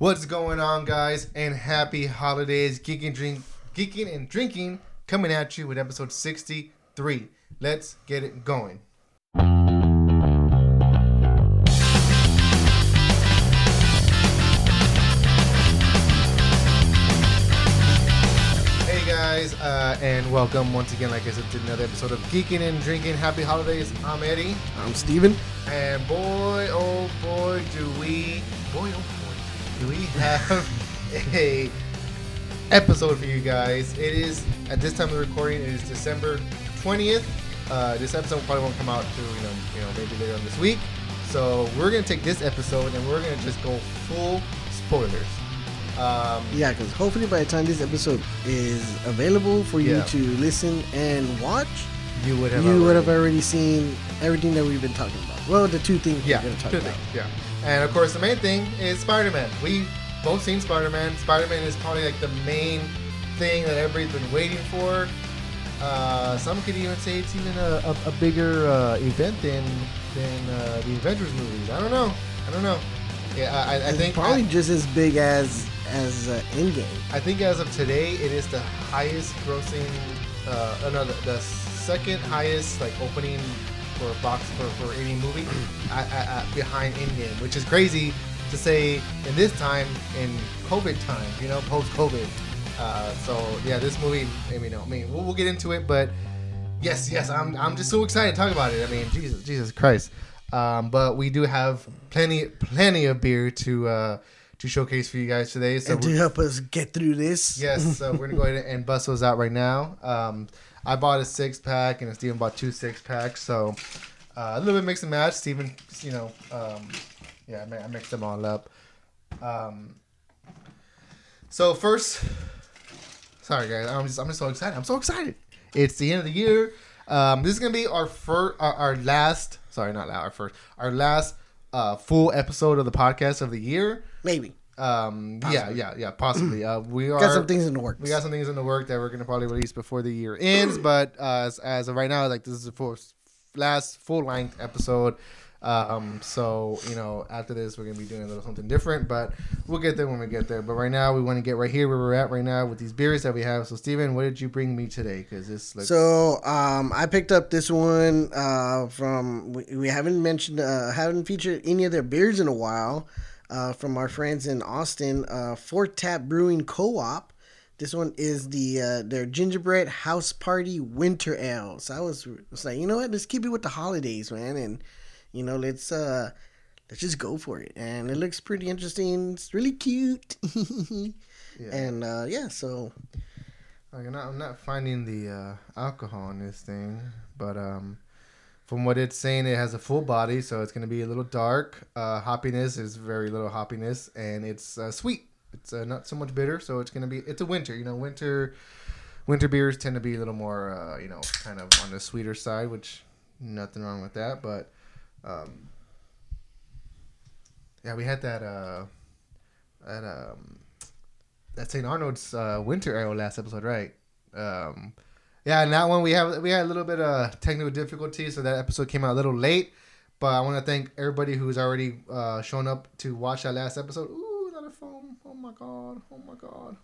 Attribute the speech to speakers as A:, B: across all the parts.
A: What's going on, guys? And happy holidays, geeking, drink, geeking and drinking, coming at you with episode sixty-three. Let's get it going. Hey guys, uh, and welcome once again, like I said, to another episode of Geeking and Drinking. Happy holidays. I'm Eddie,
B: I'm Stephen.
A: and boy, oh boy, do we, boy, oh we have a episode for you guys. It is at this time of the recording. It is December twentieth. Uh, this episode probably won't come out to you know, you know, maybe later on this week. So we're gonna take this episode and we're gonna just go full spoilers. Um,
B: Yeah, because hopefully by the time this episode is available for you
A: Yeah.
B: to listen and watch,
A: you would have
B: you would
A: already-
B: have already seen everything that we've been talking about. Well, the two things
A: Yeah,
B: we're going to talk about.
A: things, yeah. And of course, the main thing is Spider-Man. We both seen Spider-Man. Spider-Man is probably like the main thing that everybody's been waiting for. Uh, some could even say it's even a, a, a bigger uh, event than than uh, the Avengers movies. I don't know. I don't know. Yeah, I, I- think
B: probably
A: I,
B: just as big as as uh, Endgame.
A: I think as of today, it is the highest grossing. Uh, uh, no, the, the second highest like opening for a box for, for any movie uh, uh, uh, behind Endgame, which is crazy to say in this time in COVID time, you know, post COVID. Uh, so yeah, this movie. I mean, I mean, we'll, we'll get into it, but yes, yes, I'm, I'm just so excited to talk about it. I mean, Jesus, Jesus Christ. Um, but we do have plenty, plenty of beer to uh, to showcase for you guys today. So
B: and to help us get through this.
A: Yes, so we're gonna go ahead and bust those out right now. Um, I bought a six pack, and Stephen bought two six packs. So uh, a little bit mix and match. Stephen, you know, um, yeah, I mi- mixed them all up. Um, so first, sorry guys, I'm just I'm just so excited. I'm so excited. It's the end of the year. Um, this is gonna be our first, our, our last. Sorry, not our first. Our last uh, full episode of the podcast of the year.
B: Maybe.
A: Um, yeah, yeah, yeah, possibly. Uh, we are
B: Got some things in the works.
A: we got some things in the work that we're gonna probably release before the year ends. But uh, as, as of right now, like this is the first, last full length episode. Um, so you know, after this, we're gonna be doing a little something different, but we'll get there when we get there. But right now, we want to get right here where we're at right now with these beers that we have. So, Stephen, what did you bring me today? Because this looks
B: So um, I picked up this one uh, from we, we haven't mentioned uh, haven't featured any of their beers in a while uh, from our friends in Austin, uh, 4th Tap Brewing Co-op. This one is the uh, their gingerbread house party winter ale. So I was, was like, you know what, let's keep it with the holidays, man, and you know let's uh let's just go for it. And it looks pretty interesting. It's really cute,
A: yeah.
B: and uh, yeah, so
A: Like, I'm not, I'm not finding the uh, alcohol in this thing, but um, from what it's saying, it has a full body, so it's gonna be a little dark. Uh, hoppiness is very little hoppiness, and it's uh, sweet. It's uh, not so much bitter, so it's gonna be. It's a winter, you know. Winter, winter beers tend to be a little more, uh, you know, kind of on the sweeter side, which nothing wrong with that. But um, yeah, we had that uh, that um, that St. Arnold's uh, winter ale last episode, right? Um, yeah, and that one we have we had a little bit of technical difficulty, so that episode came out a little late. But I want to thank everybody who's already uh, shown up to watch that last episode. Ooh, another foam! Oh my god! Oh my god!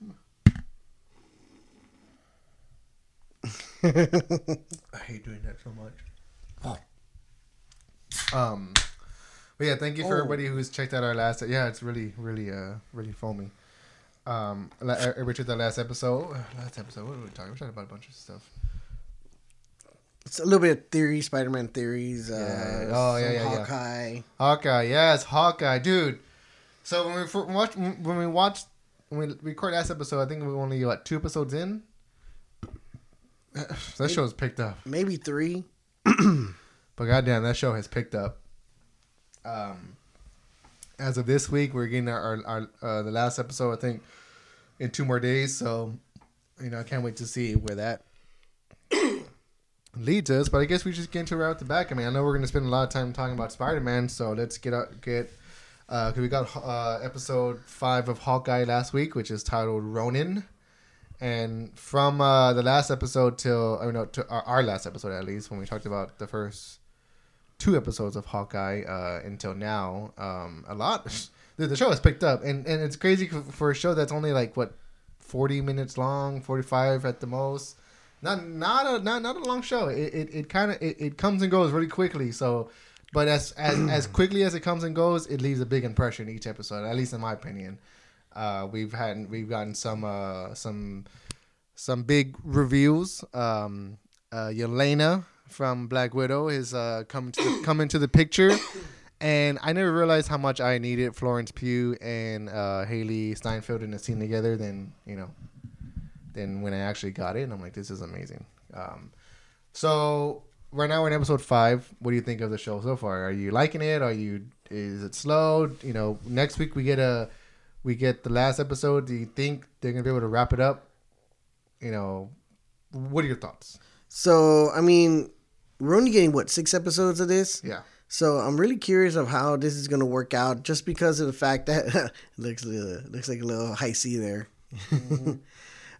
A: I hate doing that so much. Um, but yeah, thank you for
B: Oh.
A: everybody who's checked out our last. Yeah, it's really, really, uh, really foamy. Um, la- everybody checked that last episode. Last episode, what were we talking? We're talking about a bunch of stuff.
B: It's a little bit of theory, Spider-Man theories. Uh,
A: Oh, yeah, yeah, yeah.
B: Hawkeye.
A: Hawkeye, yes, Hawkeye, dude. So when we watch, when we watch, when we record last episode, I think we were only what two episodes in. that show's picked up,
B: maybe three.
A: but goddamn, that show has picked up. Um, as of this week, we're getting our, our, our uh, the last episode. I think in two more days, so you know I can't wait to see where that leads us. But I guess we just get into right out the back. I mean, I know we're gonna spend a lot of time talking about Spider Man, so let's get out get because we got uh, episode five of Hawkeye last week, which is titled Ronin. And from uh, the last episode till I mean, no, to our, our last episode at least, when we talked about the first two episodes of Hawkeye uh, until now, um, a lot the, the show has picked up, and and it's crazy for, a show that's only like what forty minutes long, forty five at the most. Not not a not not a long show. It it, it kind of it, it comes and goes really quickly. So, but as as as quickly as it comes and goes, it leaves a big impression each episode. At least in my opinion. Uh, we've had we've gotten some uh some some big reviews. Um, uh, Yelena from Black Widow is uh coming to the, coming to the picture, and I never realized how much I needed Florence Pugh and uh, Hailee Steinfeld in a scene together. Then you know, then when I actually got it, And I'm like, this is amazing. Um, so right now we're in episode five. What do you think of the show so far? Are you liking it? Are you is it slow? You know, next week we get a we get the last episode. Do you think they're gonna be able to wrap it up? You know, what are your thoughts?
B: So I mean, we're only getting what six episodes of this.
A: Yeah.
B: So I'm really curious of how this is going to work out, just because of the fact that it looks uh, looks like a little high C there. Mm-hmm.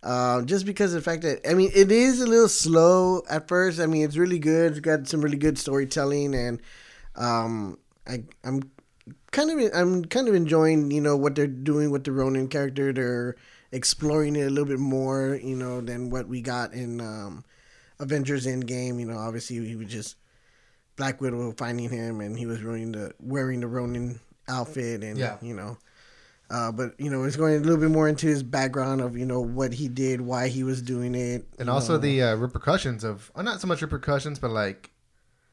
B: uh, just because of the fact that I mean it is a little slow at first. I mean it's really good. It's got some really good storytelling, and um, I I'm kind of I'm kind of enjoying you know what they're doing with the Ronin character. They're exploring it a little bit more, you know, than what we got in um, Avengers Endgame. You know, obviously he was just Black Widow finding him, and he was wearing the wearing the Ronin outfit, and
A: Yeah.
B: you know. Uh, but you know, it's going a little bit more into his background of you know what he did, why he was doing it,
A: and also
B: know.
A: the uh, repercussions of uh, not so much repercussions but like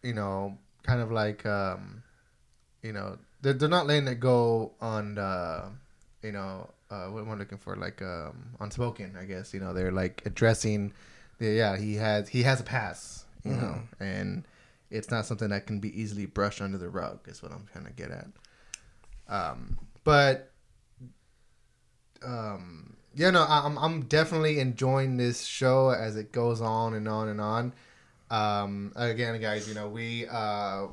A: you know kind of like um you know they're, they're not letting it go on uh you know uh what am i looking for like um unspoken i guess you know they're like addressing the yeah he has he has a pass you know and it's not something that can be easily brushed under the rug is what i'm trying to get at. Um but um yeah no I- i'm i'm definitely enjoying this show as it goes on and on and on. Um again guys you know we uh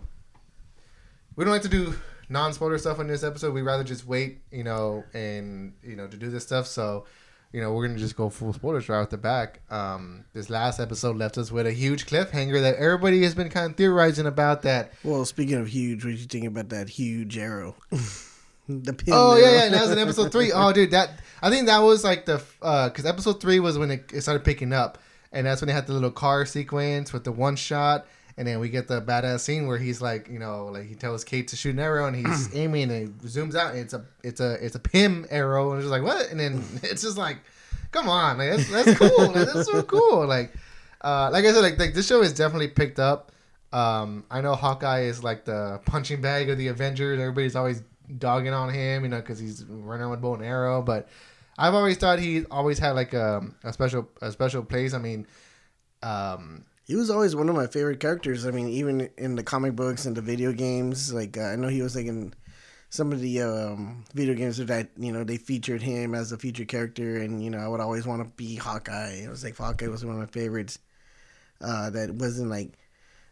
A: we don't like to do non-spoiler stuff on this episode. We rather just wait you know and you know to do this stuff. So you know we're gonna just go full spoilers right off the back um this last episode left us with a huge cliffhanger that everybody has been kind of theorizing about that
B: Well, speaking of huge, what you think about that huge arrow? the pin
A: Oh yeah,
B: arrow.
A: yeah, and that was in episode three. Oh, dude, that I think that was like the because episode three was when it, it started picking up, and that's when they had the little car sequence with the one shot, and then we get the badass scene where he's like, you know, like he tells Kate to shoot an arrow, and he's aiming, and it zooms out, and it's a it's a it's a Pym arrow, and it's just like what, and then it's just like, come on, like that's that's cool, like, that's so cool, like, uh, like I said, like, like this show is definitely picked up. Um, I know Hawkeye is like the punching bag of the Avengers. Everybody's always dogging on him, you know, because he's running with bow and arrow. But I've always thought he always had like a, a special a special place. I mean, um,
B: He was always one of my favorite characters. I mean, even in the comic books and the video games, like uh, I know he was like in some of the um, video games that you know they featured him as a featured character, and you know I would always want to be Hawkeye. It was like Hawkeye was one of my favorites. Uh, that wasn't like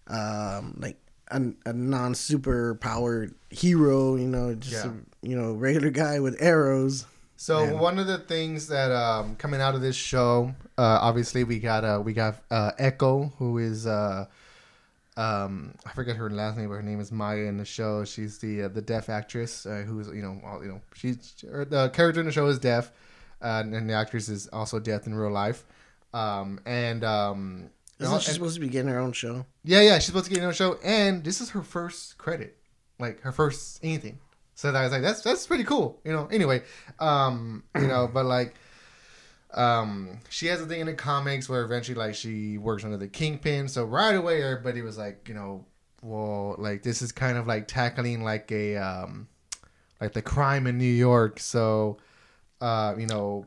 B: um, like a, a non super powered hero, you know, just
A: Yeah.
B: a, you know regular guy with arrows.
A: So
B: And-
A: one of the things that um, coming out of this show, uh, obviously we got uh, we got uh, Echo, who is uh, um, I forget her last name, but her name is Maya in the show. She's the uh, the deaf actress uh, who's you know all, you know she's her, the character in the show is deaf, uh, and the actress is also deaf in real life. Um, and um,
B: Isn't she supposed to be getting her own show?
A: yeah, yeah, she's supposed to get her own show, and this is her first credit, like her first anything. So I was like, that's that's pretty cool, you know. Anyway, um, you know, but like, um, she has a thing in the comics where eventually like she works under the kingpin. So right away, everybody was like, you know, well, like this is kind of like tackling like a um, like the crime in New York. So, uh, you know,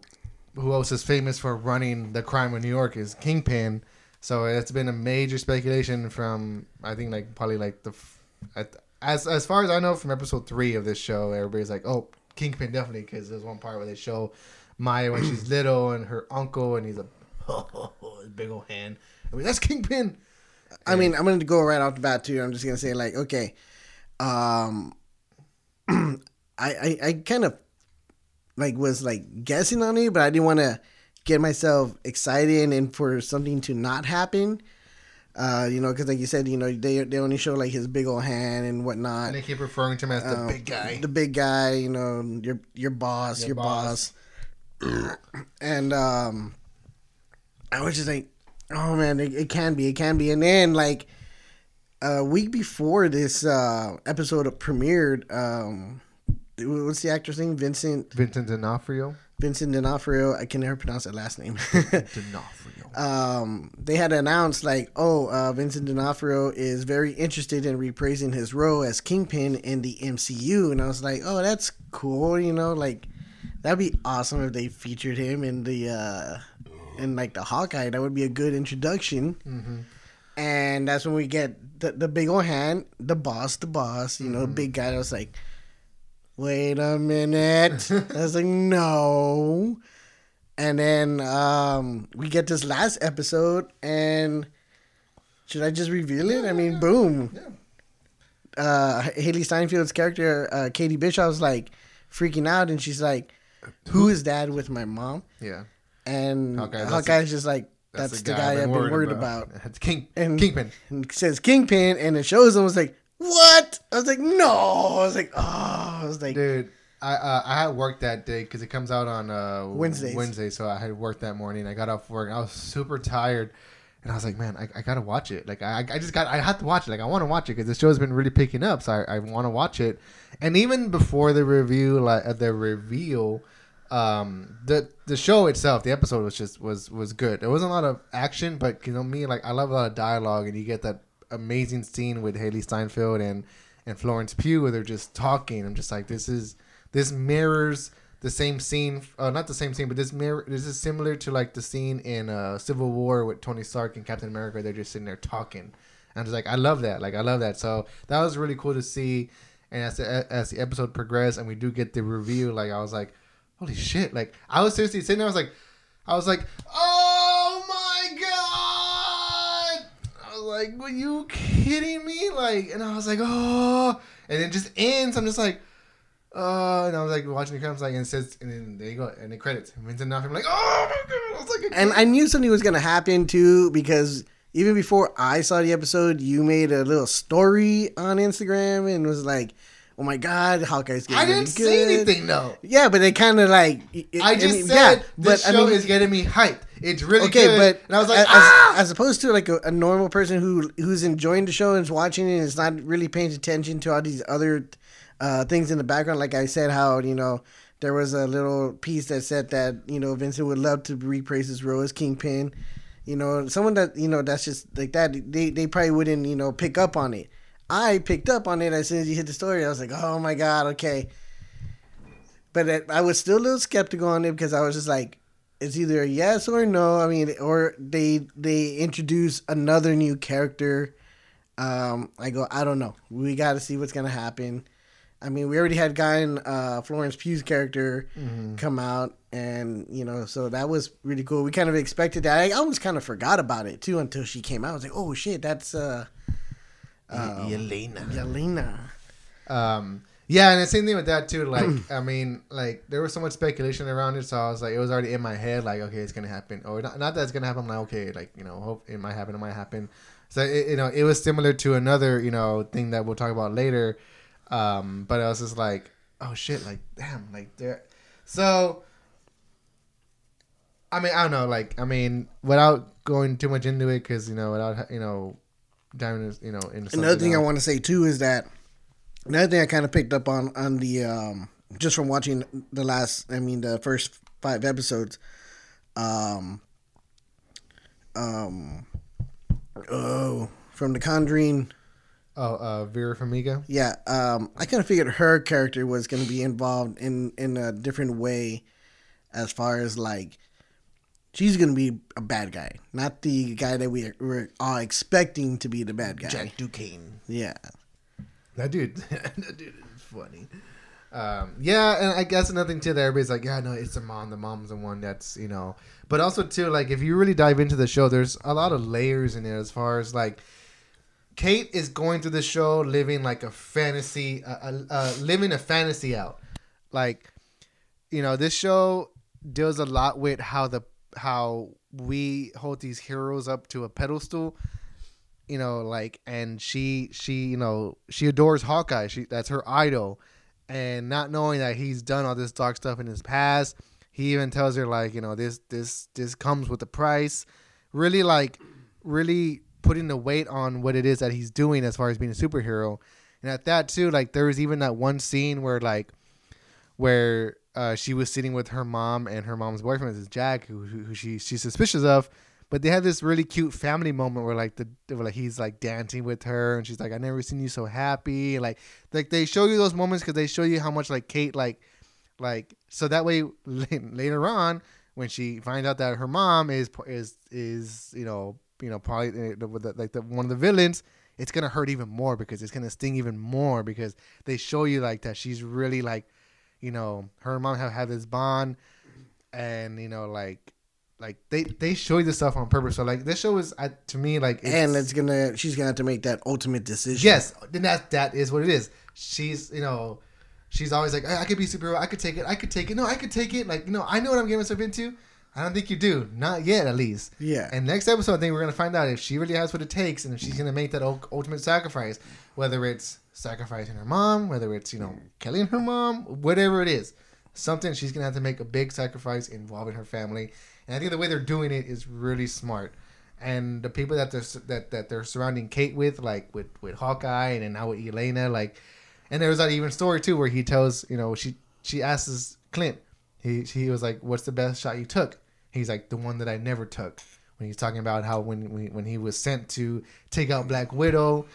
A: who else is famous for running the crime in New York is Kingpin. So it's been a major speculation from I think like probably like the as as far as I know from episode three of this show, everybody's like, oh, Kingpin definitely because there's one part where they show Maya when she's little and her uncle and he's a big old hand. I mean, that's Kingpin.
B: I mean, I'm gonna go right off the bat too. I'm just gonna say like, okay, um, I, I I kind of like was like guessing on it, but I didn't want to get myself excited and for something to not happen. Uh, you know, because like you said, you know, they they only show like his big old hand and whatnot.
A: And they keep referring to him as the
B: Um,
A: big guy.
B: the big guy. You know, your your boss,
A: Your
B: your,
A: boss.
B: boss. And um, I was just like, oh man, it, it can be, it can be. And then like a week before this uh episode premiered, um, what's the actor's name? Vincent
A: Vincent D'Onofrio.
B: Vincent D'Onofrio. I can never pronounce that last name.
A: D'Onofrio.
B: um, they had announced like, oh, uh, Vincent D'Onofrio is very interested in reprising his role as Kingpin in the MCU, and I was like, oh, that's cool, you know, like that'd be awesome if they featured him in the uh, in like the Hawkeye. That would be a good introduction.
A: Mm-hmm.
B: And that's when we get the, the big old hand, the boss, the boss, you know, big guy. I was like, wait a minute. I was like, no. And then um, we get this last episode, and should I just reveal it? I mean, boom. Uh, Hailee Steinfeld's character, uh, Katie Bishop, was like freaking out, and she's like, "Who is dad with my mom?"
A: Yeah.
B: And
A: Hawkeye, that's
B: Hawkeye's just like, "That's, the, guy, I've been worried about."
A: It's King
B: And-
A: Kingpin.
B: and says Kingpin, and it shows him. I was like, "What?" I was like, "No." I was like, "Oh." I was like,
A: Dude, I uh, I had work that day because it comes out on uh,
B: Wednesdays.
A: Wednesday, so I had work that morning. I got off work. I was super tired, and I was like, man, I, I gotta watch it. Like I I just got I have to watch it. Like I want to watch it because the show's been really picking up. So I, I want to watch it. And even before the review, like uh, the reveal. Um, the the show itself, the episode was just was was good. There wasn't a lot of action, but you know me, like I love a lot of dialogue, and you get that amazing scene with Hailee Steinfeld and and Florence Pugh where they're just talking. I'm just like, this is this mirrors the same scene, uh, not the same scene, but this mirror. This is similar to like the scene in uh, Civil War with Tony Stark and Captain America. They're just sitting there talking, and just like, I love that. Like I love that. So that was really cool to see. And as the as the episode progressed, and we do get the review, like I was like, holy shit! Like I was seriously sitting there. I was like, I was like, oh my god! I was like, were you kidding me? Like, and I was like, oh, and it just ends. I'm just like, oh, and I was like watching the credits, like, and it says, and then there you go, and the credits. And Vincent D'Onofrio, I'm like, oh my god! I was like,
B: and I knew something was gonna happen too because even before I saw the episode, you made a little story on Instagram and was like, "Oh my God, Hawkeye's getting
A: I didn't
B: good."
A: say anything though.
B: Yeah, but they kind of like. it-
A: I just
B: mean,
A: said this
B: I
A: show
B: mean-
A: is getting me hyped. It's really
B: okay,
A: good.
B: but
A: and I was like,
B: as,
A: ah!
B: as opposed to like a, a normal person who who's enjoying the show and is watching it and is not really paying attention to all these other uh, things in the background. Like I said, how you know there was a little piece that said that you know Vincent would love to reprise his role as Kingpin. You know, someone that you know that's just like that. They they probably wouldn't you know pick up on it. I picked up on it as soon as you hit the story. I was like, oh my god, okay. But it, I was still a little skeptical on it because I was just like, it's either a yes or no. I mean, or they they introduce another new character. Um, I go, I don't know. We got to see what's gonna happen. I mean, we already had guy in uh, Florence Pugh's character
A: Mm-hmm.
B: come out, and you know, so that was really cool. We kind of expected that. I almost kind of forgot about it too until she came out. I was like, oh shit, that's uh, um,
A: Yelena.
B: Yelena.
A: Um, yeah, and the same thing with that too. Like, I mean, like there was so much speculation around it, so I was like, it was already in my head. Like, okay, it's gonna happen, or not, not that it's gonna happen. I'm like, okay, like you know, hope it might happen. It might happen. So it, you know, it was similar to another you know thing that we'll talk about later. Um, but I was just like, oh shit, like damn, like there. So, I mean, I don't know, like I mean, without going too much into it, because you know, without you know, diving, you know, into
B: Another thing I want to say too is that another thing I kind of picked up on on the um, just from watching the last, I mean, the first five episodes. Um, um, oh, from The Conjuring.
A: Oh, uh, Vera Farmiga.
B: Yeah, um, I kind of figured her character was going to be involved in in a different way, as far as like she's going to be a bad guy, not the guy that we were all expecting to be the bad guy.
A: Jack Duquesne.
B: Yeah.
A: That dude, that dude is funny. Um, yeah, and I guess another thing too that everybody's like, yeah, no, it's the mom. The mom's the one that's you know. But also too, like if you really dive into the show, there's a lot of layers in it as far as like. Kate is going through the show living like a fantasy, uh, uh, uh, living a fantasy out. Like, you know, this show deals a lot with how the how we hold these heroes up to a pedestal you know, like, and she she you know she adores Hawkeye. She that's her idol, and not knowing that he's done all this dark stuff in his past, he even tells her like, you know, this this this comes with a price. Really like, really putting the weight on what it is that he's doing as far as being a superhero. And at that too, like there was even that one scene where like where uh, she was sitting with her mom and her mom's boyfriend is Jack, who, who, she she's suspicious of. But they had this really cute family moment where like the where, like he's like dancing with her and she's like, "I never seen you so happy." Like like they show you those moments because they show you how much like Kate like like so that way later on when she finds out that her mom is is is you know you know probably uh, the, like the one of the villains it's gonna hurt even more because it's gonna sting even more because they show you like that she's really like you know her mom have had this bond and you know like like they they show you the stuff on purpose. So like this show is uh, to me like
B: it's, and it's gonna she's gonna have to make that ultimate decision.
A: Yes then that that is what it is. She's you know she's always like I, I could be superhero. I could take it. I could take it. No I could take it. Like you know I know what I'm getting myself into I don't think you do. Not yet, at least.
B: Yeah.
A: And next episode, I think we're gonna find out if she really has what it takes, and if she's gonna make that ultimate sacrifice, whether it's sacrificing her mom, whether it's you know killing her mom, whatever it is, something she's gonna have to make a big sacrifice involving her family. And I think the way they're doing it is really smart. And the people that they're that, that they're surrounding Kate with, like with with Hawkeye, and then now with Yelena, like, and there was that even story too where he tells you know she she asks Clint, he he was like, "What's the best shot you took?" He's like, "The one that I never took." When he's talking about how when when he was sent to take out Black Widow,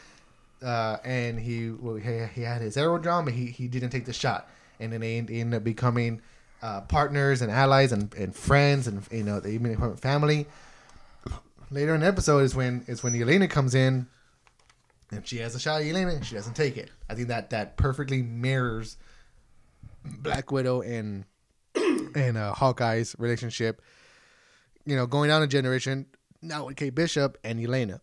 A: uh, and he well, he, he had his arrow drawn, but he, he didn't take the shot, and then they ended up becoming uh, partners and allies and, and friends, and you know they even become family. Later in the episode is when is when Yelena comes in, and she has a shot at Yelena, she doesn't take it. I think that that perfectly mirrors Black Widow and and uh, Hawkeye's relationship. You know, going down a generation now with Kate Bishop and Yelena.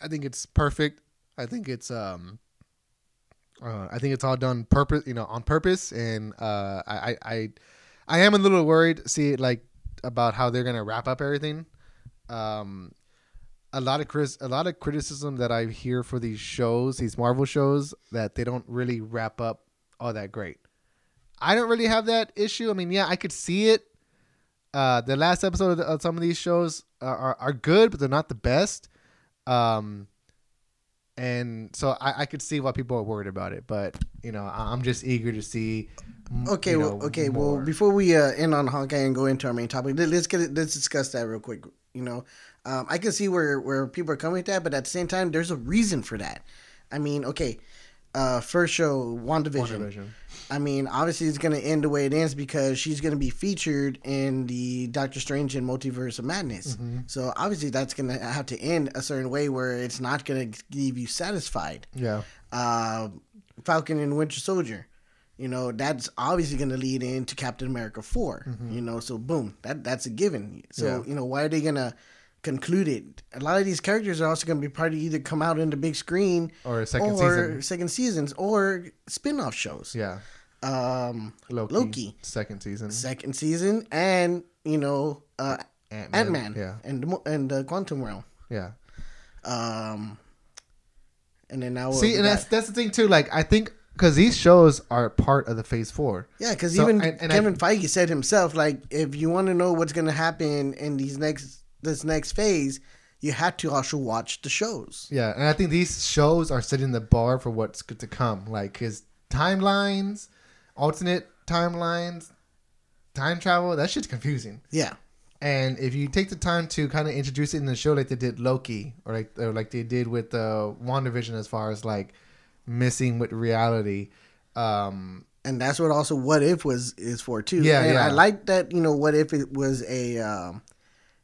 A: I think it's perfect. I think it's um, uh, I think it's all done purpose, you know, on purpose, and uh, I, I, I am a little worried. See, like about how they're gonna wrap up everything. Um, a lot of Chris, a lot of criticism that I hear for these shows, these Marvel shows, that they don't really wrap up all that great. I don't really have that issue. I mean, yeah, I could see it. Uh, the last episode of, the, of some of these shows are, are, are good, but they're not the best. Um, and so I, I could see why people are worried about it, but you know, I'm just eager to see.
B: Okay,
A: you
B: know, well, okay. More. Well, before we uh, end on Hawkeye and go into our main topic, let's get it, let's discuss that real quick. You know, um, I can see where where people are coming with that, but at the same time, there's a reason for that. I mean, okay, uh, first show, WandaVision. WandaVision. I mean, obviously it's going to end the way it ends because she's going to be featured in the Doctor Strange and Multiverse of Madness. Mm-hmm. So obviously that's going to have to end a certain way where it's not going to leave you satisfied.
A: Yeah.
B: Uh, Falcon and Winter Soldier. You know, that's obviously going to lead into Captain America 4. Mm-hmm. You know, so boom, that that's a given. So, yeah. you know, why are they going to concluded. A lot of these characters are also going to be part of either come out in the big screen
A: or second
B: or
A: season.
B: second seasons or spin-off shows.
A: Yeah.
B: Um,
A: Loki,
B: Loki,
A: second season,
B: second season, and you know uh, Ant Man,
A: yeah,
B: and and the Quantum Realm,
A: yeah.
B: Um, and then now
A: see, and that's that's the thing too. Like I think because these shows are part of the Phase Four.
B: Yeah, because so, even and, and Kevin I, Feige said himself, like, if you want to know what's going to happen in these next this next phase, you had to also watch the shows.
A: Yeah, and I think these shows are setting the bar for what's good to come. Like his timelines, alternate timelines, time travel. That shit's confusing.
B: Yeah.
A: And if you take the time to kind of introduce it in the show, like they did Loki, or like or like they did with the uh, WandaVision, as far as like missing with reality, um,
B: and that's what also What If was is for too.
A: Yeah,
B: and
A: yeah.
B: I like that. You know, What If it was a um,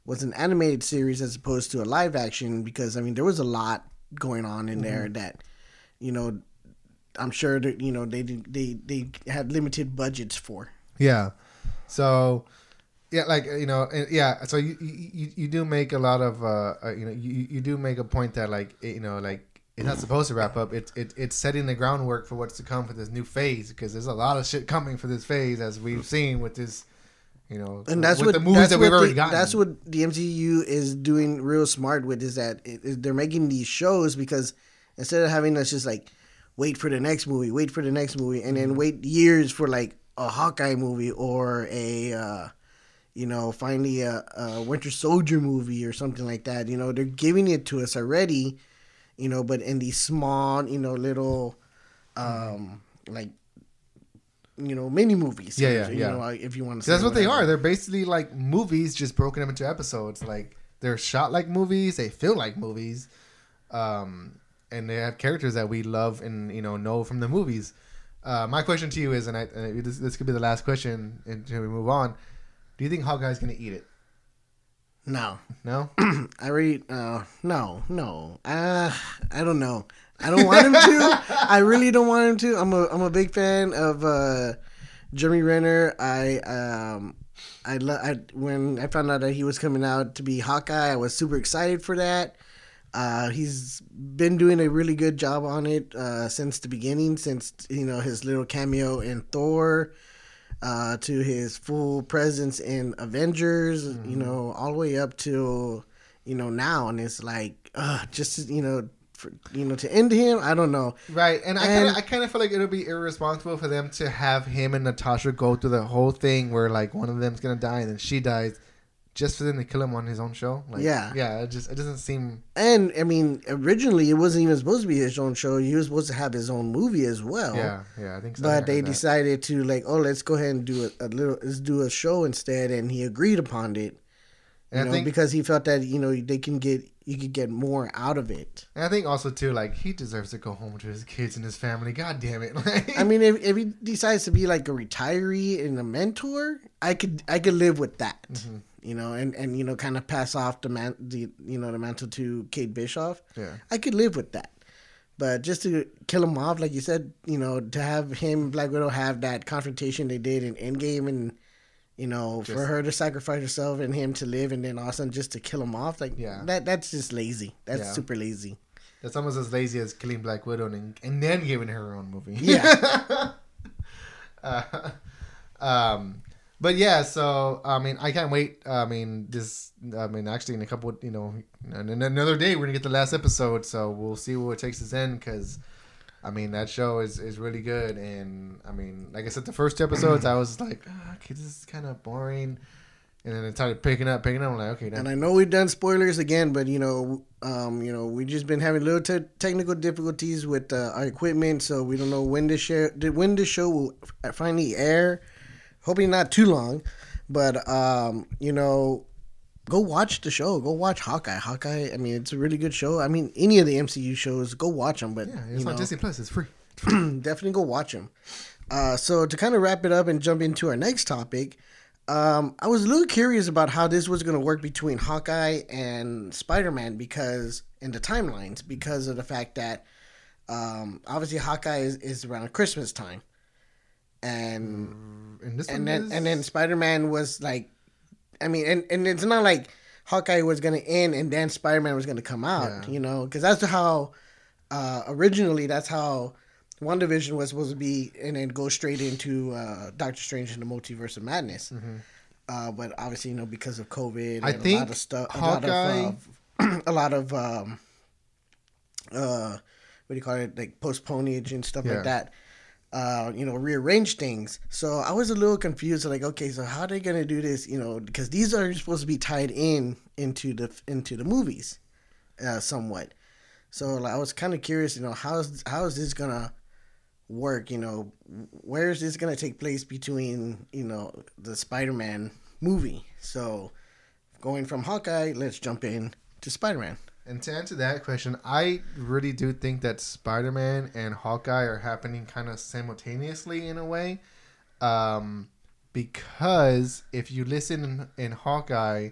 B: was an animated series as opposed to a live action because I mean there was a lot going on in mm-hmm. there that you know I'm sure that you know they they they had limited budgets for.
A: Yeah. So yeah, like you know, yeah. So you you, you do make a lot of uh, uh, you know you you do make a point that like you know like it's not supposed to wrap up. It's it, it's setting the groundwork for what's to come for this new phase because there's a lot of shit coming for this phase as we've seen with this You know,
B: and that's what
A: the movies
B: that's
A: that we've already gotten.
B: That's what the MCU is doing real smart with is that it, is they're making these shows because instead of having us just like wait for the next movie, wait for the next movie, and
A: Mm-hmm.
B: then wait years for like a Hawkeye movie or a uh, you know finally a, a Winter Soldier movie or something like that. You know, they're giving it to us already. You know, but in these small, you know, little um like you know mini movies.
A: Yeah, yeah,
B: you
A: yeah.
B: know, if you want to.
A: That's what they are. They're basically like movies, just broken up into episodes. Like they're shot like movies. They feel like movies, um, and they have characters that we love and you know know from the movies. Uh, my question to you is, and, I, and this, this could be the last question until we move on. Do you think Hawkeye's gonna eat it?
B: No,
A: No.
B: I read. uh no no uh I don't know. I don't want him to. I really don't want him to. I'm a I'm a big fan of uh Jeremy Renner. I um I, lo- I when I found out that he was coming out to be Hawkeye, I was super excited for that. Uh, he's been doing a really good job on it uh, since the beginning, since you know his little cameo in Thor, uh, to his full presence in Avengers, you know, all the way up to you know now, and it's like, uh, just you know, for, you know, to end him, I don't know.
A: Right, and I
B: And-
A: kind of I kind of feel like it'll be irresponsible for them to have him and Natasha go through the whole thing where like one of them's gonna die and then she dies, just for them to kill him on his own show. Like,
B: Yeah.
A: yeah, it just it doesn't seem
B: And I mean, originally it wasn't even supposed to be his own show. He was supposed to have his own movie as well.
A: yeah yeah I think so.
B: But they decided to like, oh, let's go ahead and do a, a little, let's do a show instead, and he agreed upon it. You
A: And I
B: know,
A: think
B: because he felt that you know they can get, you could get more out of it.
A: and I think also too like he deserves to go home to his kids and his family. God damn it! Like,
B: I mean, if, if he decides to be like a retiree and a mentor, I could, I could live with that.
A: Mhm.
B: You know, and and you know, kind of pass off the man, the you know, the mantle to Kate Bishop.
A: yeah,
B: I could live with that. But just to kill him off, like you said, you know, to have him Black Widow have that confrontation they did in Endgame and you know, for her to sacrifice herself and him to live and then all of a sudden just to kill him off, like
A: Yeah.
B: that that's just lazy. That's
A: Yeah.
B: super lazy.
A: that's almost as lazy as killing Black Widow and and then giving her her own movie.
B: Yeah.
A: uh, um, but yeah, so I mean, I can't wait. I mean, this. I mean, actually, in a couple, you know, another day, we're gonna get the last episode. So we'll see where it takes us in because. I mean that show is, is really good, and I mean, like I said, the first two episodes I was like, "Ah, okay, this is kind of boring, and then it started picking up, picking up. I'm like, okay, Now.
B: And I know we've done spoilers again, but you know, um, you know, we just been having little te- technical difficulties with uh, our equipment, so we don't know when the show when the show will finally air. Hoping not too long, but um, you know, go watch the show. Go watch Hawkeye. Hawkeye. I mean, it's a really good show. I mean, any of the MCU shows, go watch them. But
A: yeah, it's on Disney Plus. It's free.
B: definitely go watch them. Uh, so to kind of wrap it up and jump into our next topic, um, I was a little curious about how this was going to work between Hawkeye and Spider Man because in the timelines because of the fact that um, obviously Hawkeye is, is around Christmas time, and
A: And this
B: and then
A: is,
B: and then Spider Man was like, I mean, and, and it's not like Hawkeye was gonna end and then Spider Man was gonna come out,
A: Yeah.
B: you know, because that's how uh, originally that's how WandaVision was supposed to be, and then go straight into uh, Doctor Strange and the Multiverse of Madness. Uh, but obviously, you know, because of COVID,
A: Mm-hmm. I
B: and a
A: think
B: lot of stuff, a
A: Hawkeye-
B: lot of, uh, a lot of um, uh, what do you call it, like postponage and stuff
A: Yeah.
B: like that. Uh, you know, rearrange things. So I was a little confused. Like, okay, so how are they gonna do this? You know, because these are supposed to be tied in into the into the movies, uh, somewhat. So like, I was kind of curious. You know, how's how is this gonna work? You know, where is this gonna take place between you know the Spider-Man movie? So going from Hawkeye, let's jump in to Spider-Man.
A: And to answer that question, I really do think that Spider Man and Hawkeye are happening kind of simultaneously in a way. Um, because if you listen in, in Hawkeye,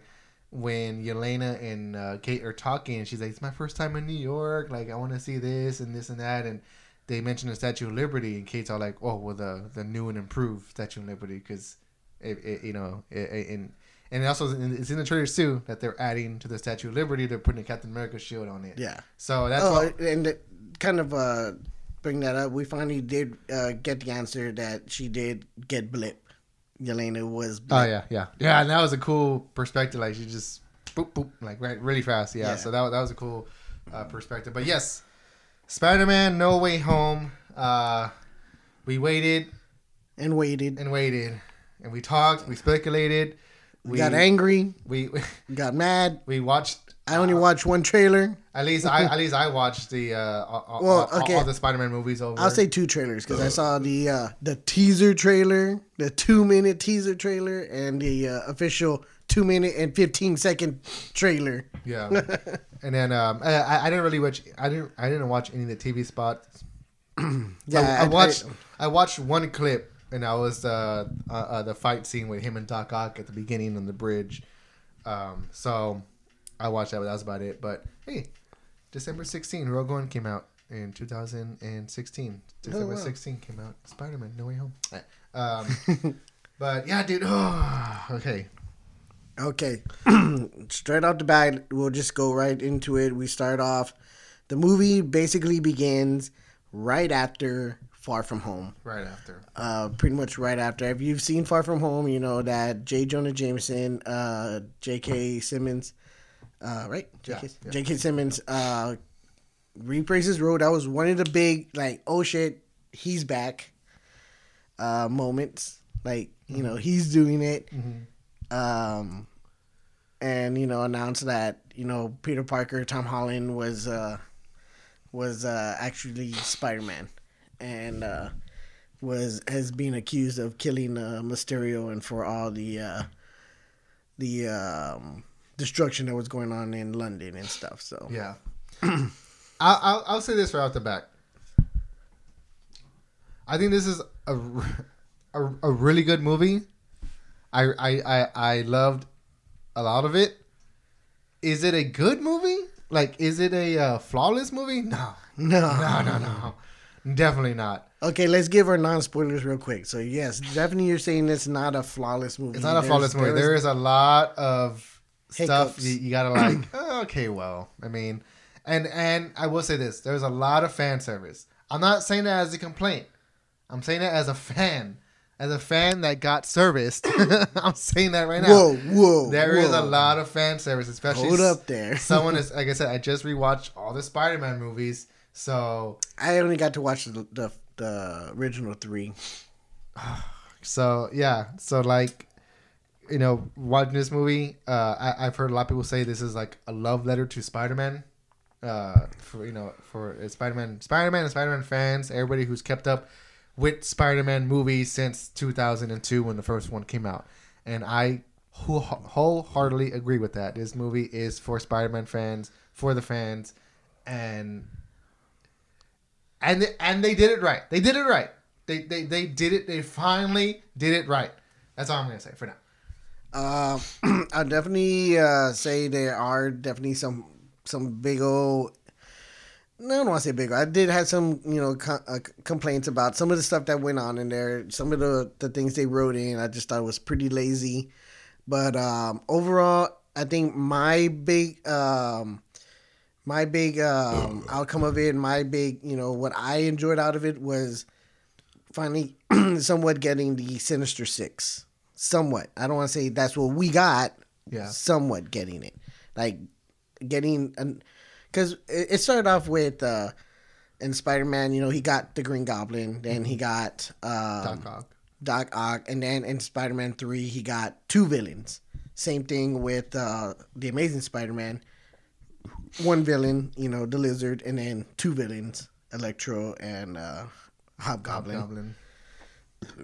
A: when Yelena and uh, Kate are talking, she's like, "It's my first time in New York. Like, I want to see this and this and that." And they mention the Statue of Liberty, and Kate's all like, "Oh, well, the the new and improved Statue of Liberty, because it, it, you know, it, and it also it's in the trailers too that they're adding to the Statue of Liberty. They're putting a Captain America shield on it.
B: Yeah.
A: So that's
B: oh,
A: what,
B: and to kind of uh, bring that up, we finally did uh, get the answer that she did get blip. Yelena was.
A: Oh yeah, yeah, yeah. And that was a cool perspective. Like she just boop boop like right really fast. Yeah.
B: Yeah.
A: So that that was a cool uh, perspective. But yes, Spider-Man: No Way Home. Uh, we waited
B: and waited.
A: and waited, and we talked. We speculated.
B: We got angry.
A: We
B: We got mad.
A: we watched.
B: I only watched one trailer.
A: At least I at least I watched the uh, all,
B: Well,
A: all-
B: okay.
A: all the Spider-Man movies over.
B: I'll say two trailers because I saw the uh, the teaser trailer, the two minute teaser trailer, and the uh, official two minute and fifteen second trailer.
A: Yeah, and then um, I, I didn't really watch. I didn't. I didn't watch any of the TV spots.
B: Yeah,
A: I, I watched. I, watched one clip, and that was uh, uh, uh, the fight scene with him and Doc Ock at the beginning on the bridge. Um, so I watched that, but that was about it. But hey, December 16, Rogue One came out in 2016. December
B: Oh, wow.
A: 16 came out. Spider Man: No Way Home. Um, but yeah, dude. Oh, okay.
B: Okay, straight off the bat, we'll just go right into it. We start off. The movie basically begins right after Far From Home.
A: Right after.
B: uh, pretty much right after. If you've seen Far From Home, you know that J. Jonah Jameson, uh, J.K. Simmons, uh, right? J.K.
A: Yeah, yeah.
B: J.K. Simmons uh, reprises role. That was one of the big like, oh shit, he's back uh, moments. Like you know he's doing it, um, and you know announced that you know Peter Parker, Tom Holland was uh, was uh, actually Spider Man, and uh, was has been accused of killing uh, Mysterio and for all the uh, the um, destruction that was going on in London and stuff. So
A: Yeah. I'll, I'll I'll say this right off the back. I think this is a, a, a really good movie. I, I I I loved a lot of it. Is it a good movie? Like, is it a uh, flawless movie? No,
B: no,
A: no, no, no, definitely not.
B: Okay, let's give our non spoilers real quick. So yes, definitely you're saying it's not a flawless movie.
A: It's not a
B: There's-
A: flawless movie.
B: there is-
A: There is a lot of stuff
B: Hiccups.
A: you, you gotta like. oh, okay, well, I mean, and and I will say this: there's a lot of fan service. I'm not saying that as a complaint. I'm saying that as a fan, as a fan that got serviced. I'm saying that right now.
B: Whoa, whoa!
A: There is
B: whoa.
A: a lot of fan service, especially
B: Hold up there.
A: someone is like I said. I just rewatched all the Spider-Man movies, so
B: I only got to watch the the, the original three.
A: So yeah, so like, you know, watching this movie, uh, I, I've heard a lot of people say this is like a love letter to Spider-Man. Uh, for you know, for uh, Spider-Man, Spider-Man, and Spider-Man fans, everybody who's kept up with Spider-Man movies since 2002 when the first one came out, and I wholeheartedly agree with that. This movie is for Spider-Man fans, for the fans, and and they, and they did it right. They did it right. They, they they did it. They finally did it right. That's all I'm gonna say for now.
B: Uh, I definitely uh, say there are definitely some some big old. No, I don't want to say big. I did have some, you know, uh, complaints about some of the stuff that went on in there. Some of the the things they wrote in, I just thought was pretty lazy. But um, overall, I think my big um, my big um, outcome of it, my big, you know, what I enjoyed out of it was finally somewhat getting the Sinister Six. Somewhat. I don't want to say that's what we got.
A: Yeah.
B: Somewhat getting it, like getting because it, started off with uh, in Spider Man. You know, he got the Green Goblin, then he got um,
A: Doc Ock.
B: Doc Ock, and then in Spider Man Three, he got two villains. Same thing with uh, the Amazing Spider Man. One villain, you know, the Lizard, and then two villains, Electro and uh, Hobgoblin.
A: Goblin.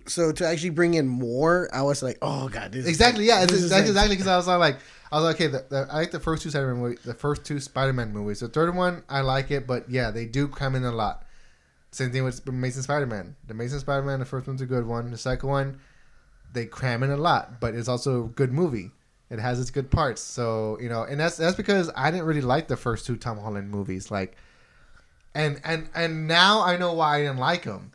B: So to actually bring in more, I was like, oh god, this is
A: Exactly. Yeah.
B: This is
A: exactly exactly because I was like, I was like, okay. The, the, I like the first two Spider-Man movies, the first two Spider-Man movies. The third one, I like it, but yeah, they do come in a lot. Same thing with Amazing Spider-Man. The Amazing Spider-Man, the first one's a good one. The second one, they cram in a lot, but it's also a good movie. It has its good parts. So you know, and that's that's because I didn't really like the first two Tom Holland movies. Like, and and and now I know why I didn't like them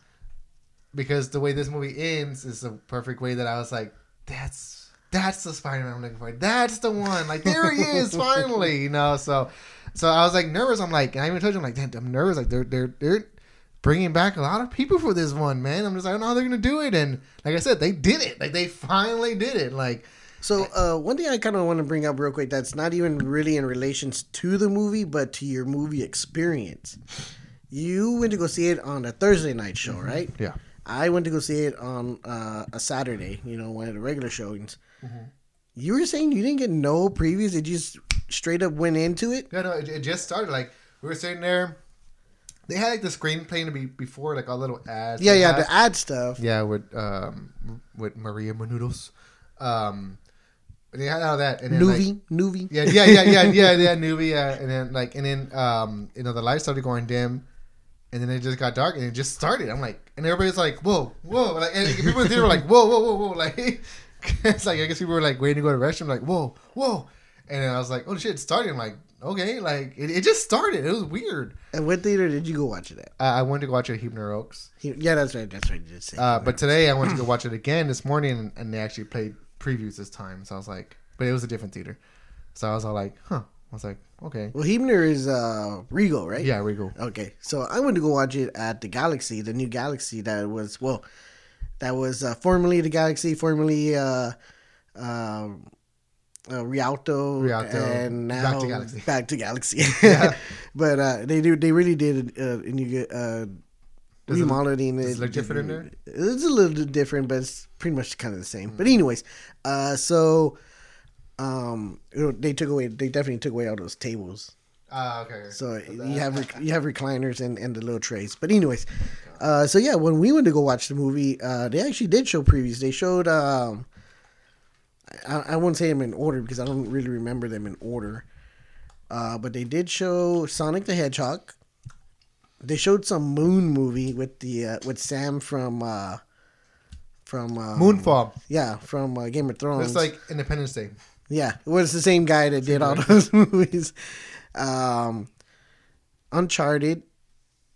A: because the way this movie ends is the perfect way that I was like, that's that's the Spider-Man I'm looking for. That's the one. Like there he is finally. You know, so so I was like nervous. I'm like, and I even told you, I'm like, damn, I'm nervous. Like they're they're they're bringing back a lot of people for this one, man. I'm just like, I don't know how they're gonna do it, and like I said, they did it. Like they finally did it. Like
B: So uh, one thing I kind of want to bring up real quick that's not even really in relations to the movie, but to your movie experience. You went to go see it on a Thursday night show, right?
A: yeah,
B: I went to go see it on uh, a Saturday. You know, one of the regular showings.
A: Mm-hmm.
B: You were saying you didn't get no previews; it just straight up went into it.
A: yeah. No, it, it just started. Like we were sitting there. They had like the screen playing to be before like all little ads.
B: Yeah, yeah, the ad stuff.
A: Yeah, with um with Maria Menounos. Um they had all that and then like,
B: Nuvi, Nuvi.
A: yeah, yeah, yeah, yeah, yeah, yeah, newbie, yeah, and then like and then um you know the lights started going dim and then it just got dark and it just started. I'm like and everybody's like, Whoa, whoa like and people there were like, Whoa, whoa, whoa, whoa like it's like I guess people were like waiting to go to the restroom, like, Whoa, whoa and then I was like, Oh shit, it's starting. I'm like, okay, like it, it just started. It was weird.
B: And what theater did you go watch it at?
A: I, I went to go watch it at Huebner Oaks.
B: He- Yeah, that's right. That's right. You did say.
A: Uh, but today I went to go watch it again this morning, and, and they actually played previews this time. So I was like, but it was a different theater. So I was all like, huh. I was like, okay,
B: well, Huebner is uh, Regal, right?
A: yeah, Regal.
B: Okay, so I went to go watch it at the Galaxy, the new Galaxy that was well, that was uh, formerly the Galaxy, formerly uh, um uh, Rialto,
A: Rialto,
B: and now
A: back to Galaxy.
B: Back to Galaxy.
A: Yeah.
B: but uh, they do they really did uh, and you uh,
A: Does it-
B: remodeling
A: does it look different in there?
B: It's a little different, but it's pretty much kind of the same. But anyways, uh, so um, they took away they definitely took away all those tables.
A: Ah, okay.
B: So you have rec- you have recliners and, and the little trays. But anyways, uh, so yeah, when we went to go watch the movie, uh, they actually did show previews. They showed um, I, I won't say them in order because I don't really remember them in order. Uh, but they did show Sonic the Hedgehog. They showed some Moon movie with the uh, with Sam from uh, from um,
A: Moonfall.
B: Yeah, from uh, Game of Thrones.
A: It's like Independence Day.
B: Yeah, it was the same guy that did all those movies. Um, Uncharted,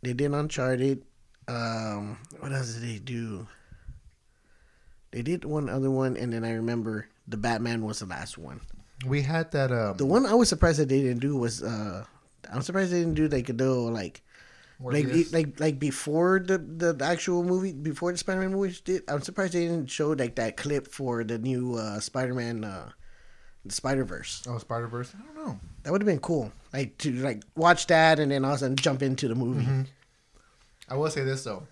B: they did Uncharted. Um, what else did they do? They did one other one, and then I remember the Batman was the last one.
A: We had that. Um,
B: The one I was surprised that they didn't do was uh, I'm surprised they didn't do like a do like like like like before the the actual movie before the Spider-Man movie did. I'm surprised they didn't show like that clip for the new uh, Spider-Man uh, Spider Verse.
A: oh, Spider Verse. I don't know.
B: That would have been cool. Like to like watch that and then also jump into the movie.
A: Mm-hmm. I will say this though.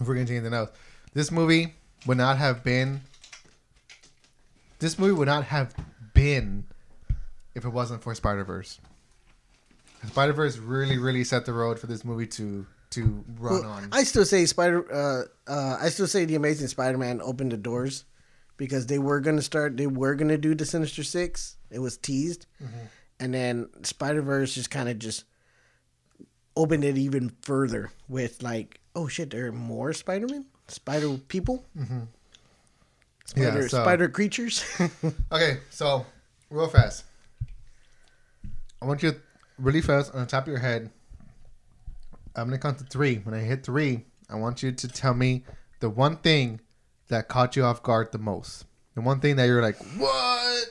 A: If we're gonna do anything else, this movie would not have been. This movie would not have been if it wasn't for Spider Verse. Spider Verse really, really set the road for this movie to to run
B: Well,
A: on.
B: I still say Spider. Uh, uh, I still say the Amazing Spider-Man opened the doors because they were gonna start. They were gonna do the Sinister Six. It was teased,
A: Mm-hmm.
B: and then Spider Verse just kind of just opened it even further with like, oh shit, there are more Spider-Man, Spider people,
A: Yeah,
B: Spider,
A: so-
B: Spider creatures.
A: Okay, so real fast. I want you to really fast on the top of your head. I'm gonna count to three. When I hit three, I want you to tell me the one thing that caught you off guard the most. The one thing that you're like, what?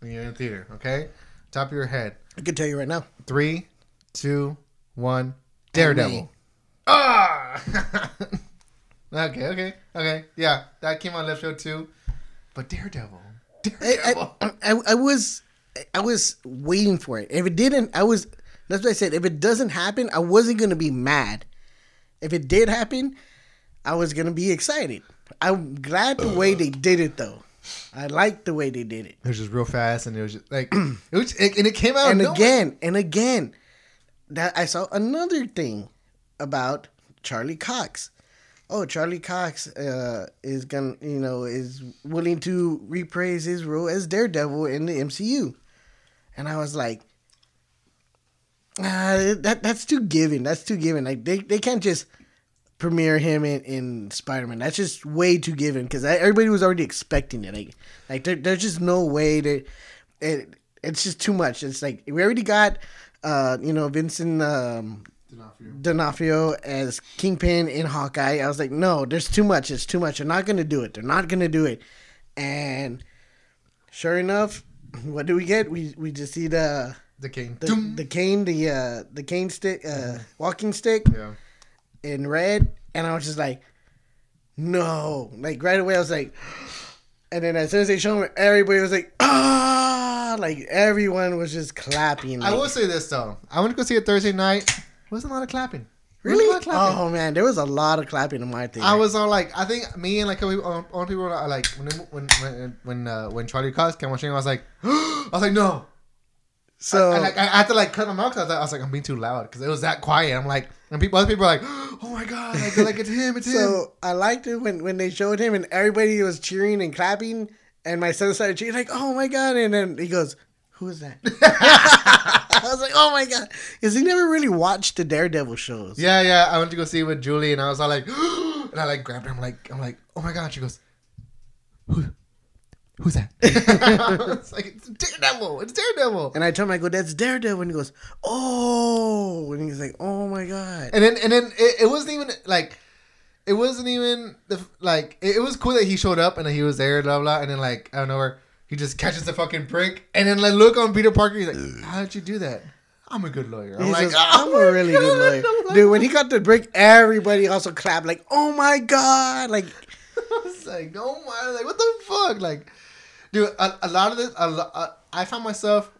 A: When you're in the theater, okay? Top of your head.
B: I can tell you right now.
A: Three, two, one. Daredevil. Ah! okay, okay, okay. Yeah, that came on left show too. But Daredevil.
B: I,
A: Daredevil.
B: I, I, I was I was waiting for it. If it didn't, I was. That's what I said. If it doesn't happen, I wasn't gonna be mad. If it did happen, I was gonna be excited. I'm glad the way they did it though. I like the way they did it.
A: It was just real fast, and it was just like it was, it, and it came out.
B: And
A: nowhere.
B: again, and again, that I saw another thing about Charlie Cox. Oh, Charlie Cox uh, is gonna, you know, is willing to reprise his role as Daredevil in the MCU, and I was like, ah, that that's too given. That's too given. Like they, they can't just premiere him in, in Spider Man. That's just way too given because everybody was already expecting it. Like, like there, there's just no way that it. It's just too much. It's like we already got, uh, you know, Vincent um, D'Onofrio as Kingpin in Hawkeye. I was like, no, there's too much. It's too much. They're not gonna do it. They're not gonna do it. And sure enough, what do we get? We we just see the
A: The cane.
B: the,
A: Doom.
B: the cane, the uh, the cane stick, uh, walking stick
A: yeah.
B: in red, and I was just like, no, like right away I was like, and then as soon as they showed me, everybody was like, ah, like everyone was just clapping.
A: I will say this though. I went to go see it Thursday night. Wasn't a lot of clapping.
B: Really.
A: Wasn't a lot of clapping.
B: Oh man, there was a lot of clapping in my thing.
A: I was all like, I think me and like a on people were like when when when when uh, when Charlie Cox came on stream, I was like, I was like, no.
B: so
A: I, like, I had to like cut my mouth. 'cause I, I was like, I'm being too loud because it was that quiet. I'm like, and people, other people are like, oh my god, like, like it's him, it's him.
B: So I liked it when, when they showed him and everybody was cheering and clapping, and my son started cheering like, "Oh my god!" And then he goes, "Who is that?" I was like, "Oh my god," because he never really watched the Daredevil shows.
A: Yeah, yeah. I went to go see it with Julie, and I was all like, and I like grabbed her. I'm like, I'm like, oh my god. She goes, who, who's that? it's like it's Daredevil. It's Daredevil.
B: And I told him, I go, "That's Daredevil," and he goes, "Oh," and he's like, "Oh my god."
A: And then and then it, it wasn't even like, it wasn't even the like. It, it was cool that he showed up and that he was there, blah blah. And then like I don't know where he just catches the fucking prick, and then like look on Peter Parker. He's like, how did you do that? I'm a good lawyer. I'm like,
B: says,
A: "Oh
B: I'm a really good lawyer,
A: like,
B: dude. When he got the break, everybody also clapped like, "Oh my god!" Like,
A: I was like, oh my, like what the fuck, like, dude. A, a lot of this, a uh, I found myself,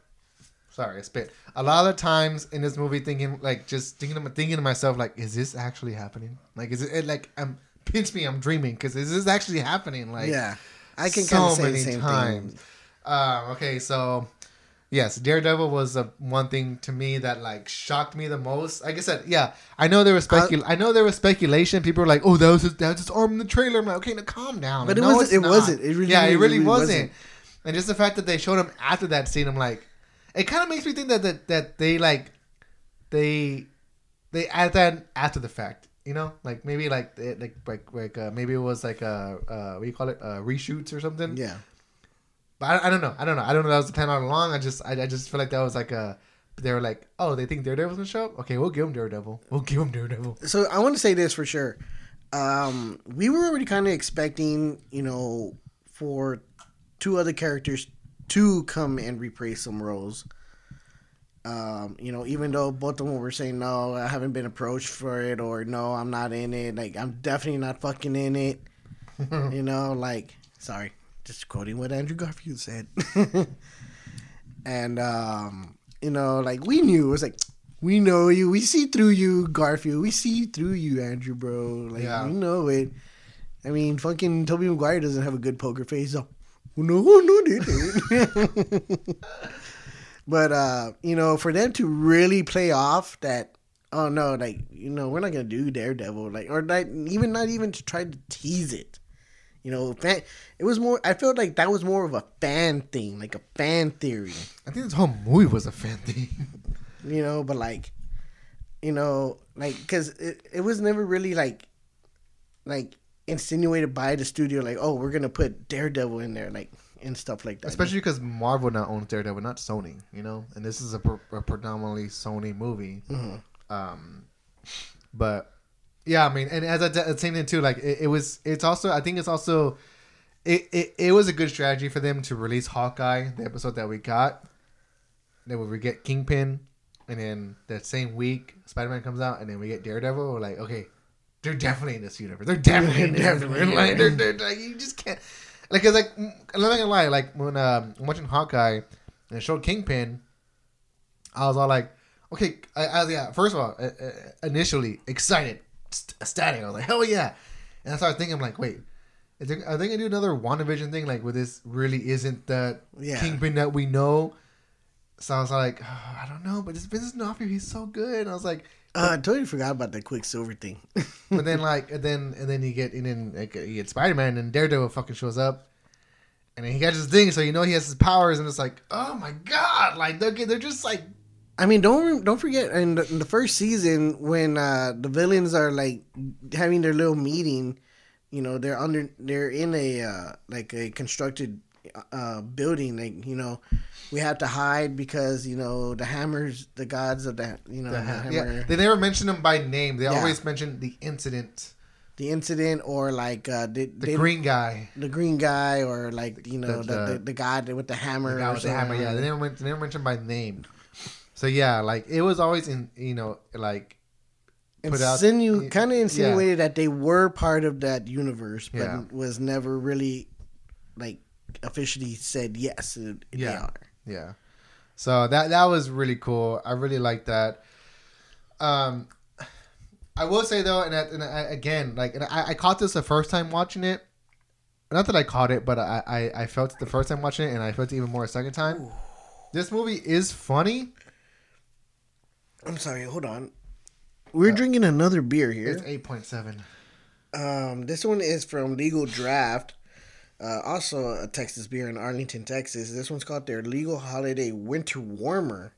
A: sorry, I spit. A lot of times in this movie, thinking like, just thinking, to, thinking to myself, like, is this actually happening? Like, is it, it like, I'm pinch me, I'm dreaming, because is this actually happening? Like,
B: yeah, I can
A: so
B: kind of say the
A: many
B: same
A: times.
B: thing.
A: Um, okay, so yes, Daredevil was the one thing to me that like shocked me the most. Like I said, yeah, I know there was specul- I know there was speculation. People were like, "Oh, that was his, that was his arm in the trailer." I'm like, "Okay, now calm down."
B: But it
A: no,
B: wasn't. It
A: not.
B: wasn't. It really,
A: yeah, it really,
B: really
A: wasn't.
B: wasn't.
A: And just the fact that they showed him after that scene, I'm like, it kind of makes me think that that, that they like they they add that after the fact. You know, like maybe like it, like like like uh, maybe it was like a uh, what do you call it, uh, reshoots or something.
B: Yeah,
A: But I, I don't know. I don't know. I don't know. That was the plan all along. I just I, I just feel like that was like a. They were like, oh, they think Daredevil's gonna show up. Okay, we'll give him Daredevil. We'll give him Daredevil.
B: so I want to say this for sure. Um, we were already kind of expecting, you know, for two other characters to come and reprise some roles. Um, you know, even though both of them were saying no, I haven't been approached for it, or no, I'm not in it. Like, I'm definitely not fucking in it. you know, like, sorry, just quoting what Andrew Garfield said. and um, you know, like we knew it was like we know you, we see through you, Garfield, we see through you, Andrew, bro. Like
A: Yeah.
B: we know it. I mean, fucking Tobey Maguire doesn't have a good poker face, so no, no. But uh, you know, for them to really play off that, oh no, like you know, we're not gonna do Daredevil, like or like even not even to try to tease it. You know, fan, it was more. I felt like that was more of a fan thing, like a fan theory.
A: I think this whole movie was a fan thing.
B: You know, but like, you know, like because it, it was never really like, like insinuated by the studio, like, oh, we're gonna put Daredevil in there, like and stuff like that.
A: Especially because Marvel now owns Daredevil, not Sony. You know, and this is a, a predominantly Sony movie.
B: Mhm.
A: Um, but yeah, I mean, and as I the same time too, like it, it was. It's also. I think it's also. It, it, it was a good strategy for them to release Hawkeye, the episode that we got. Then we get Kingpin, and then that same week Spider Man comes out, and then we get Daredevil. We're like, okay, they're definitely in this universe. They're definitely in this universe. Like, they're, they're, like, you just can't. Like, it's like, mm, I'm not gonna lie. Like when um, I'm watching Hawkeye and showed Kingpin, I was all like, okay, I, I yeah. First of all, uh, uh, initially excited, st- ecstatic. I was like, hell yeah! And I started thinking, I'm like, wait, is there, are they gonna do another WandaVision thing? Like, where this really isn't the
B: Yeah.
A: Kingpin that we know? So I was like, oh, I don't know, but this Vincent D'Onofrio, he's so good. And I was like,
B: Uh, I totally forgot about the Quicksilver thing.
A: but then like, and then and then you get and then like, you get Spider Man and Daredevil fucking shows up, and then he got his thing, so you know he has his powers, and it's like, oh my god, like they're they're just like
B: I mean, don't don't forget in the, in the first season when uh, the villains are like having their little meeting. You know, they're under they're in a uh, like a constructed uh, building. Like you know, we have to hide because you know the hammers, the gods of that. you know
A: the
B: the
A: ha-
B: hammer,
A: yeah. They never mention them by name. They
B: Yeah.
A: always mention the incident,
B: the incident, or like uh, they,
A: the
B: they,
A: green guy,
B: the green guy, or like you know
A: The-
B: the,
A: the-
B: the, guy with the hammer.
A: the guy with the hammer. Yeah, they never they never mention by name. So yeah, like it was always in you know like put out-
B: Insinu- kind of
A: yeah.
B: insinuated that they were part of that universe, but
A: Yeah.
B: was never really like officially said yes. They
A: Yeah.
B: are.
A: Yeah. So that that was really cool. I really liked that. Um, I will say though, and, and I, again, like, and I, I caught this the first time watching it. Not that I caught it, but I, I, I felt it the first time watching it, and I felt it even more a second time. This movie is funny.
B: I'm sorry. Hold on. We're drinking another beer here.
A: It's eight point seven.
B: Um, this one is from Legal Draft, uh, also a Texas beer in Arlington, Texas. This one's called their Legal Holiday Winter Warmer.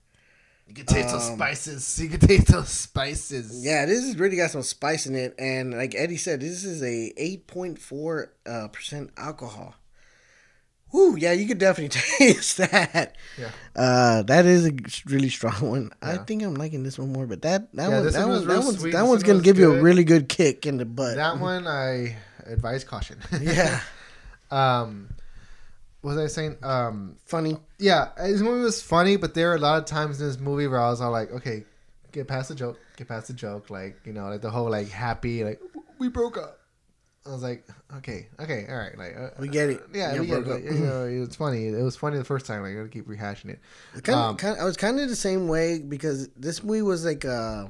A: You can taste those
B: Um,
A: spices. You can taste those spices.
B: Yeah, this has really got some spice in it, and like Eddie said, this is a eight point four uh, percent alcohol. Whoo, yeah, you could definitely taste that.
A: Yeah.
B: Uh, that is a really strong one.
A: Yeah.
B: I think I'm liking this one more, but that that
A: Yeah,
B: one that
A: one was
B: that one's
A: sweet.
B: that
A: This
B: one's
A: one
B: gonna give you a really good kick in the butt.
A: That one I advise caution.
B: yeah,
A: um, what was I saying? Um,
B: funny.
A: yeah, this movie was funny, but there are a lot of times in this movie where I was all like, okay, get past the joke, get past the joke, like you know, like the whole like happy, like we broke up. I was like, okay, okay, all right, like uh,
B: We get it.
A: Yeah, we get it.
B: broke
A: Like,
B: up.
A: you know, it was funny. It was funny the first time. Like, I gotta keep rehashing it.
B: Kind of,
A: Um,
B: kind of, I was kind of the same way because this movie was like, uh,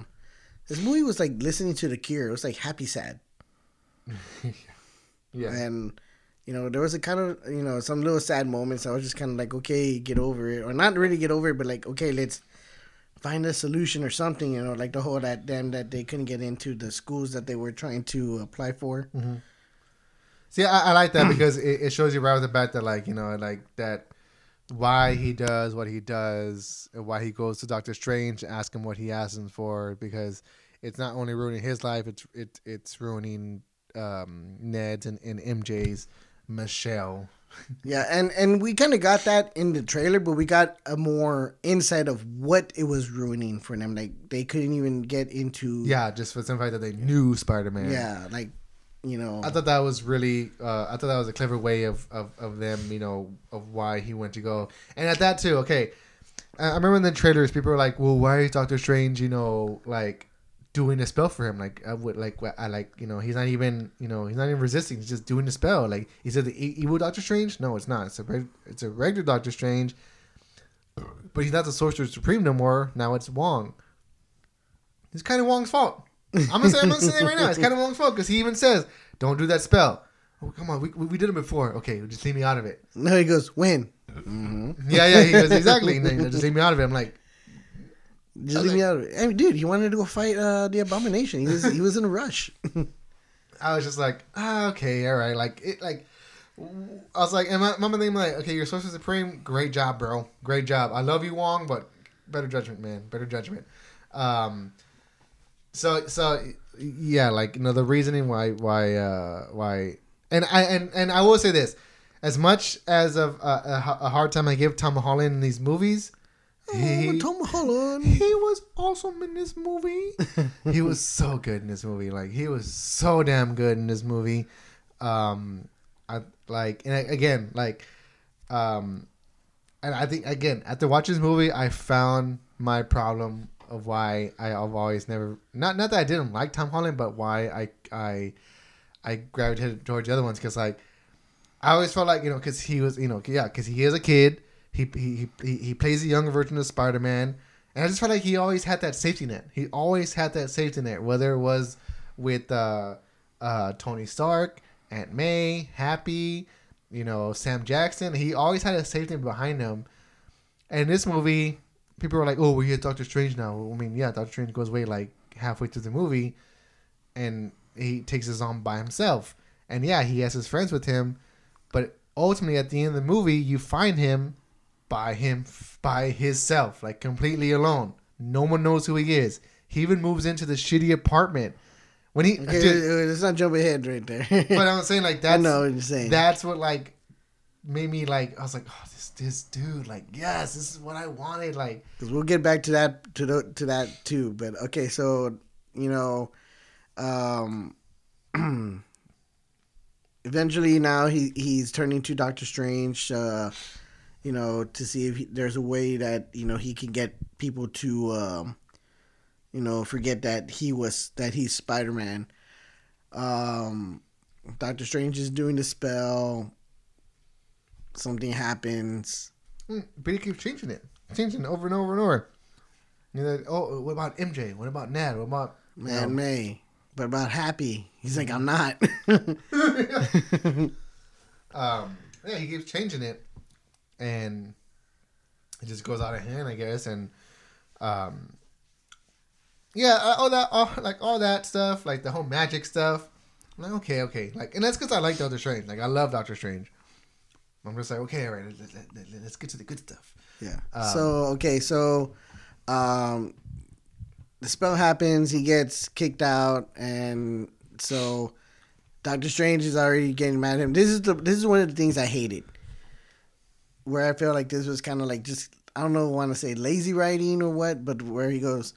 B: this movie was like listening to The Cure. It was like happy sad,
A: Yeah,
B: and you know there was a kind of you know some little sad moments. I was just kind of like, okay, get over it, or not really get over it, but like, okay, let's find a solution or something. You know, like the whole that them that they couldn't get into the schools that they were trying to apply for.
A: See, I, I like that because it, it shows you right off the bat that, like, you know, like that why he does what he does, and why he goes to Doctor Strange to ask him what he asks him for, because it's not only ruining his life, it's it, it's ruining um, Ned's and, and MJ's Michelle.
B: Yeah, and and we kind of got that in the trailer, but we got a more insight of what it was ruining for them. Like they couldn't even get into.
A: Yeah, just for some fact that they knew Spider Man.
B: Yeah, like you know.
A: I thought that was really, uh, I thought that was a clever way of, of, of them, you know, of why he went to go. And at that too, okay, I I remember in the trailers, people were like, "Well, why is Doctor Strange, you know, like doing a spell for him? Like, I would like, I like, you know, he's not even, you know, he's not even resisting. He's just doing the spell. Like, he said, the evil Doctor Strange? No, it's not. It's a, reg- it's a regular Doctor Strange, but he's not the Sorcerer Supreme no more. Now it's Wong. It's kind of Wong's fault. I'm gonna say, I'm gonna say it right now. It's kind of Wong's fault because he even says, "Don't do that spell." Oh, come on, we, we, did it before. Okay, just leave me out of it.
B: no, he goes when. hmm
A: Yeah, yeah, he goes exactly. Just leave me out of it. I'm like,
B: Just leave me out of it. I mean, dude, he wanted to go fight uh, the abomination. He was he was in a rush.
A: I was just like, ah, okay, all right. Like it, like I was like, and my mama thing like, okay, you're Sorcerer Supreme, great job, bro, great job. I love you, Wong, but better judgment, man, better judgment. Um, so so yeah, like you know the reasoning why why uh why, and I and and I will say this, as much as of a, a, a hard time I give Tom Holland in these movies, he,
B: oh, Tom Holland.
A: he was awesome in this movie. he was so good in this movie. Like he was so damn good in this movie. Um, I like and I- again like, um, and I think again after watching this movie, I found my problem of why I've always never not not that I didn't like Tom Holland, but why I I I gravitated towards the other ones because like I always felt like you know because he was you know yeah because he is a kid he he he, plays a younger version of Spider Man and I just felt like he always had that safety net. He always had that safety net whether it was with uh, uh, Tony Stark Aunt May Happy you know Sam Jackson. He always had a safety net behind him. And this movie people were like oh well here's Doctor Strange now. I mean yeah Doctor Strange goes away like halfway through the movie and he takes his on by himself. And yeah he has his friends with him but ultimately at the end of the movie you find him by him by himself like completely alone no one knows who he is he even moves into the shitty apartment when he
B: Okay,
A: dude,
B: let's not jumping ahead right there.
A: but i'm saying like
B: I know what you're saying.
A: that's what like made me like i was like oh this this dude like yes this is what i wanted like
B: Because we'll get back to that to the, to that too. But okay, so you know, um, eventually now he he's turning to Doctor Strange. Uh, you know, to see if he, there's a way that you know he can get people to, um, you know, forget that he was that he's Spider Man. Um, Doctor Strange is doing the spell. Something happens.
A: Mm, But he keeps changing it, changing it over and over and over. You know, oh, what about MJ? What about Ned? What about
B: Man,
A: know,
B: May. What about Happy, he's like, I'm not.
A: um, yeah, he keeps changing it, and it just goes out of hand, I guess. And um, yeah, all that, all, like all that stuff, like the whole magic stuff. I'm like, okay, okay, like, and that's because I like Doctor Strange. Like, I love Doctor Strange. I'm just like, okay, all right, let, let, let, let's get to the good stuff.
B: Yeah.
A: Um,
B: so okay, so um, the spell happens. He gets kicked out, and so Doctor Strange is already getting mad at him. This is the this is one of the things I hated, where I feel like this was kind of like just I don't know want to say lazy writing or what, but where he goes.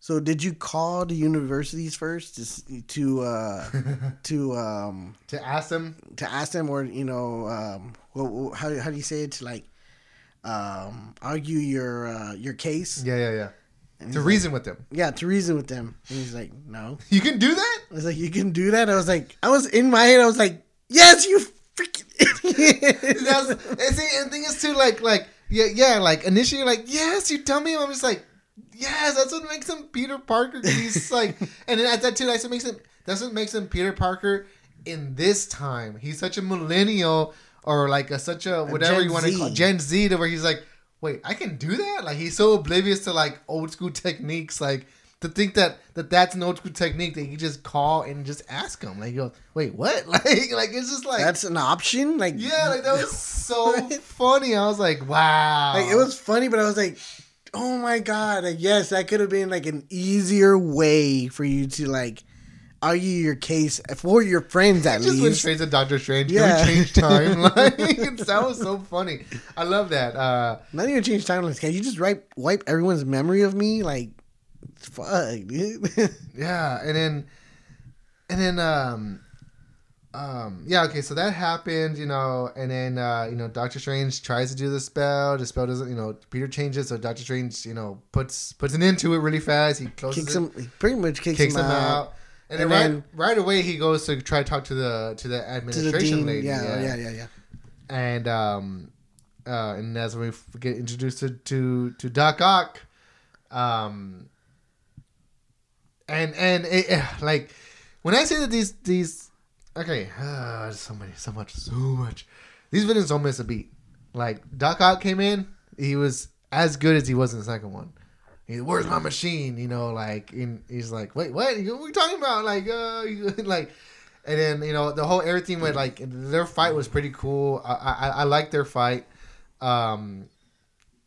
B: So did you call the universities first to to uh, to um,
A: to ask them,
B: to ask them or you know um how, how do you say it to like um argue your uh your case
A: yeah, yeah, yeah,
B: And
A: to
B: like-
A: reason with them.
B: yeah to reason with them and he's like no
A: You can do that.
B: i was like you can do that i was like i was in my head i was like yes you freaking idiot
A: That's, and see, and the thing is too, like, like, yeah, yeah, like initially, you're like, yes, you tell me. I'm just like, yes, that's what makes him Peter Parker. He's like, and then at that too, that's what makes him. That's what makes him Peter Parker in this time. He's such a millennial, or like a such a whatever
B: Gen
A: you want to call Gen Z, to where he's like, wait, I can do that. Like he's so oblivious to like old school techniques, like. To think that, that that's an old school technique that you just call and just ask him, like, you go, wait, what? Like, like it's just like
B: that's an option like
A: yeah, like that was so
B: Right?
A: funny. I was like, wow.
B: like it was funny but i was like oh my god like yes that could have been like an easier way for you to like argue your case for your friends at
A: just went
B: least
A: straight to Doctor Strange.
B: Yeah.
A: Can we change time? Like that was so funny. I love that. Uh,
B: Not even change timelines. Can you just wipe wipe everyone's memory of me? Like, fuck, dude.
A: yeah, and then, and then, um, um, yeah. Okay, so that happened, you know, and then, uh, you know, Doctor Strange tries to do the spell. The spell doesn't, you know, Peter changes, so Doctor Strange, you know, puts puts an end to it really fast. He closes
B: kicks
A: it.
B: him. He pretty much kicks,
A: kicks
B: him,
A: him out. And,
B: And
A: then,
B: then-
A: right, right away he goes to try to talk to the to the
B: to the
A: administration
B: dean.
A: lady.
B: yeah, yeah, yeah, yeah.
A: And um, uh, and as we get introduced to to, to Doc Ock, um, and and it, eh, like when I say that these these okay, uh, so many, so much, so much. These villains don't miss a beat. Like Doc Ock came in, he was as good as he was in the second one. He, Where's my machine? You know, like in, he's like, wait, what? What are you talking about? Like, uh, like, and then you know the whole everything went like their fight was pretty cool. I I, I liked their fight. Um,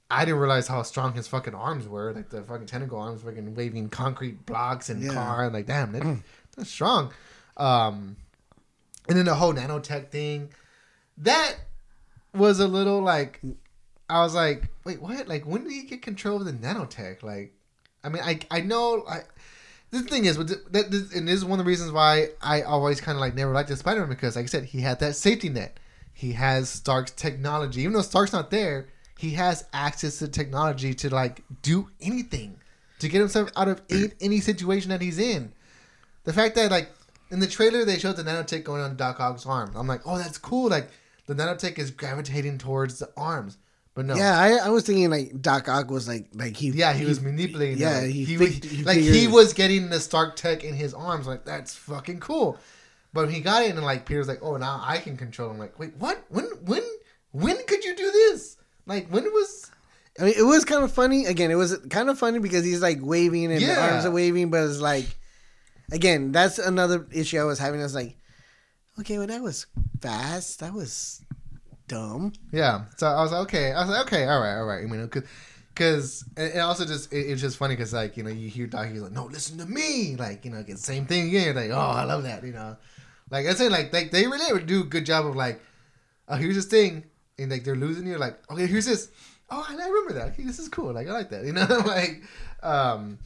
A: I didn't realize how strong his fucking arms were. Like the fucking tentacle arms, fucking waving concrete blocks and
B: Yeah.
A: car. And like, damn, that, that's strong. Um, and then the whole nanotech thing, that was a little like, I was like, wait, what? Like, when did he get control of the nanotech? Like, I mean, I I know I. The thing is, that, this, and this is one of the reasons why I always kind of like never liked the Spider Man because, like I said, he had that safety net. He has Stark's technology, even though Stark's not there. He has access to technology to like do anything to get himself out of any, any situation that he's in. The fact that like in the trailer they showed the nanotech going on Doc Ock's arm. I'm like, oh, that's cool. Like the nanotech is gravitating towards the arms, but no.
B: Yeah, I, I was thinking like Doc Ock was like like he.
A: Yeah, he was manipulating.
B: Yeah,
A: them.
B: he
A: he,
B: he
A: like he was getting the Stark tech in his arms. Like that's fucking cool. But when he got it, and like Peter's like, oh, now I can control him. Like, wait, what? When? When? When could you do this? Like, when it was?
B: I mean, it was kind of funny. Again, it was kind of funny because he's like waving and the
A: Yeah.
B: arms are waving, but it's like, again, that's another issue I was having. I was like, okay, well, that was fast. That was dumb.
A: Yeah. So I was like, okay. I was like, okay, all right, all right. I mean, because. And also just it, it's just funny because like you know you hear Doc he's like no listen to me like you know get the same thing again like oh I love that you know like I say like like they really do a good job of like oh here's this thing and like they're losing you like okay here's this oh I remember that okay this is cool like I like that you know like um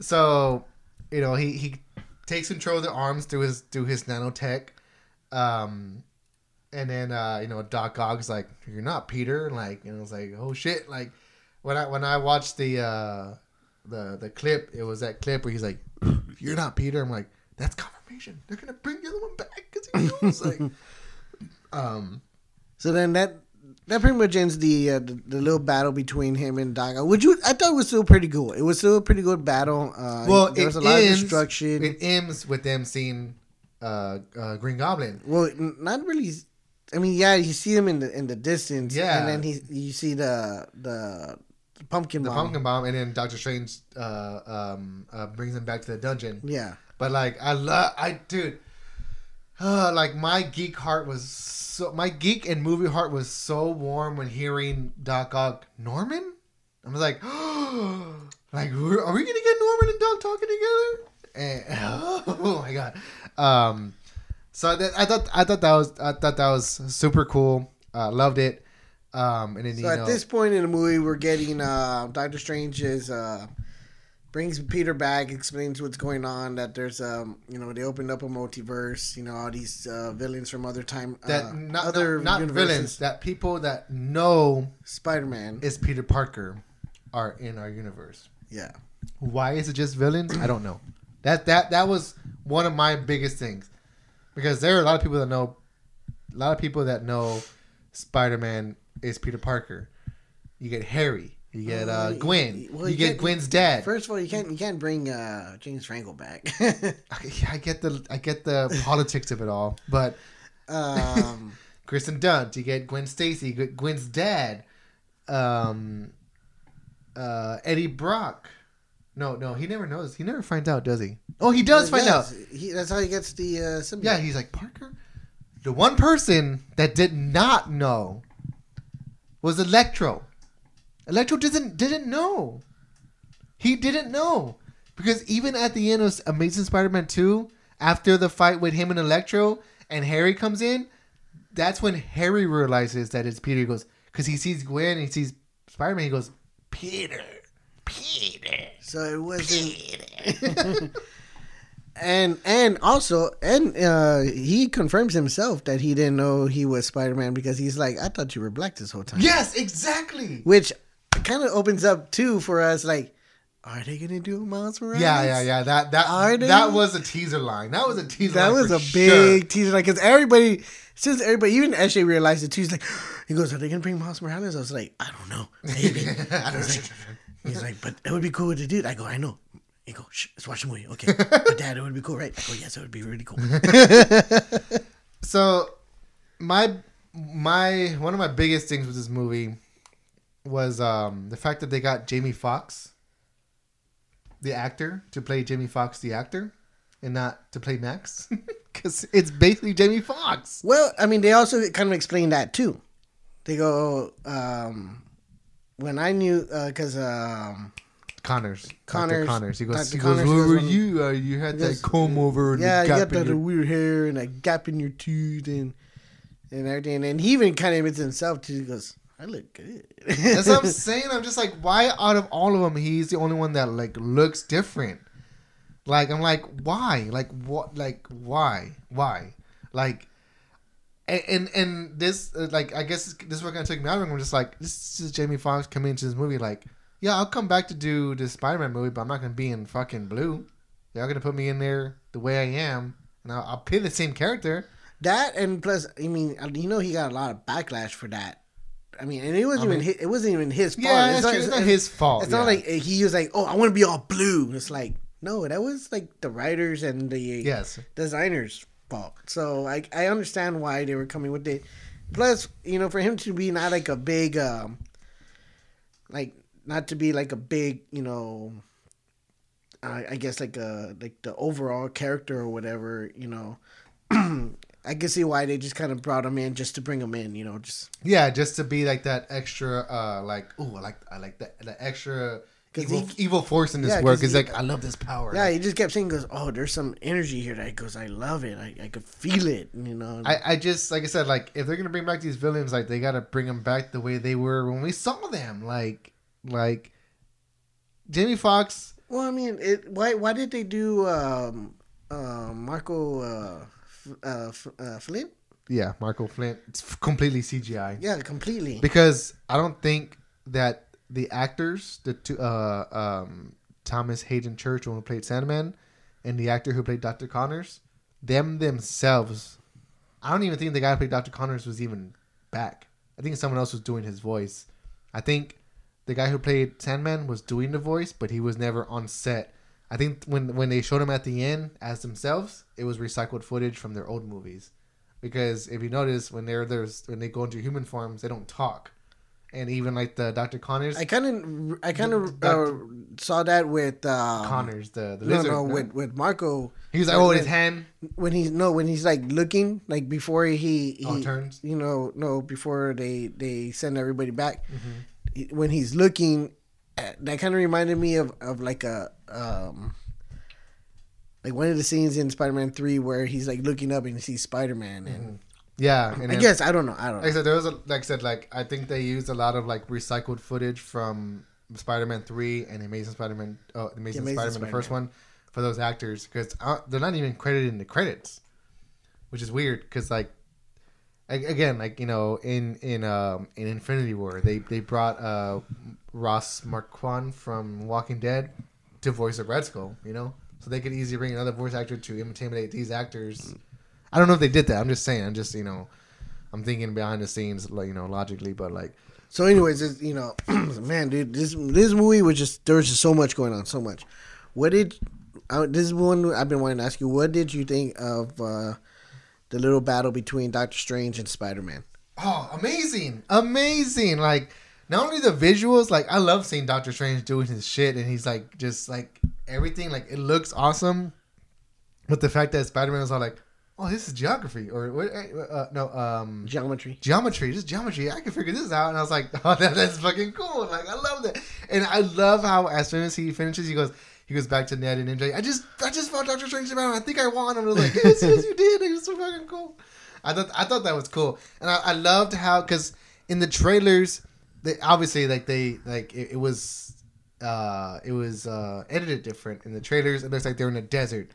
A: so you know he he takes control of the arms through his through his nanotech um and then uh, you know Doc Ock's like, "You're not Peter." Like, and I was like, "Oh shit!" Like when I when I watched the uh, the the clip, it was that clip where he's like, "You're not Peter." I'm like, "That's confirmation. They're gonna bring the other one back because he knows." like, um,
B: So then that that pretty much ends the, uh, the the little battle between him and Ock, which you, I thought it was still pretty cool. It was still a pretty good battle. Uh,
A: well,
B: there
A: it
B: was a lot
A: ends,
B: of destruction.
A: It ends with them seeing uh, uh, Green Goblin.
B: well, n- not really. I mean, yeah, you see him in the in the distance,
A: Yeah.
B: and then he you see the the, the pumpkin
A: The
B: bomb.
A: pumpkin bomb, and then Doctor Strange uh, um, uh, brings him back to the dungeon.
B: Yeah,
A: But like I love I dude uh, like my geek heart was so my geek and movie heart was so warm when hearing Doc Ock Norman. I was like like we're- we gonna get Norman and Doc talking together? And, oh my god. Um so that, I thought I thought that was I thought that was super cool. Uh, loved it. Um and then
B: So at
A: know
B: this point in the movie, we're getting uh, Doctor Strange's uh, brings Peter back, explains what's going on. That there's um, you know, they opened up a multiverse. You know, all these uh, villains from other time,
A: that
B: uh,
A: not,
B: other
A: not, not villains, that people that know
B: Spider Man.
A: is Peter Parker are in our universe.
B: Yeah,
A: Why is it just villains? I don't know. That that that was one of my biggest things because there are a lot of people that know, a lot of people that know Spider Man is Peter Parker. You get Harry. You get uh, Gwen.
B: well,
A: you
B: you
A: get Gwen's dad.
B: First of all, you can't you can't bring uh, James Franco back.
A: I, I get the I get the politics of it all, but
B: um,
A: Kristen Dunst. You get Gwen Stacy. You get Gwen's dad. Um, uh, Eddie Brock. No, no, he never knows. He never finds out, does he? Oh, he does find out.
B: He, that's how he gets the uh, symbiote.
A: Yeah, he's like Parker. The one person that did not know was Electro. Electro didn't didn't know. He didn't know because even at the end of Amazing Spider-Man two, after the fight with him and Electro, and Harry comes in, that's when Harry realizes that it's Peter. He goes because he sees Gwen, and he sees Spider-Man. He goes, Peter, Peter.
B: So it wasn't. and and also and uh he confirms himself that he didn't know he was Spider-Man because he's like I thought you were black this whole time.
A: Yes, exactly.
B: Which kind of opens up too for us like are they going to do Miles Morales?
A: Yeah, yeah, yeah. That that
B: Are they?
A: that was a teaser line. That was a teaser. Line.
B: That
A: line
B: was a
A: sure.
B: big teaser like cuz everybody since everybody even Eshe realized it too he's like he goes are they going to bring Miles Morales? I was like I don't know. Maybe.
A: I don't know.
B: He's like, but it would be cool to do it. I go, I know. He goes, shh, let's watch the movie. Okay. but dad, it would be cool, right? I go, yes, it would be really cool.
A: So, my my one of my biggest things with this movie was um the fact that they got Jamie Foxx, the actor, to play Jamie Foxx, the actor, and not to play Max, because it's basically Jamie Foxx.
B: well, I mean, they also kind of explain that too. They go, um, when I knew, because um,
A: Connors,
B: Connors-
A: Dr. Connors. He goes,
B: Dr.
A: he
B: Connors
A: goes, where were you? Uh, you had
B: goes,
A: that comb over and
B: yeah, you got that
A: your
B: weird hair and a gap in your tooth and and everything. And he even kind of admits himself too. He goes, I look good.
A: That's what I'm saying. I'm just like, why out of all of them, he's the only one that like looks different. Like I'm like, why? Like what? Like why? Why? Like, and and, and this uh, like I guess this is what kind of took me out of it. I'm just like, this is Jamie Foxx coming into this movie. Like, yeah, I'll come back to do this Spider-Man movie, but I'm not gonna be in fucking blue. Y'all gonna put me in there the way I am, and I'll, I'll play the same character.
B: That and plus, I mean, you know, he got a lot of backlash for that. I mean, and it wasn't
A: I
B: even his, it wasn't even his fault.
A: Yeah,
B: it's not,
A: it's not his fault.
B: It's not like he was like, "Oh, I want to be all blue." It's like, no, that was like the writers and the
A: yes,
B: designers' fault. So I I understand why they were coming with it. Plus, you know, for him to be not like a big, um, like not to be like a big, you know, I, I guess like a like the overall character or whatever, you know. I can see why they just kind of brought him in just to bring him in, you know, just
A: Yeah, just to be like that extra, uh, like, oh, I like, I like that, the extra evil,
B: he-
A: evil force in this
B: Yeah,
A: work. Is like, I love this power.
B: Yeah, he just kept saying, "Goes, oh, there's some energy here." That he goes, "I love it. I, I could feel it." You know.
A: I, I just, like I said, like if they're gonna bring back these villains, like they gotta bring them back the way they were when we saw them. Like, like Jamie Foxx.
B: well, I mean, it. Why? Why did they do um, uh, Marco uh, uh, F- uh, Flynn?
A: yeah, Michael Flint. It's completely CGI
B: Yeah, completely.
A: because I don't think that the actors, the two, uh, um, Thomas Haden Church, who played Sandman, and the actor who played Doctor Connors, them themselves, I don't even think the guy who played Doctor Connors was even back. I think someone else was doing his voice. I think the guy who played Sandman was doing the voice, but he was never on set. I think when when they showed him at the end as themselves, it was recycled footage from their old movies. Because if you notice, when they're there's when they go into human forms, they don't talk, and even like the Doctor Connors,
B: I kind of, I kind of uh, saw that with um,
A: Connors, the, the lizard.
B: no,
A: no?
B: with with Marko
A: he was like,
B: when-
A: oh, his hand
B: when he's no when he's like looking like before he he
A: oh, turns.
B: you know no before they they send everybody back
A: Mhm.
B: when he's looking that kind of reminded me of of like a um like one of the scenes in Spider-Man 3 where he's like looking up and he sees Spider-Man and
A: Yeah, and
B: I
A: then-
B: guess I don't know I don't
A: Like I said, there was a like I said, like I think they used a lot of like recycled footage from Spider-Man three and Amazing Spider-Man, oh, Amazing,
B: Amazing
A: Spider-Man, the first one, for those actors because uh, they're not even credited in the credits, which is weird because like again, like you know, in in um in Infinity War, they they brought uh Ross Marquand from Walking Dead to voice of Red Skull, you know, so they could easily bring another voice actor to intimidate these actors. I don't know if they did that. I'm just saying. I'm just you know. I'm thinking behind the scenes, like you know, logically, but like,
B: so anyways it's, you know man dude this this movie was just there was just so much going on so much what did I, this is one I've been wanting to ask you what did you think of uh the little battle between Doctor Strange and Spider-Man
A: oh, amazing, amazing! Like, not only the visuals, like I love seeing Doctor Strange doing his shit, and he's like just like everything, like it looks awesome. But the fact that Spider Man was all like, "Oh, this is geography," or what? Uh, no, um,
B: geometry
A: geometry. just geometry. I can figure this out. And I was like, oh, that, that's fucking cool. Like, I love that. And I love how as soon as he finishes, he goes, he goes back to Ned and MJ. I just, I just fought Doctor Strange about. I think I won. And I was like, yes, yes, you did. It was so fucking cool. I thought, I thought that was cool. And I, I loved how, because in the trailers, they obviously like they like it, it was, uh, it was uh edited different in the trailers. It looks like they're in a desert.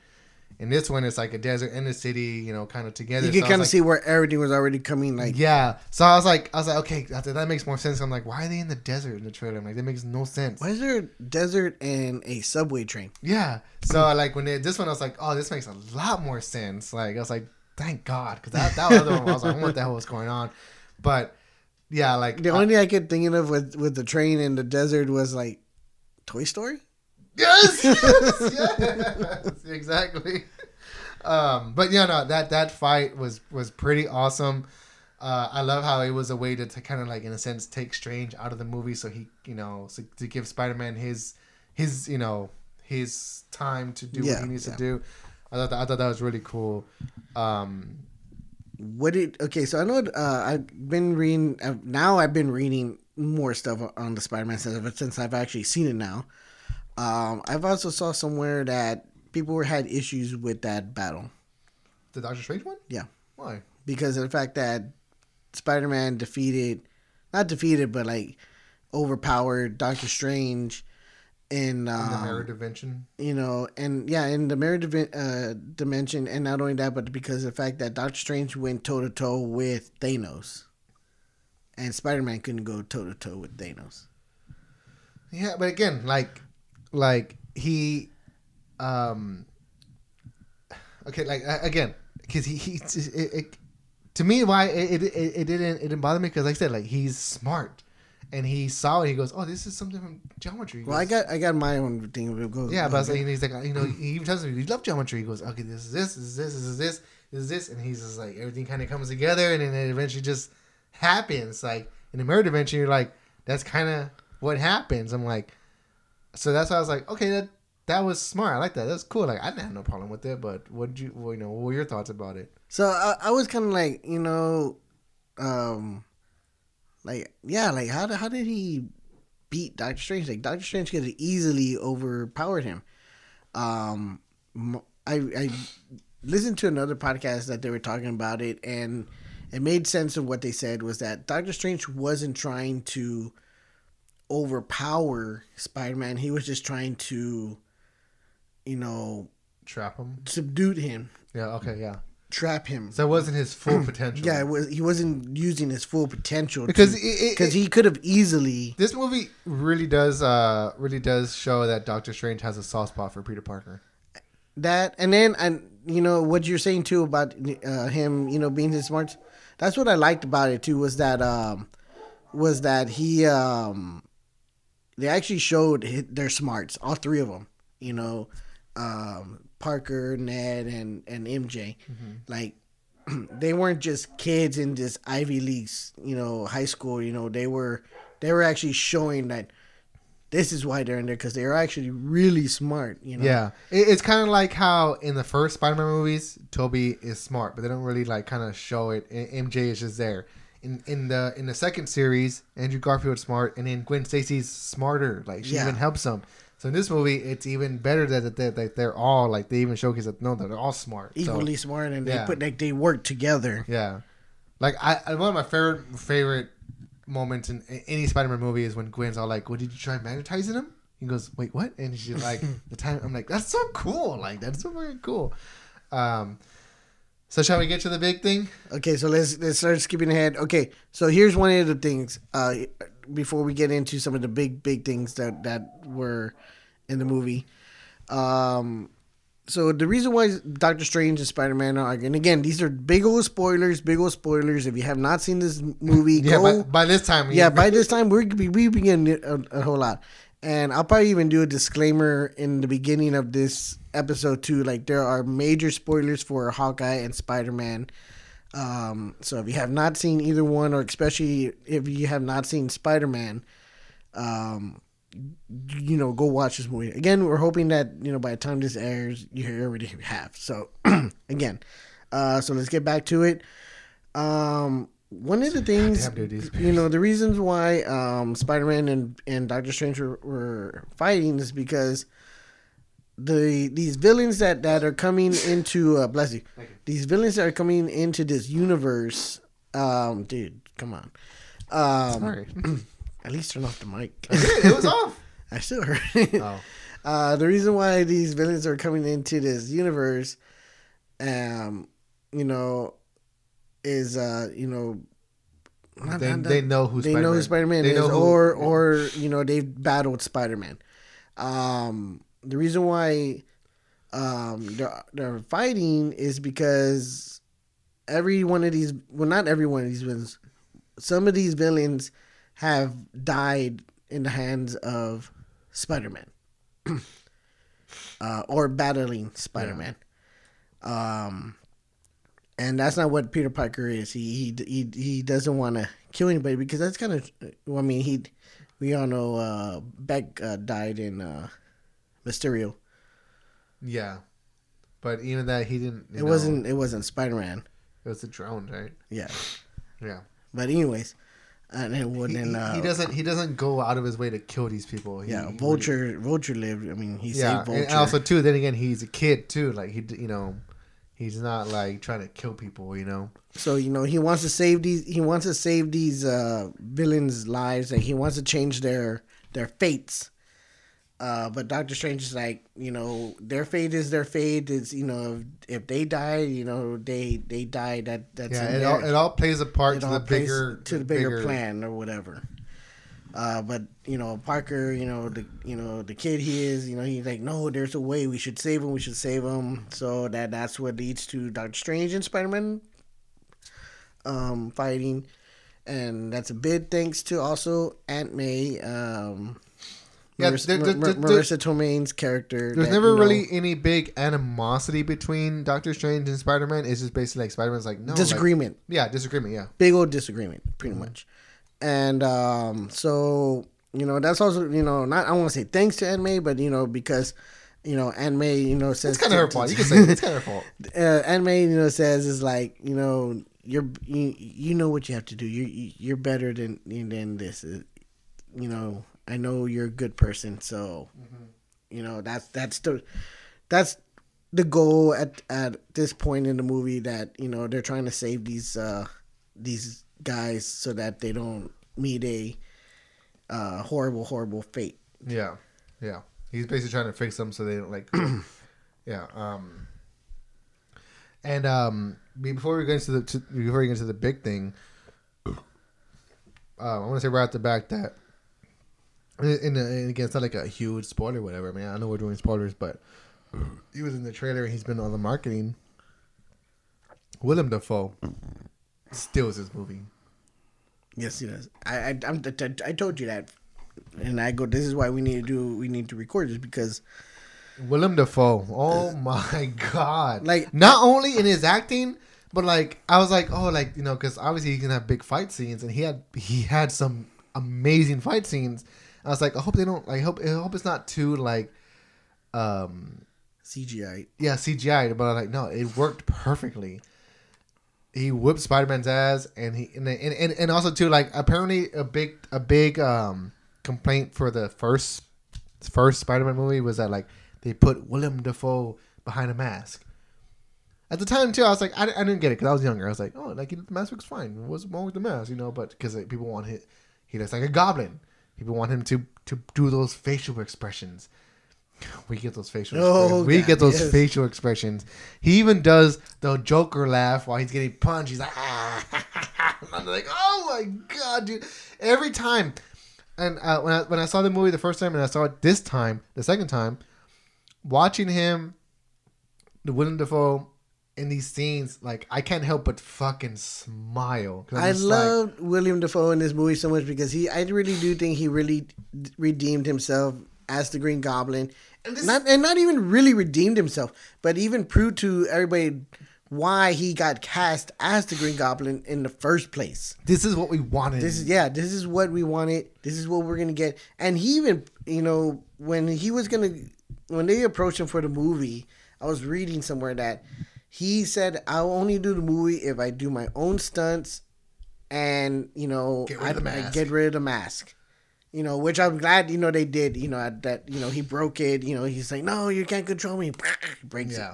A: In this one, it's like a desert and a city, you know, kind of together.
B: you can
A: was
B: kind of
A: like,
B: see where everything was already coming like
A: yeah. So I was like, I was like, okay, that, that makes more sense. I'm like, why are they in the desert in the trailer? I'm like, that makes no sense.
B: why is there a desert and a subway train
A: Yeah. So like when they, this one, I was like, oh, this makes a lot more sense. Like I was like, thank God, because that that other one, I was like, what the hell was going on? But yeah, like
B: the only thing I could thinking of with with the train in the desert was like Toy Story
A: Yes, yes, yes, exactly. Um, but yeah, no, that that fight was was pretty awesome. Uh, I love how it was a way to, to kind of like in a sense take Strange out of the movie, so he you know so to give Spider Man his his you know his time to do
B: Yeah,
A: what he needs
B: yeah.
A: to do. I thought that, I thought that was really cool. Um,
B: what did okay so i know uh, i've been reading uh, now i've been reading more stuff on the spider-man since, since i've actually seen it now um, i've also saw somewhere that people were had issues with that battle
A: the Doctor Strange one?
B: Yeah.
A: Why?
B: because of the fact that spider-man defeated not defeated but like overpowered doctor strange in,
A: In the
B: um,
A: mirror dimension.
B: you know, and yeah, in the mirror divi- uh, dimension, and not only that, but because of the fact that Doctor Strange went toe to toe with Thanos, and Spider Man couldn't go toe to toe with Thanos.
A: Yeah, but again, like, like he, um, okay, like uh, again, because he he it, it, to me why it, it it it didn't it didn't bother me because like I said like he's smart and he saw it he goes oh this is something from geometry. He
B: Well, I got I got my own thing. Goes,
A: yeah, but I was like, he's like you know he even tells me he loves geometry. He goes okay this is this this is this this is this this is this and he's just like everything kind of comes together and then it eventually just happens like in the mirror dimension you're like that's kind of what happens. I'm like so that's why I was like okay that that was smart. I like that. That's cool. Like I didn't have no problem with it. But what did you well, you know what were your thoughts about it?
B: So I, I was kind of like, you know, um, like yeah, like how did how did he beat Doctor Strange? Like Doctor Strange could have easily overpowered him. Um, I I listened to another podcast that they were talking about it, and it made sense of what they said was that Doctor Strange wasn't trying to overpower Spider Man. He was just trying to, you know,
A: Trap him.
B: subdue him.
A: Yeah. Okay. Yeah.
B: Trap him.
A: So it wasn't his full potential.
B: Yeah, it was he wasn't using his full potential
A: because
B: to-
A: it, it,
B: because he could have easily
A: this movie really does uh really does show that Doctor Strange has a soft spot for Peter Parker.
B: that and then and you know what you're saying too about uh, him you know being his smarts that's what i liked about it too was that um was that he um they actually showed their smarts all three of them you know um parker ned and and mj mm-hmm. like they weren't just kids in this ivy leagues you know high school you know they were they were actually showing that this is why they're in there because they're actually really smart you know
A: Yeah, it, it's kind of like how in the first Spider-Man movies, Tobey is smart, but they don't really like kind of show it. MJ is just there. In in the in the second series, Andrew Garfield's smart, and then Gwen Stacy's smarter. Like she
B: Yeah.
A: even helps him. So in this movie, it's even better that that, that they're all like they even showcase that no, they're all smart. So,
B: equally smart and
A: yeah.
B: they put like they work together.
A: yeah, like I one of my favorite favorite moments in any Spider-Man movie is when Gwen's all like, "What did you try magnetizing him?" He goes, "Wait, what?" And she's like, "The time." I'm like, "That's so cool! Like that's so very cool." Um, so shall we get to the big thing?
B: Okay, so let's let's start skipping ahead. Okay, so here's one of the things uh, before we get into some of the big big things that that were in the movie. Um, so the reason why Doctor Strange and Spider Man are, and again, these are big old spoilers, big old spoilers. If you have not seen this movie,
A: Yeah,
B: go.
A: by, by this time,
B: yeah, by this time we're we we begin a, a whole lot, and I'll probably even do a disclaimer in the beginning of this episode too. Like there are major spoilers for Hawkeye and Spider Man. Um, so if you have not seen either one, or especially if you have not seen Spider Man, um, you know, go watch this movie. Again, we're hoping that you know by the time this airs, you already have. So again, uh, so let's get back to it. Um, one of the things,
A: Damn, dude, these
B: you know, the reasons why um, Spider Man and, and Doctor Strange were, were fighting is because the these villains that, that are coming into uh, bless you,
A: Thank you.
B: these villains that are coming into this universe, um, dude, come on, um,
A: Sorry,
B: at least turn off the mic.
A: it was off.
B: I still heard it.
A: Oh,
B: Uh, the reason why these villains are coming into this universe, um, you know, is uh, you know, not-
A: they,
B: not-
A: they know who
B: they
A: Spider-Man.
B: know who Spider Man
A: They
B: is,
A: know who-
B: or or you know they've battled Spider Man. Um, the reason why um they're they're fighting is because every one of these, well, not every one of these villains, some of these villains have died in the hands of Spider Man, uh, or battling Spider Man. Um, and that's not what Peter Parker is. He he he, he doesn't want to kill anybody because that's kind of. Well, I mean, he we all know uh, Beck uh, died in uh, Mysterio.
A: Yeah, but even that he didn't.
B: It
A: know,
B: wasn't it wasn't Spider Man.
A: It was a drone, right?
B: Yeah,
A: Yeah.
B: but anyways, and then
A: He,
B: when then uh,
A: he, he doesn't. He doesn't go out of his way to kill these people. He,
B: yeah
A: he
B: Vulture Vulture lived. I mean, he
A: yeah,
B: saved Vulture.
A: and also too. Then again, he's a kid too. Like he, you know, he's not like trying to kill people. You know.
B: So you know he wants to save these. He wants to save these uh, villains' lives, and he wants to change their their fates. Uh, but Doctor Strange is like, you know, their fate is their fate. Is you know, if, if they die, you know, they they die. That that's
A: Yeah, it all, it all plays a part
B: it
A: to the bigger
B: to the bigger, plan or whatever. Uh, but you know, Parker, you know the you know the kid he is, you know he's like, no, there's a way we should save him. We should save him. So that that's what leads to Doctor Strange and Spider Man um, fighting, and that's a big thanks to also Aunt May. Um,
A: Yeah,
B: Marisa,
A: there- there-
B: Mar-
A: there-
B: Marisa Tomei's character.
A: There's
B: that,
A: never
B: you know,
A: really any big animosity between Doctor Strange and Spider Man. It's just basically like Spider Man's like no like-
B: disagreement.
A: yeah, disagreement. Yeah,
B: big old disagreement, pretty much. And um, so you know that's also you know not I want to say thanks to Aunt May, but you know because you know Aunt May you know says
A: it's kind of her fault. You can say it's kind of her fault.
B: uh, Aunt May you know says is like you know you're you, you know what you have to do. You you're better than than this. Uh, You know I know you're a good person, so you know that's that's the that's the goal at at this point in the movie that you know they're trying to save these uh these guys so that they don't meet a uh horrible horrible fate
A: Yeah, yeah. He's basically trying to fix them so they don't like. yeah. Um. And um, before we get into the to, before we get into the big thing, uh, I want to say right off the back that, and, uh, and again, it's not like a huge spoiler, whatever. I mean, I know we're doing spoilers, but he was in the trailer and he's been on the marketing. Willem Dafoe steals this movie.
B: Yes, he does. I, I, I'm, I told you that, and I go. This is why we need to do. We need to record this because
A: Willem Dafoe. Oh my god!
B: Like-
A: not only in his acting, but like I was like, oh, like you know, because obviously he can have big fight scenes, and he had he had some amazing fight scenes. I was like, I hope they don't. I hope I hope it's not too like, um,
B: CGI.
A: yeah, CGI. But I'm like, no, it worked perfectly. He whipped Spider Man's ass, and he and, and and and also too like apparently a big a big um complaint for the first first Spider Man movie was that like they put Willem Dafoe behind a mask. At the time too, I was like, I, I didn't get it because I was younger. I was like, oh, like the mask looks fine. What's wrong with the mask, you know? But because like, people want it, he looks like a goblin. People want him to to do those facial expressions. We get those facial.
B: Oh.
A: We get those
B: yes.
A: facial expressions. He even does the Joker laugh while he's getting punched. He's like, ah. I'm like, oh my god, dude! Every time, and uh, when I when I saw the movie the first time and I saw it this time, the second time, watching him, the Willem Dafoe in these scenes, like I can't help but fucking smile.
B: I
A: just like,
B: love William Dafoe in this movie so much because he, I really do think he really redeemed himself as the Green Goblin,
A: And this-
B: not and not even really redeemed himself, but even proved to everybody why he got cast as the Green Goblin in the first place.
A: this is what we wanted.
B: This is yeah, this is what we wanted. This is what we're gonna get. And he even, you know, when he was gonna, when they approached him for the movie, I was reading somewhere that he said, "I'll only do the movie if I do my own stunts, and you know,
A: Get rid
B: I,
A: of the
B: I
A: mask."
B: get rid of the mask." You know, which I'm glad you know they did. You know that you know he broke it. You know he's like, "No, you can't control me." Breaks it.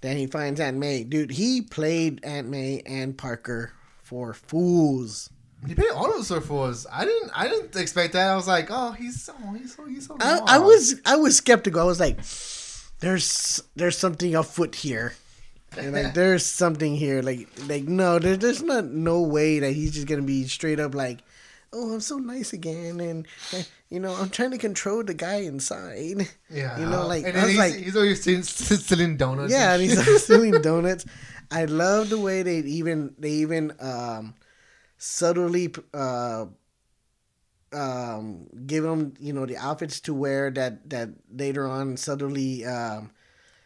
B: Then he finds Aunt May. Dude, he played Aunt May and Parker for fools.
A: He paid all those fools. I didn't. I didn't expect that. I was like, oh, he's so. He's so. He's so.
B: I. I was I was skeptical. I was like, "There's there's something afoot here." And like, there's something here. Like like no, there, there's not no way that he's just gonna be straight up like, "Oh, I'm so nice again," and you know, I'm trying to control the guy inside.
A: Yeah.
B: you know, like
A: and
B: I was
A: he's,
B: like,
A: he's always selling, selling donuts.
B: yeah,
A: and
B: and he's stealing donuts. I love the way they even they even um subtly uh um give him you know the outfits to wear that that later on subtly um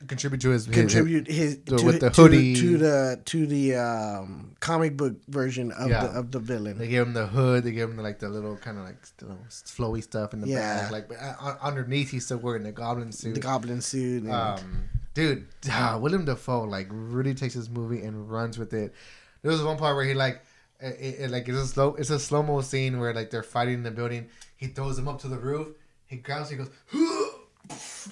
A: contribute to his, his
B: contribute his
A: the-
B: to,
A: with the
B: to-
A: hoodie.
B: to, the to the um comic book version of
A: Yeah.
B: the of the villain.
A: They gave him the hood. They gave him the, like the little kind of like you know, flowy stuff in the
B: Yeah.
A: back. Like uh, underneath, he's still wearing the goblin suit.
B: the goblin suit. And,
A: Um, dude, ah, William Dafoe like really takes this movie and runs with it. There was one part where he like, it, it- like it's a slow, it's a slow mo scene where like they're fighting in the building. He throws him up to the roof. He grabs, he goes,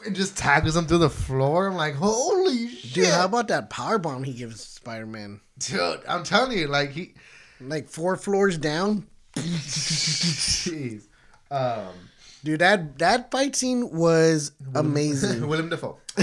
A: and just tackles him through the floor. I'm like, holy shit,
B: dude, how about that power bomb he gives Spider Man?
A: dude! I'm telling you, like he,
B: Like four floors down.
A: jeez, um,
B: Dude, that that fight scene was amazing.
A: William Dafoe.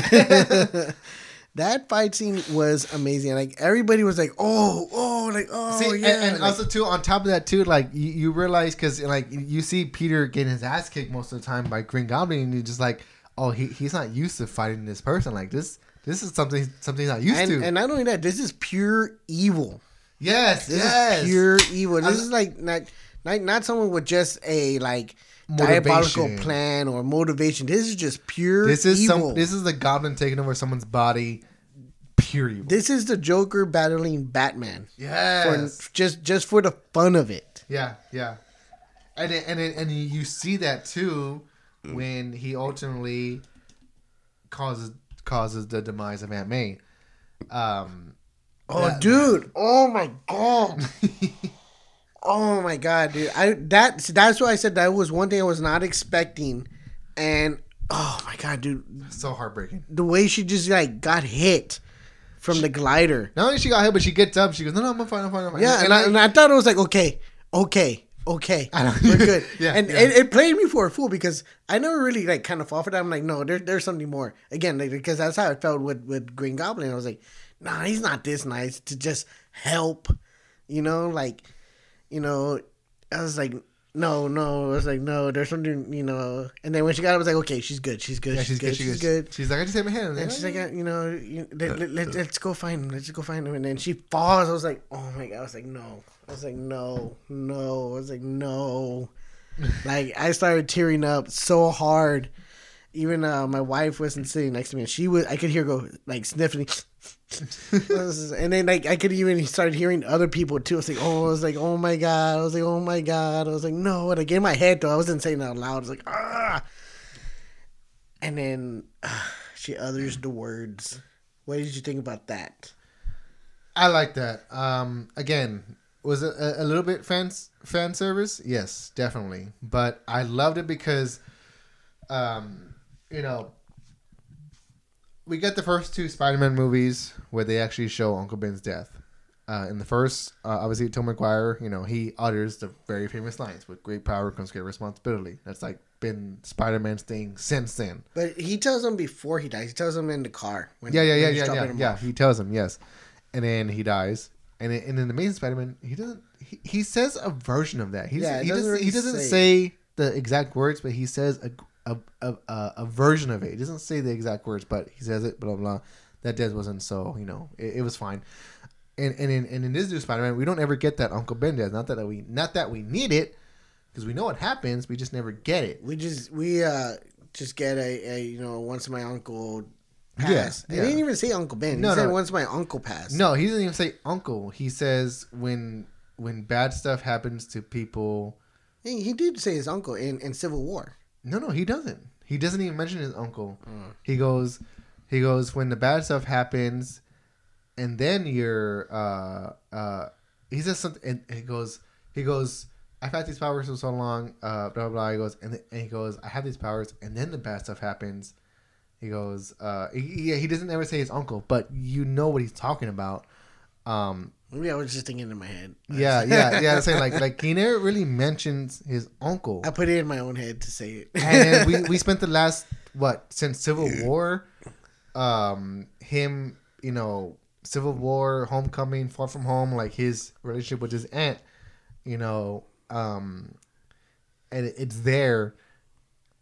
B: that fight scene was amazing. Like everybody was like, "Oh, oh, like oh
A: See,
B: yeah."
A: and, and
B: like,
A: also too on top of that too, like you, you realize because like you see Peter getting his ass kicked most of the time by Green Goblin, and you're just like, oh, he, he's not used to fighting this person like this. This is something something he's not used
B: and,
A: to.
B: and not only that, this is pure evil.
A: yes,
B: This
A: yes,
B: is pure evil. This
A: I-
B: is like not, not not someone with just a like diabolical plan or motivation. This is just pure
A: This is
B: evil.
A: some. This is the Goblin taking over someone's body. Pure evil.
B: this is the Joker battling Batman.
A: yes.
B: For, just just for the fun of it.
A: Yeah, yeah, and it, and it, and you see that too when he ultimately causes causes the demise of Aunt May. Um,
B: Oh,
A: that-
B: dude! Oh my god! oh my god, dude! I that that's why I said that was one thing I was not expecting, and oh my god, dude!
A: so heartbreaking.
B: The way she just like got hit from the glider.
A: Not only she got hit, but she gets up. She goes, "No, no, I'm fine, I'm fine, I'm fine."
B: Yeah, and, I, and I thought it was like okay, okay, okay,
A: I know.
B: we're good.
A: Yeah,
B: and
A: yeah.
B: It, it played me for a fool because I never really like kind of fall for that. I'm like, no, there, there's something more. Again, like, because that's how it felt with with Green Goblin. I was like, nah, he's not this nice to just help. You know, like, you know, I was like, no, no. I was like, no, there's something, you know. And then when she got up, I was like, okay, she's good. She's good.
A: Yeah,
B: she's, good. She's good.
A: She's like, I just hit my hand.
B: And she's like, uh, you know, you, let, let, let's go find him. Let's just go find him. And then she falls. I was like, oh my god. I was like, no. I was like, no, no. I was like, no. like I started tearing up so hard. Even uh, my wife wasn't sitting next to me, and she was. I could hear her go like sniffing. And then like I could even start hearing other people too. I was like, oh, I was like, oh my god. I was like, oh my god. I was like, no. And again, my head though, I wasn't saying out loud. I was like, ah. And then uh, she utters the words. What did you think about that?
A: I like that. Um, again, was it a, a little bit fan fan service? Yes, definitely. But I loved it because, um, you know, we get the first two Spider-Man movies where they actually show Uncle Ben's death. Uh, in the first, uh, obviously, Tom Maguire, you know, he utters the very famous lines: "With great power comes great responsibility." That's like been Spider-Man's thing since then.
B: But he tells him before he dies. He tells him in the car.
A: When, yeah, yeah, yeah, yeah, yeah. yeah. He tells him yes, and then he dies. And in, and in the Amazing Spider-Man, he doesn't. He, he says a version of that. He's,
B: Yeah,
A: he
B: doesn't
A: doesn't.
B: really
A: he doesn't
B: say
A: say the exact words, but he says a a, a, a, a version of it. He doesn't say the exact words, but he says it. Blah blah. That death wasn't so. You know, it, it was fine. And and in and in this new Spider-Man, we don't ever get that Uncle Ben death. Not that we not that we need it, because we know what happens. We just never get it.
B: We just we uh just get a, a you know once my uncle
A: Yeah,
B: passed. He didn't even say Uncle Ben.
A: No,
B: he said
A: no.
B: once my uncle passed.
A: No, he doesn't even say uncle. He says when when bad stuff happens to people.
B: he, he did say his uncle in, in Civil War.
A: No, no, he doesn't. He doesn't even mention his uncle.
B: Mm.
A: He goes, he goes when the bad stuff happens, and then you're, uh, uh, he says something, and he goes, he goes, I've had these powers for so long, uh, blah blah. blah. He goes, and, and he goes, I have these powers, and then the bad stuff happens. He goes, uh, he, yeah, he doesn't ever say his uncle, but you know what he's talking about. Um,
B: Maybe I was just thinking in my head.
A: yeah, yeah, yeah. I'm saying like, like he never really mentions his uncle.
B: I put it in my own head to say it.
A: and we, we spent the last what since Civil War, um, him you know Civil War, Homecoming, Far From Home, like his relationship with his aunt, you know, um, and it, it's there,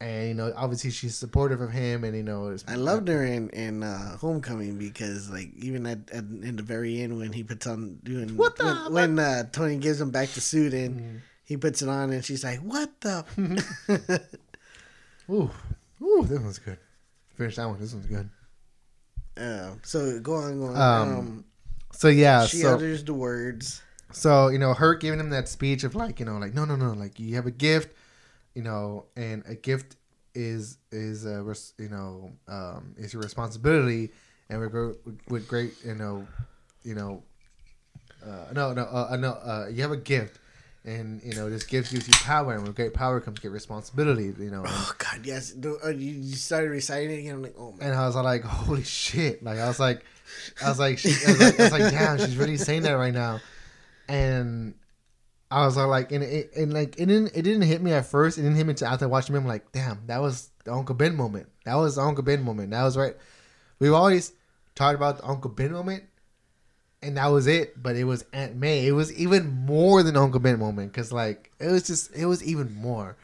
A: and you know obviously she's supportive of him, and you know it's,
B: I loved her in in uh, Homecoming because like even at, at in the very end when he puts on doing
A: What the-
B: when, when uh, Tony gives him back the suit and
A: Mm-hmm.
B: he puts it on and she's like what the
A: Ooh, ooh, this one's good. Finish that one. This one's good.
B: uh, so go on go on
A: Um,
B: um,
A: So yeah,
B: she
A: so
B: utters the words
A: So you know, her giving him that speech of like, you know, like no, no, no, like you have a gift, you know, and a gift is is a res- you know um, is your responsibility, and we're with great you know, you know, uh, no, no, uh, no, uh, you have a gift, and you know this gift gives you power, and with great power comes great responsibility, you know. And,
B: oh god yes the, uh, you, started reciting it again I'm like oh my
A: and I was like, holy shit! Like I was like, I was like, she, I, was like I was like, damn, she's really saying that right now. And I was like, and it, and like it didn't it didn't hit me at first. It didn't hit me until after watching him. Like, damn, that was the Uncle Ben moment. That was the Uncle Ben moment. That was right. We've always talked about the Uncle Ben moment, and that was it. But it was Aunt May. It was even more than Uncle Ben moment because like it was just it was even more.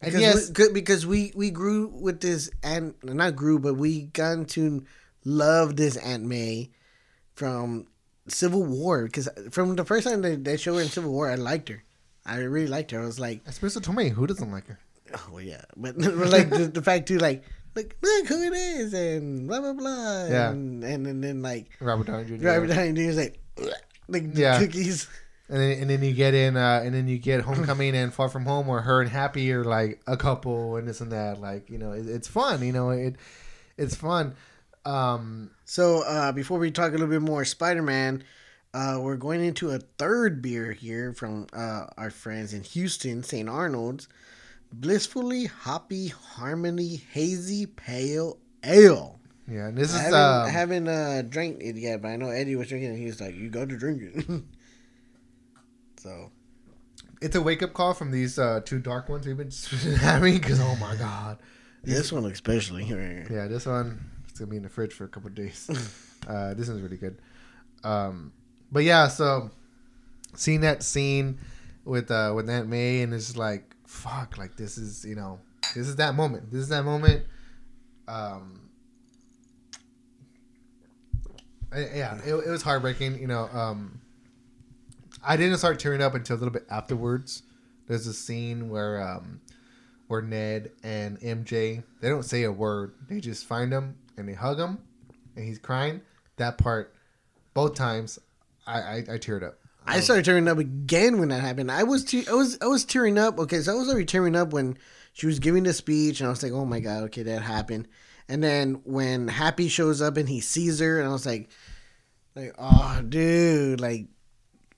A: And
B: because
A: yes,
B: we, because we we grew with this and not grew but we got to love this Aunt May from Civil War because from the first time they, they showed her in Civil War I liked her I really liked her I was like
A: especially Tomei, who doesn't like her?
B: oh well, yeah but like the, the fact too like look look who it is and blah blah blah
A: Yeah.
B: and and, and then like
A: Robert Downey Jr.
B: Robert Downey Jr. is like like the
A: Yeah.
B: cookies
A: And then, and then you get in, uh, and then you get Homecoming and Far From Home, where her and Happy are like a couple and this and that. Like you know, it, it's fun. You know, it it's fun. Um,
B: So uh, before we talk a little bit more Spider Man, uh, we're going into a third beer here from uh, our friends in Houston, St. Arnold's. Blissfully Hoppy Harmony Hazy Pale Ale.
A: yeah, and this
B: I
A: is
B: haven't,
A: uh,
B: I haven't uh, drank it yet, but I know Eddie was drinking and He was like, "You got to drink it." so
A: it's a wake up call from these uh, two dark ones we've been having. Because oh my god,
B: this one especially.
A: yeah, this one gonna be in the fridge for a couple days. uh, this one's really good. Um, but yeah, so seeing that scene with uh with Aunt May and it's just like fuck, like this is you know this is that moment. This is that moment. Um, yeah, it, it was heartbreaking. You know, um, I didn't start tearing up until a little bit afterwards. There's a scene where um, where Ned and MJ they don't say a word. They just find him and they hug him, and he's crying. That part, both times, I I, I teared up.
B: I started tearing up again when that happened. I was te- I was I was tearing up. Okay, so I was already tearing up when she was giving the speech, and I was like, "Oh my god, okay, that happened." And then when Happy shows up and he sees her, and I was like, "Like, oh, dude, like,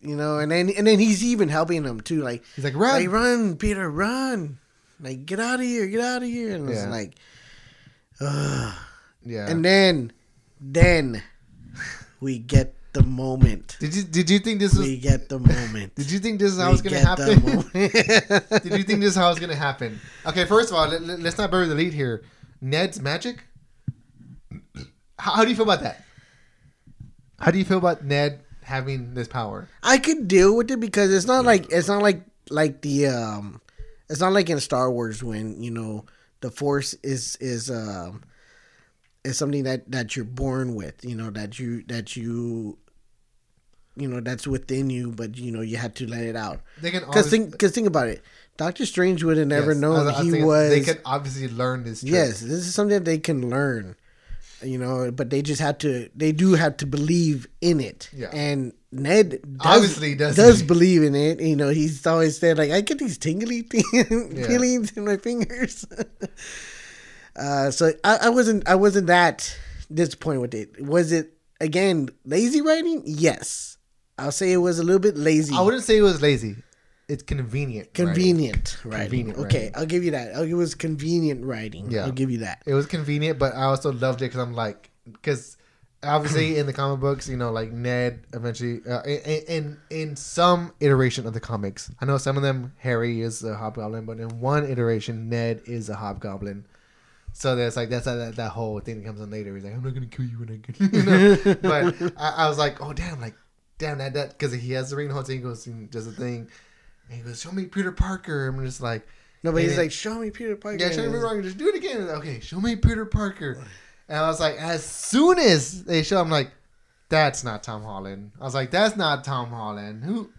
B: you know." And then and then he's even helping him too, like,
A: He's like, run.
B: "Like, run, Peter, run! Like, get out of here, get out of here!" And it's
A: Yeah.
B: like, ugh.
A: Yeah.
B: And then, then we get the moment.
A: did you did you think this was?
B: We get the moment.
A: Did you think this is how
B: We
A: it's gonna
B: get the
A: happen?
B: moment.
A: Did you think this is how it's gonna happen? Okay, first of all, let, let's not bury the lead here. Ned's magic. How, how do you feel about that? How do you feel about Ned having this power?
B: I could deal with it because it's not like it's not like like the um it's not like in Star Wars when you know the Force is is um is something that that you're born with you know that you that you you know that's within you but you know you had to let it out
A: They can
B: because think because think about it Doctor Strange would have never
A: Yes,
B: known
A: I I
B: he was
A: They could obviously learn this. Trick.
B: Yes, this is something that they can learn. You know, but they just have to. They do have to believe in it.
A: Yeah.
B: And Ned does,
A: Obviously does.
B: does believe in it. You know, he's always said like, "I get these tingly
A: Yeah.
B: feelings in my fingers." uh, so I, I wasn't. I wasn't that disappointed with it. Was it again lazy writing? Yes, I'll say it was a little bit lazy.
A: I wouldn't say it was lazy. It's convenient.
B: convenient writing.
A: Convenient
B: okay,
A: writing.
B: I'll give you that. It was convenient writing.
A: Yeah.
B: I'll give you that.
A: It was convenient, but I also loved it because I'm like, because obviously in the comic books, you know, like Ned eventually, uh, in, in in some iteration of the comics, I know some of them Harry is a hobgoblin, but in one iteration, Ned is a hobgoblin. So there's like that's that, that whole thing that comes on later. He's like, I'm not gonna kill you when I get, you know. but I, I was like, oh damn, like damn that that because he has the ring the whole thing. He goes and does a thing, and he goes, show me Peter Parker. I'm just like.
B: No, but he's
A: then-
B: like, show me Peter Parker.
A: Yeah, show me wrong. Just do it again. Okay, show me Peter Parker. And I was like, as soon as they show, I'm like, that's not Tom Holland. I was like, that's not Tom Holland. Who?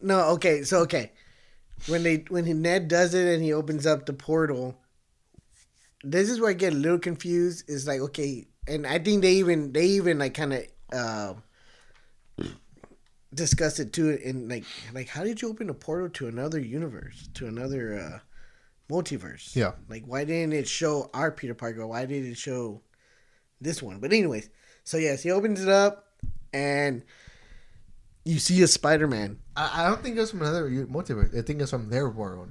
B: No, okay, so okay, when they when he, Ned does it and he opens up the portal, this is where I get a little confused. Is like okay, and I think they even they even like kind of uh, discuss it too. And like like how did you open a portal to another universe to another uh, multiverse?
A: Yeah.
B: like why didn't it show our Peter Parker? Why did it show this one? But anyways, so yes, he opens it up and. You see a Spider Man.
A: I, I don't think it's from another multiverse. I think it's from their world.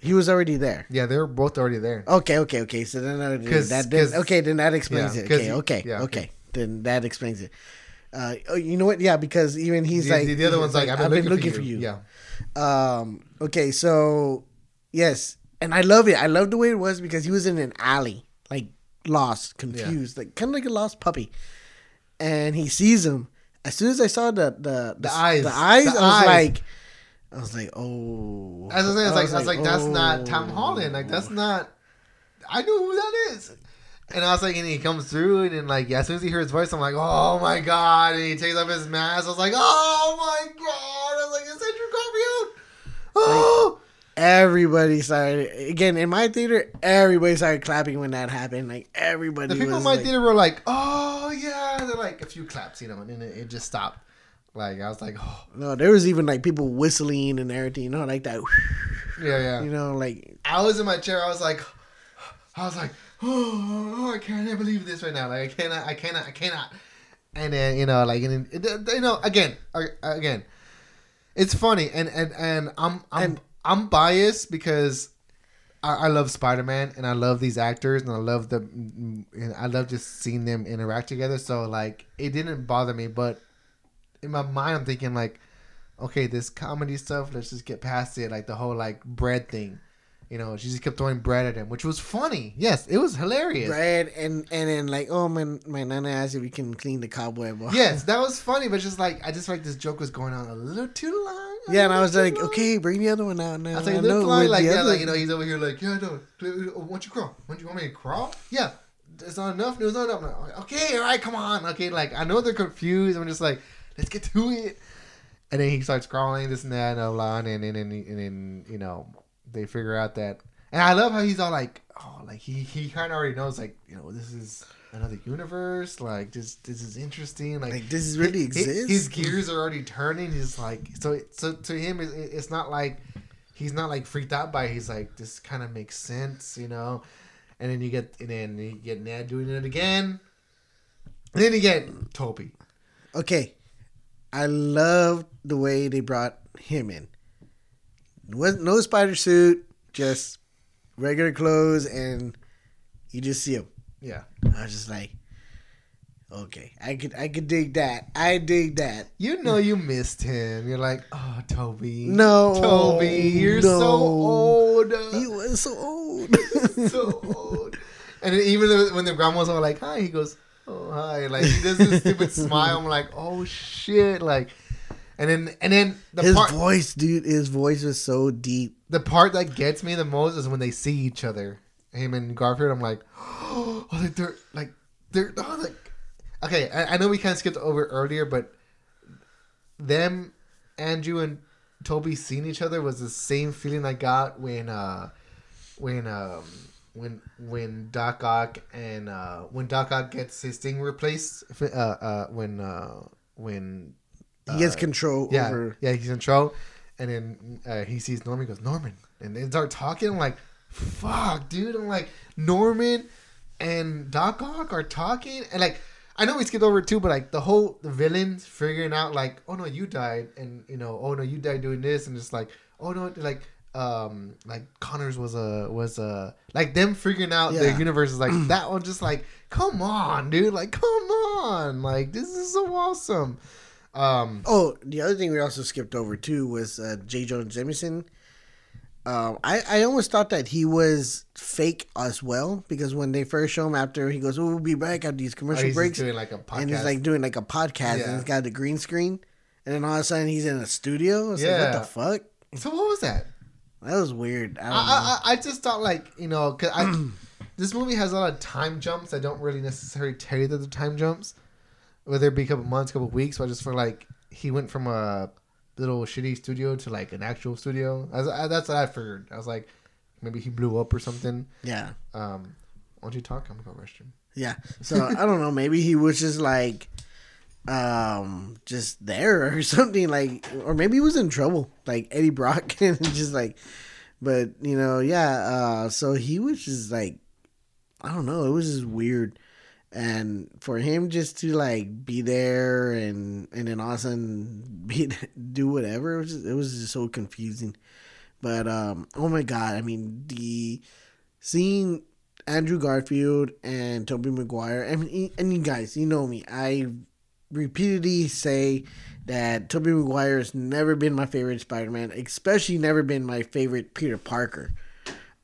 B: He was already there.
A: Yeah, they were both already there.
B: Okay, okay, okay. So then uh, that then, okay, then that explains
A: Yeah,
B: it. Okay, okay,
A: yeah,
B: okay. Then that explains it. Uh, oh, you know what? Yeah, because even he's
A: the,
B: like
A: the, the other one's like, I've been, looking, for you. Yeah,
B: Um. Okay, so yes, and I love it. I love the way it was because he was in an alley, like lost, confused, like kind of like a lost puppy, and he sees him. As soon as I saw the the
A: The eyes.
B: the eyes,
A: The
B: I was
A: eyes.
B: like, I was like, oh.
A: as I was saying, it's like, I was like, that's
B: oh.
A: not Tom Holland. Like, that's not. I knew who that is. And I was like, and he comes through, and then like, yeah, as soon as he hears his voice, I'm like, oh my god! And he takes off his mask. I was like, oh my god! I was like, is Andrew Garfield? Oh,
B: Everybody started again in my theater. Everybody started clapping when that happened. Like everybody.
A: the people
B: was
A: in my
B: like,
A: theater were like, oh yeah, they're like a few claps, you know, and then it, it just stopped. Like I was like, oh
B: No, there was even like people whistling and everything. You know, like that.
A: yeah, yeah.
B: You know, like
A: I was in my chair. I was like, I was like, oh, I can't believe this right now. Like I cannot, I cannot, I cannot. And then you know, like, and then, you know, again, uh, again, it's funny, and and and I'm I'm
B: And-
A: I'm biased because I, I love Spider Man and I love these actors and I love the and I love just seeing them interact together. So like, it didn't bother me, but in my mind, I'm thinking like, okay, this comedy stuff, let's just get past it. Like the whole like bread thing You know, she just kept throwing bread at him, which was funny. Yes, it was hilarious.
B: Bread and and then like, oh my my nana asked if we can clean the cobweb. off.
A: Yes, that was funny, but just like I just felt like this joke was going on a little too long.
B: Yeah, and I was like,
A: long.
B: okay, bring the other one out now.
A: I was like,
B: know
A: like, like, yeah,
B: other-
A: like, you know, he's over here like, yeah, no, why don't you crawl? Why don't you want me to crawl? Yeah, it's not enough. It's not enough. Like, okay, all right, come on. Okay, like, I know they're confused. I'm just like, let's get to it. And then he starts crawling, this and that, and blah, and then, and then, you know, they figure out that. And I love how he's all like, oh, like, he, he kind of already knows, like, you know, this is another universe. Like, this, this is interesting. Like,
B: like this is really exists.
A: His gears are already turning. He's like, so so to him, it, it's not like he's not like freaked out by. It. He's like, this kind of makes sense, you know. And then you get and then you get Ned doing it again. And then you get Tobey.
B: Okay, I love the way they brought him in. Was no spider suit, just regular clothes, and you just see him.
A: Yeah,
B: I was just like, okay, I could I could dig that. I dig that.
A: you know you missed him. You're like, oh Tobey,
B: No,
A: Tobey, you're so old.
B: He was so old.
A: so old. And even when the grandma's all like, "Hi," he goes, "Oh hi," like he does this stupid smile. I'm like, "Oh shit!" Like, and then and then the
B: his
A: part
B: voice, dude, his voice was so deep.
A: the part that gets me the most is when they see each other, him and Garfield. I'm like, oh, like they're like they're oh, like okay. I, I know we kind of skipped over earlier, but them, Andrew and Tobey seeing each other was the same feeling I got when uh when um when when Doc Ock and uh when Doc Ock gets his thing replaced uh uh when uh when
B: He gets
A: uh,
B: control
A: yeah,
B: over.
A: yeah, he's in control, and then uh, he sees Norman. He goes, Norman, and they start talking. I'm like, fuck, dude. I'm like, Norman and Doc Ock are talking, and like, I know we skipped over it too, but like the whole the villains figuring out like, oh no, you died, and you know, oh no, you died doing this, and just like, oh no, like. Um, like Connors was a was a like them figuring out their
B: Yeah.
A: universe is like that one. Just like, come on, dude, like come on, like this is so awesome. Um,
B: Oh, the other thing we also skipped over too was uh, J. Jonah Jameson. Um, I, I almost thought that he was fake as well because when they first show him after he goes, oh, "We'll be back after these
A: oh,
B: commercial
A: he's
B: breaks,"
A: doing like a podcast.
B: and he's like doing like a podcast
A: Yeah.
B: and he's got the green screen, and then all of a sudden he's in a studio. It's like, what the fuck?
A: So what was that?
B: That was weird. I
A: I. I, I just thought like you know cause I this movie has a lot of time jumps. I don't really necessarily tell you that the time jumps, whether it be a couple months, couple weeks. So I just feel like he went from a little shitty studio to like an actual studio. I, that's what I figured. I was like, maybe he blew up or something.
B: yeah,
A: Um, why don't you talk? I'm gonna go restroom.
B: yeah. So I don't know. Maybe he was just like, um, just there or something like, or maybe he was in trouble, like Eddie Brock, and just like, but you know, yeah. Uh, so he was just like, I don't know. It was just weird. And for him just to like be there and and then all of a sudden be do whatever, it was just, it was just so confusing. But um, oh my god! I mean, the seeing Andrew Garfield and Tobey Maguire. I mean, and you guys, you know me. I repeatedly say that Tobey Maguire has never been my favorite Spider-Man, especially never been my favorite Peter Parker.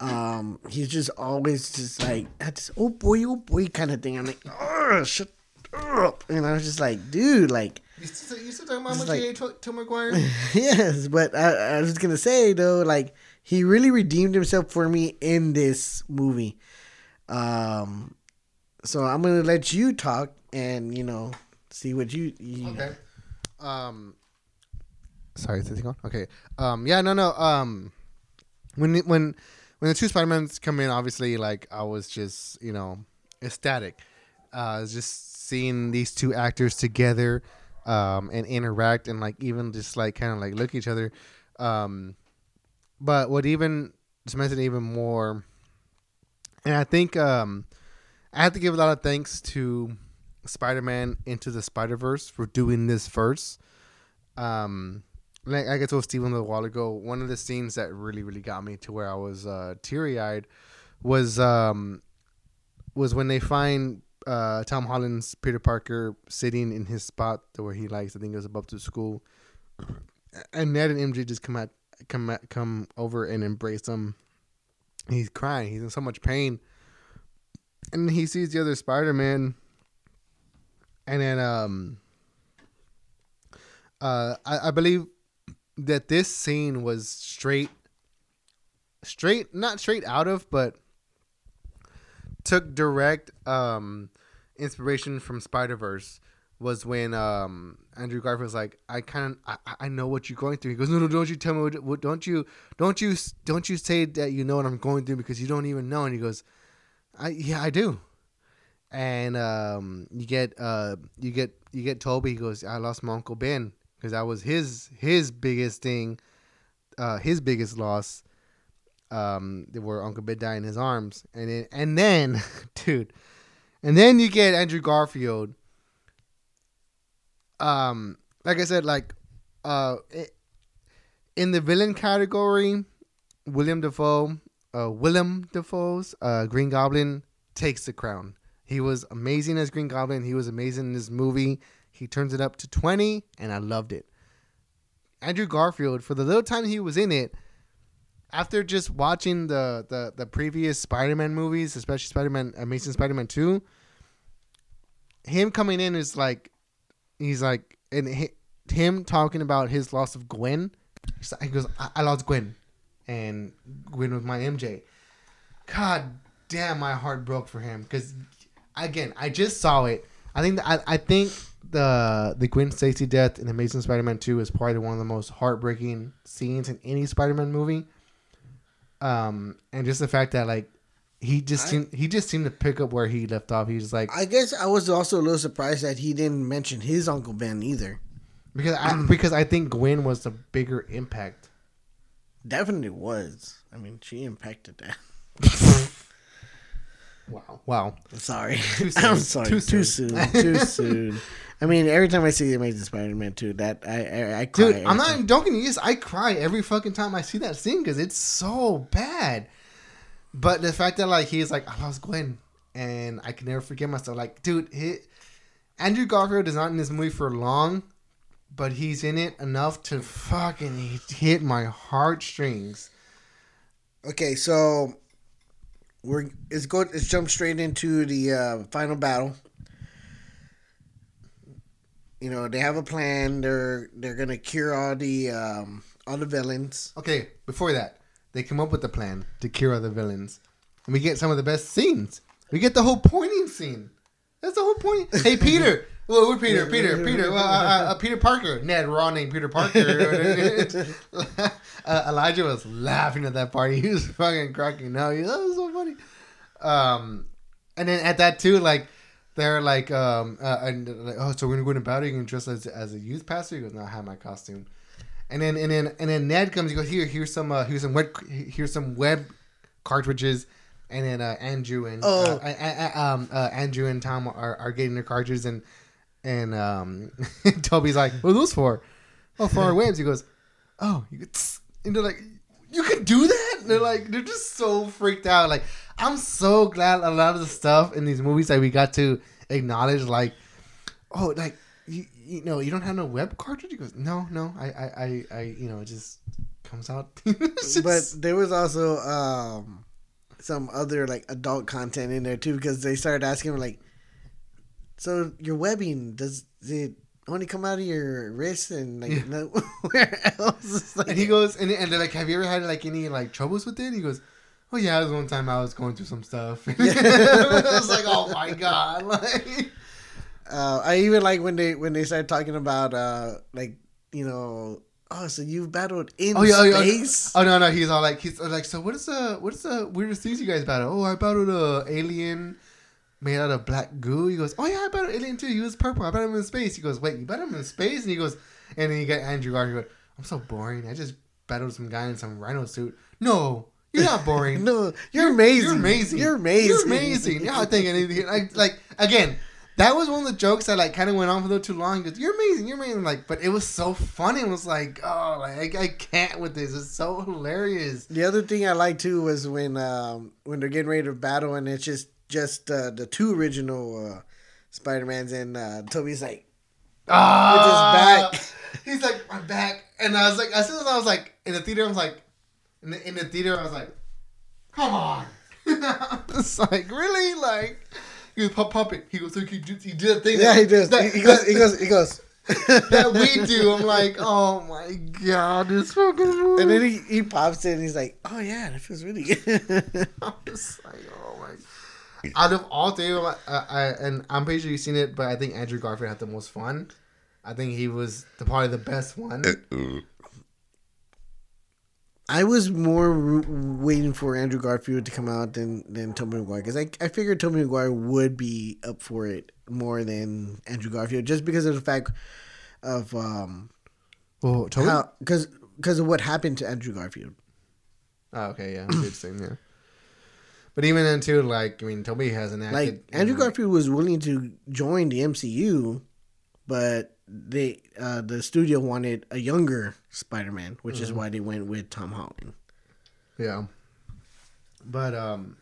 B: Um, he's just always just like at this oh boy, oh boy kind of thing. I'm like, oh, shut up, and I was just like, dude, like.
A: You still, you still talking about much
B: like-
A: you hate to, to Maguire?
B: yes, but I, I was gonna say though, like he really redeemed himself for me in this movie. Um, so I'm gonna let you talk and you know see what you. you
A: Okay. Um. Sorry, is this on? Okay. Um. Yeah. No. No. Um. When it- when when the two Spider-Mans come in, obviously, like I was just you know ecstatic. Uh, just seeing these two actors together, um, and interact and like even just like kind of like look at each other. Um, but what even cemented even more, and I think um, I have to give a lot of thanks to Spider-Man into the Spider-Verse for doing this first. Um, like I told Stephen a little while ago, one of the scenes that really, really got me to where I was uh, teary-eyed was um, was when they find uh, Tom Holland's Peter Parker sitting in his spot where he likes. I think it was above to school, and Ned and MJ just come at come at, come over and embrace him, He's crying. He's in so much pain. And he sees the other Spider-Man. And then um uh I, I believe that this scene was straight straight not straight out of but took direct um inspiration from Spider-Verse was when um Andrew Garfield was like, I kind of I, I know what you're going through. He goes, no, no, don't you tell me what, what don't you don't you don't you say that you know what I'm going through because you don't even know. And he goes, I yeah I do. And um you get uh you get you get Tobey. He goes, I lost my uncle Ben because that was his his biggest thing, uh his biggest loss. Um, where Uncle Ben died in his arms, and then and then, dude, and then you get Andrew Garfield um like I said, like uh in the villain category, William Dafoe, uh Willem Dafoe's uh Green Goblin takes the crown. He was amazing as Green Goblin. He was amazing in this movie. He turns it up to 20 and I loved it. Andrew Garfield, for the little time he was in it, after just watching the the, the previous Spider-Man movies, especially Spider-Man Amazing Spider-Man 2, him coming in is like he's like, and he, him talking about his loss of Gwen. He goes, I, I lost Gwen, and Gwen was my MJ. God damn, my heart broke for him because, again, I just saw it. I think I, I think the the Gwen Stacy death in Amazing Spider-Man Two is probably one of the most heartbreaking scenes in any Spider-Man movie. Um, and just the fact that like he just I, seemed he just seemed to pick up where he left off. He's like,
B: I guess I was also a little surprised that he didn't mention his Uncle Ben either,
A: because I because I think Gwen was the bigger impact.
B: Definitely was. I mean, she impacted that.
A: wow! Wow!
B: Sorry, I'm sorry. Too soon. Too soon. Too soon. I mean, every time I see the Amazing Spider-Man 2, that I I, I cry.
A: Dude, I'm not time. don't get me I cry every fucking time I see that scene because it's so bad. But the fact that like he's like I lost Gwen and I can never forget myself. Like, dude, he, Andrew Garfield is not in this movie for long, but he's in it enough to fucking hit my heartstrings.
B: Okay, so we're it's go let's jump straight into the uh, final battle. You know they have a plan. They're they're gonna cure all the um, all the villains.
A: Okay, before that, they come up with the plan to cure all the villains, and we get some of the best scenes. We get the whole pointing scene. That's the whole point. Hey, Peter. Well, we're Peter, Peter, Peter, well, uh, uh, uh, Peter Parker. Ned, we're named Peter Parker. uh, Elijah was laughing at that party. He was fucking cracking up. That was so funny. Um, and then at that too, like they're like, um, uh, and like, oh, so we're gonna go into battle. You can dress as as a youth pastor. He goes, no, I have my costume. And then and then and then Ned comes. He goes, "Here, here's some uh, here's some web here's some web cartridges." And then uh, Andrew and oh. uh, um, uh, Andrew and Tom are, are getting their cartridges, and and um, Tobey's like, "What are those for?" Oh, for our webs. He goes, "Oh," you could, and they're like, "You can do that?" And they're like, they're just so freaked out. Like, I'm so glad a lot of the stuff in these movies that we got to acknowledge, like, oh, like you, you know, you don't have no web cartridge? He goes, no, no, I, I, I, I you know, it just comes out.
B: just... But there was also um, some other like adult content in there too because they started asking like, so your webbing does it only come out of your wrist and like yeah. nowhere else?
A: Like, and he goes, and, and they're like, have you ever had like any like troubles with it? He goes. Oh yeah, it was one time I was going through some stuff. Yeah. I was like, oh my god, like
B: uh, I even like when they when they started talking about uh like you know oh so you've battled in oh, yeah, space.
A: Oh, oh, no no he's all like he's like so what is the what is the weirdest things you guys battle? Oh I battled a alien made out of black goo. He goes oh yeah I battled alien too. He was purple. I bet him in space. He goes wait you bet him in space and he goes and then you get Andrew Garfield. I'm so boring. I just battled some guy in some rhino suit. No, you're not boring.
B: no, you're, you're, amazing.
A: You're amazing.
B: You're amazing.
A: You're amazing. You're not thinking anything. Like, like again, that was one of the jokes that like kind of went on for a little too long. Because you're amazing, you're amazing. Like, but it was so funny. It was like, oh, like I, I can't with this. It's so hilarious.
B: The other thing I like too was when um when they're getting ready to battle and it's just just uh, the two original uh, Spider Mans and uh, Tobey's like,
A: ah, with his back. He's like my back, and I was like, as soon as I was like in the theater, I was like, in the, in the theater, I was like. Come on. it's like really like he pump pump it. He goes he, he did a thing.
B: Yeah,
A: that-
B: he does.
A: That,
B: he goes. He goes. He goes.
A: that we do. I'm like, oh my god, this fucking movie.
B: And then he, he pops in and he's like, oh yeah, that feels really good.
A: I was like, oh. Out of all three of them, I, I, and I'm pretty sure you've seen it, but I think Andrew Garfield had the most fun. I think he was the probably the best one.
B: I was more ro- waiting for Andrew Garfield to come out than than Tobey Maguire because I I figured Tobey Maguire would be up for it more than Andrew Garfield just because of the fact of um
A: Well,
B: Tobey. because because of what happened to Andrew Garfield.
A: Oh, okay, yeah, it's the same, yeah. But even then, too, like I mean, Tobey hasn't acted.
B: Like Andrew Garfield was willing to join the MCU, but they uh, the studio wanted a younger Spider-Man, which is why they went with Tom Holland.
A: Yeah. But um,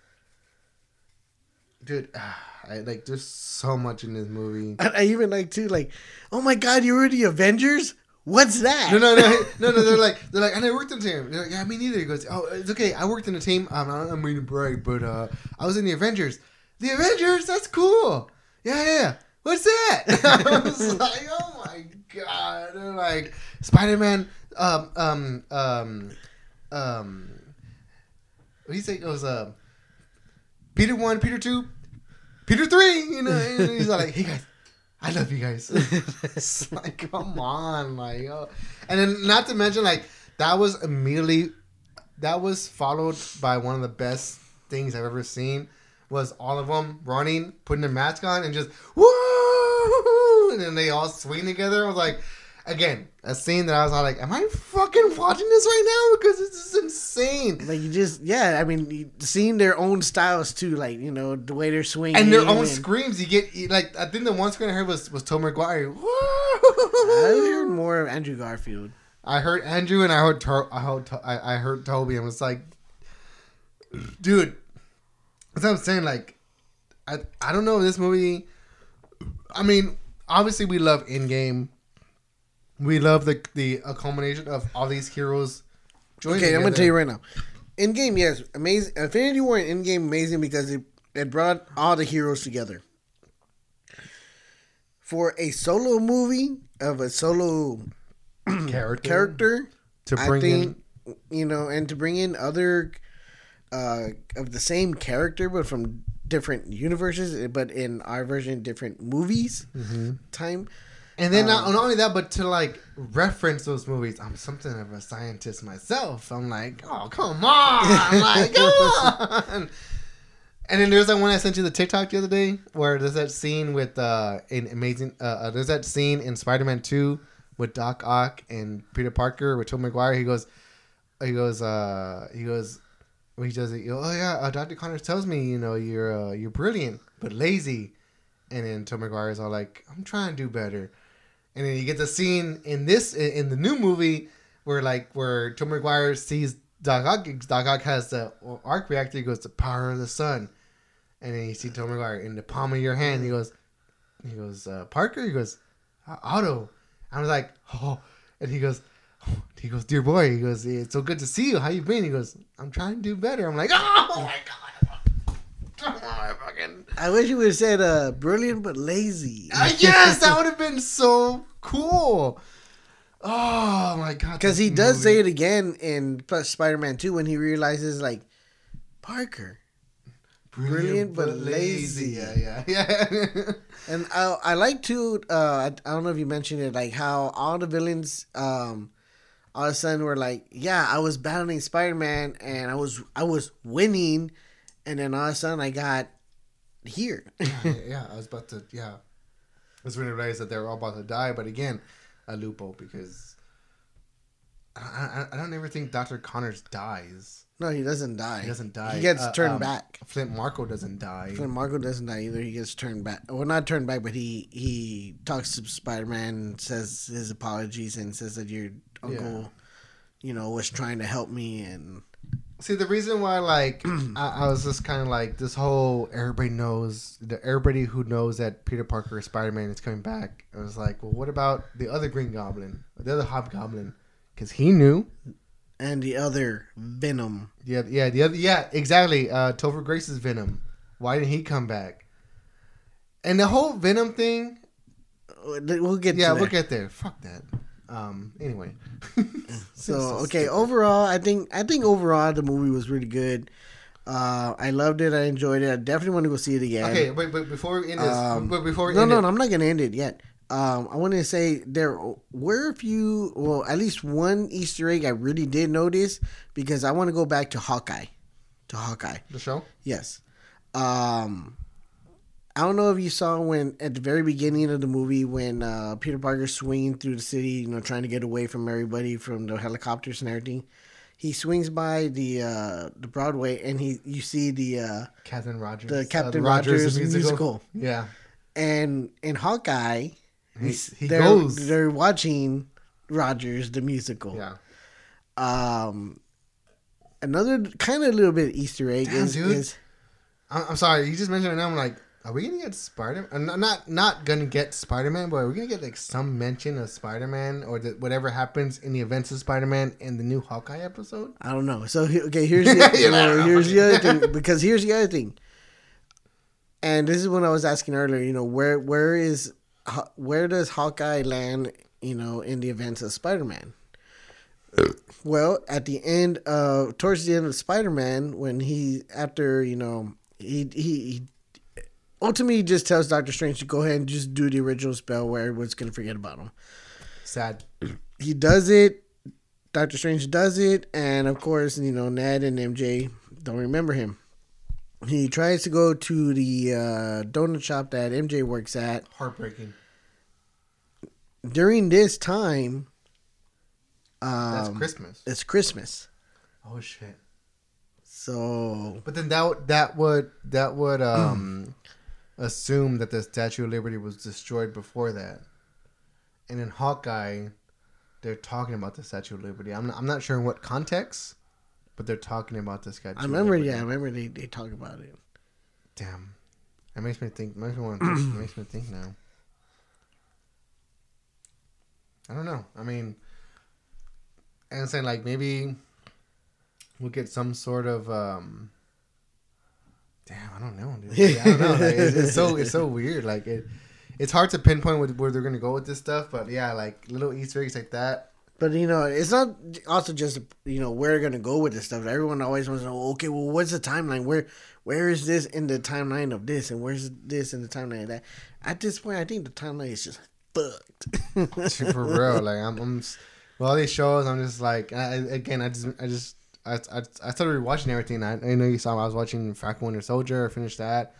A: dude, I like there's so much in this movie.
B: I, I even like too like, oh my god, you were in the Avengers? What's that?
A: No, no, no, no, no. They're like, they're like, and I worked in the team. They're like, yeah, me neither. He goes, oh, it's okay. I worked in the team. Um, I'm, I'm reading brag, but uh, I was in the Avengers. The Avengers, that's cool. Yeah, yeah. What's that? I was like, oh my god. They're like Spider Man. Um, um, um, um. What do you say? It was uh, Peter one, Peter two, Peter three. You know, and he's like, hey guys. I love you guys. it's like, come on, like, oh. and then not to mention, like, that was immediately, that was followed by one of the best things I've ever seen. Was all of them running, putting their mask on, and just woo, and then they all swing together. I was like, again, a scene that I was like, am I fucking watching this right now? Because this is insane.
B: Like you just yeah, I mean, seeing their own styles too, like you know the way they're swinging
A: And their own
B: and-
A: screams, you get like I think the one scream I heard was was Tom Maguire.
B: I heard more of Andrew Garfield.
A: I heard Andrew and I heard I heard To- I, I heard Tobey and was like, dude, that's what I'm saying. Like, I I don't know this movie. I mean, obviously we love Endgame. We love the the a culmination of all these heroes. joining
B: Okay, I'm gonna tell you right now. Endgame, yes, amazing. Infinity War and Endgame amazing because it it brought all the heroes together. For a solo movie of a solo
A: character
B: character,
A: to
B: I
A: bring
B: think
A: in.
B: you know, and to bring in other uh, of the same character but from different universes, but in our version, different movies.
A: Mm-hmm.
B: Time.
A: And then not,
B: Um,
A: not only that, but to like reference those movies. I'm something of a scientist myself. I'm like, oh come on, like come on. And then there's that one I sent you the TikTok the other day where there's that scene with uh in amazing uh, uh there's that scene in Spider-Man 2 with Doc Ock and Peter Parker with Tom Maguire. He goes, he goes, uh, he goes, he does it. Oh yeah, uh, Dr. Connors tells me, you know, you're uh, you're brilliant but lazy. And then Tom Maguire is all like, I'm trying to do better. And then you get the scene in this in the new movie where like where Tom Maguire sees Doc Ock. Doc Ock has the arc reactor. He goes, "The power of the sun," and then you see Tom Maguire in the palm of your hand. He goes, he goes, uh, Parker. He goes, Otto. I was like, oh, and he goes. He goes, dear boy. He goes, it's so good to see you. How you been? He goes, I'm trying to do better. I'm like, oh my god.
B: I wish you would have said uh, brilliant but lazy.
A: Uh, yes, that would have been so cool. Oh my god!
B: Because he does
A: movie.
B: say it again in Spider Man 2 when he realizes, like, Parker. brilliant but lazy.
A: Yeah, yeah, yeah.
B: And I, I like to, uh, I, I don't know if you mentioned it, like how all the villains, um, all of a sudden were like, yeah, I was battling Spider Man and I was, I was winning. And then all of a sudden I got here.
A: yeah, yeah, I was about to. Yeah, I was when I realized that they were all about to die. But again, a loophole because I, I, I don't ever think Doctor Connors dies.
B: no, he doesn't die.
A: He doesn't die.
B: He gets
A: Uh,
B: turned
A: um,
B: back.
A: Flint Marko doesn't die.
B: Flint Marko doesn't die either, he gets turned back. Well, not turned back, but he he talks to Spider Man, says his apologies, and says that your uncle, you know, was trying to help me, and
A: See, the reason why, like, I, I was just kind of like this whole everybody knows, the everybody who knows that Peter Parker or Spider Man is coming back. I was like, well, what about the other Green Goblin, the other Hobgoblin? Because he knew,
B: and the other Venom.
A: Yeah, yeah, the other, yeah, exactly. Uh, Topher Grace's Venom. Why didn't he come back? And the whole Venom thing.
B: We'll get
A: Yeah, we'll
B: that.
A: get there. Fuck that. Um. Anyway.
B: So okay, overall, I think I think overall the movie was really good. Uh, I loved it. I enjoyed it. I definitely want to go see it again.
A: Okay, but, but before we end this,
B: Um,
A: but before we
B: No,
A: end
B: no,
A: it,
B: no, I'm not gonna end it yet. Um, I want to say there were a few, well, at least one Easter egg I really did notice because I want to go back to Hawkeye, to Hawkeye.
A: the show.
B: Yes. Um, I don't know if you saw when at the very beginning of the movie when uh, Peter Parker's swinging through the city, you know, trying to get away from everybody from the helicopters and everything. He swings by the uh, the Broadway and he you see the uh,
A: Captain Rogers.
B: the
A: uh,
B: Captain
A: Rogers
B: Rogers, musical.
A: Yeah.
B: and in Hawkeye,
A: He, he
B: they're,
A: goes.
B: they're watching Rogers the musical.
A: Yeah.
B: Um, another kind of little bit Easter egg
A: Damn,
B: is, is
A: I'm, I'm sorry. You just mentioned it now. I'm like, are we gonna get Spider? I'm not not, not gonna get Spider Man, but are we gonna get like some mention of Spider Man or the, whatever happens in the events of Spider Man in the new Hawkeye episode?
B: I don't know. So okay, here's the,
A: like, "Oh,
B: here's the other thing because here's the other thing, and this is what I was asking earlier. You know, where where is where does Hawkeye land? You know, in the events of Spider Man. Well, at the end of towards the end of Spider Man, when he after you know he he. Ultimately, he just tells Doctor Strange to go ahead and just do the original spell where everyone's gonna forget about him
A: Sad.
B: he does it. Doctor Strange does it, and of course, you know Ned and MJ don't remember him. He tries to go to the uh, donut shop that MJ works at.
A: Heartbreaking.
B: During this time,
A: That's
B: um,
A: Christmas.
B: it's Christmas,
A: Oh shit.
B: so
A: But then that that would that would um assume that the Statue of Liberty was destroyed before that. And in Hawkeye, they're talking about the Statue of Liberty. I'm not, I'm not sure in what context, but they're talking about this guy.
B: I remember. Yeah, I remember they, they talk about it.
A: Damn. That makes me think. Makes me want. To think, makes me think now. I don't know. I mean, and saying like maybe we'll get some sort of. um Damn, I don't know, dude. Yeah, I don't know. Like, it's, it's so it's so weird. Like it, it's hard to pinpoint with, where they're gonna go with this stuff. But yeah, like little Easter eggs like that.
B: But you know, it's not also just you know where we're gonna go with this stuff. Everyone always wants to know. Okay, well, what's the timeline? Where where is this in the timeline of this, and where's this in the timeline of that? At this point, I think the timeline is just fucked.
A: For real, like I'm, I'm with all these shows, I'm just like, I- again, I just, I just, I, I, I started watching everything. I, I know you saw I was watching Falcon Winter Soldier. I finished that.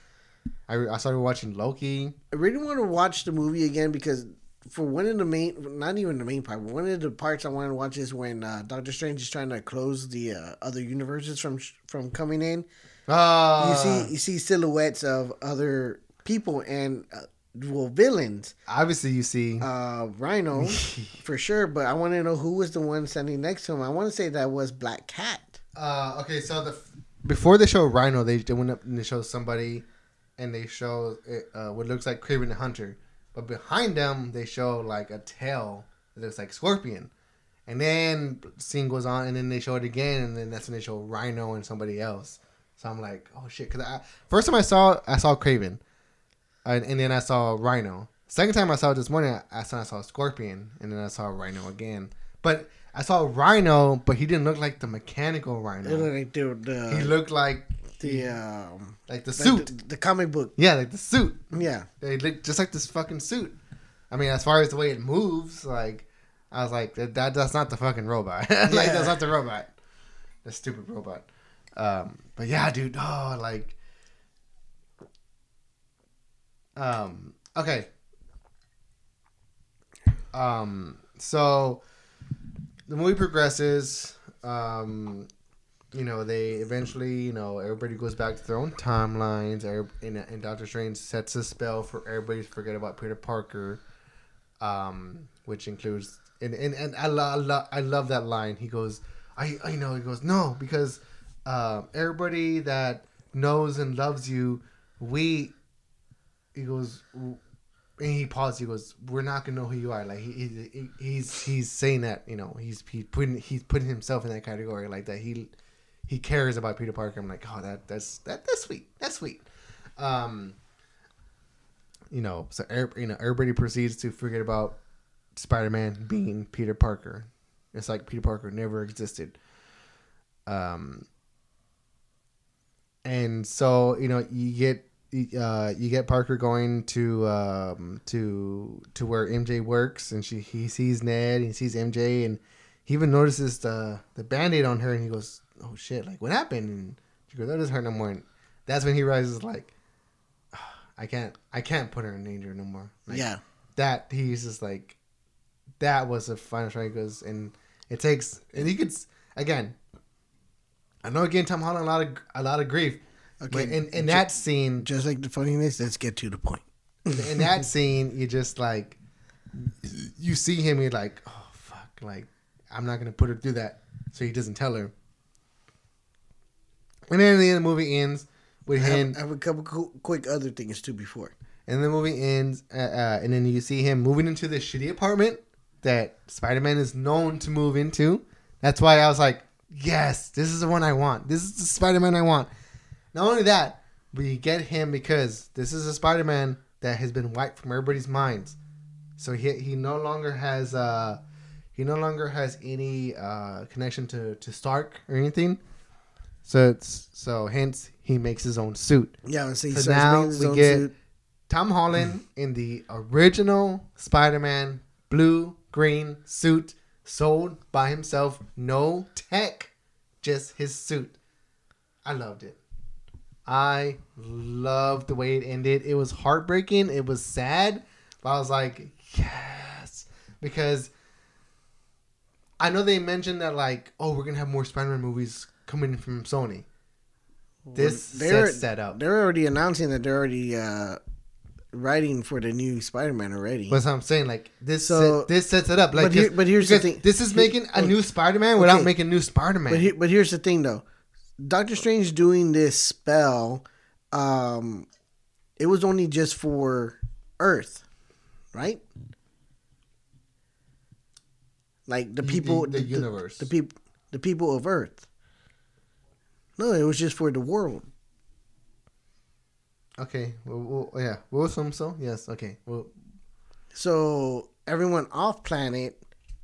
A: I, I started watching Loki.
B: I really want to watch the movie again because for one of the main, not even the main part, but one of the parts I want to watch is when uh, Doctor Strange is trying to close the uh, other universes from from coming in.
A: Oh,
B: you see, you see silhouettes of other people and uh, well villains.
A: obviously you see.
B: uh, Rhino for sure, but I want to know who was the one standing next to him. I want to say that was Black Cat.
A: Uh, okay, so the before they show Rhino, they, they went up and they show somebody, and they show it, uh, what looks like Kraven the Hunter, but behind them they show like a tail that looks like Scorpion, and then scene goes on, and then they show it again, and then that's when they show Rhino and somebody else. So I'm like, oh shit, because I first time I saw I saw Kraven, and, and then I saw Rhino. Second time I saw it this morning, I, I saw I saw Scorpion, and then I saw Rhino again. But I saw Rhino, but he didn't look like the mechanical Rhino.
B: It looked like the
A: He looked like
B: the um
A: like the
B: like
A: suit.
B: the, the comic book.
A: yeah, like the suit.
B: Yeah,
A: They look just like this fucking suit. I mean, as far as the way it moves, like I was like, that, that that's not the fucking robot. like
B: Yeah.
A: that's not the robot. The stupid robot. Um, but yeah, dude. Oh, like. Um. Okay. Um. So, the movie progresses. Um you know, they eventually, you know, everybody goes back to their own timelines. And, and Doctor Strange sets a spell for everybody to forget about Peter Parker, um, which includes and and, and I, lo- I, lo- I love that line. He goes, I I know. He goes, no, because uh, everybody that knows and loves you, we. He goes, and he paused. He goes, "We're not gonna know who you are." Like he, he he's he's saying that you know he's he's putting he's putting himself in that category like that. He he cares about Peter Parker. I'm like, oh, that that's that that's sweet. That's sweet. Um, you know, so you know everybody proceeds to forget about Spider-Man being Peter Parker. It's like Peter Parker never existed. Um, and so you know you get uh, you get Parker going to um, to to where MJ works, and she he sees Ned, he sees MJ, and he even notices the the band-aid on her, and he goes, "Oh shit! Like what happened?" And she goes, "That doesn't hurt no more." And that's when he realizes, like, "Ah, I can't I can't put her in danger no more. Like,
B: yeah.
A: that he's just like that was a final strike He goes and it takes and he could again I know again Tom Holland a lot of a lot of grief
B: Okay.
A: but in, in that scene
B: Just like the funniness, let's get to the point.
A: in that scene you just like you see him you're like oh fuck like I'm not gonna put her through that so he doesn't tell her and then the end the movie ends with
B: I
A: him
B: have, I have a couple qu- quick other things too before.
A: And the movie ends, uh, uh, and then you see him moving into this shitty apartment that Spider Man is known to move into. That's why I was like, yes, this is the one I want. This is the Spider Man I want. Not only that, we get him because this is a Spider Man that has been wiped from everybody's minds. So he he no longer has uh he no longer has any uh connection to to Stark or anything. So it's so hence he makes his own suit.
B: Yeah, so he
A: So now we get-
B: suit.
A: Tom Holland in the original Spider-Man blue green suit sold by himself, no tech, just his suit. I loved it. I loved the way it ended. It was heartbreaking. It was sad, but I was like, yes, because I know they mentioned that like, oh, we're gonna have more Spider-Man movies coming from Sony. This
B: They're-
A: sets that up.
B: They're already announcing that they're already uh, writing for the new Spider-Man already.
A: That's what I'm saying. Like this,
B: So-
A: set, this sets it up. Like,
B: but here- but here's the thing.
A: This is making a new Spider-Man without
B: Okay.
A: making new Spider-Man.
B: But here, but here's the thing though, Doctor Strange doing this spell, um, it was only just for Earth, right? Like the
A: The-
B: people,
A: the universe.
B: the, people, the people of Earth. No, it was just for the world.
A: okay. Well, well, yeah. Will some so? Yes. Okay. Well,
B: So everyone off planet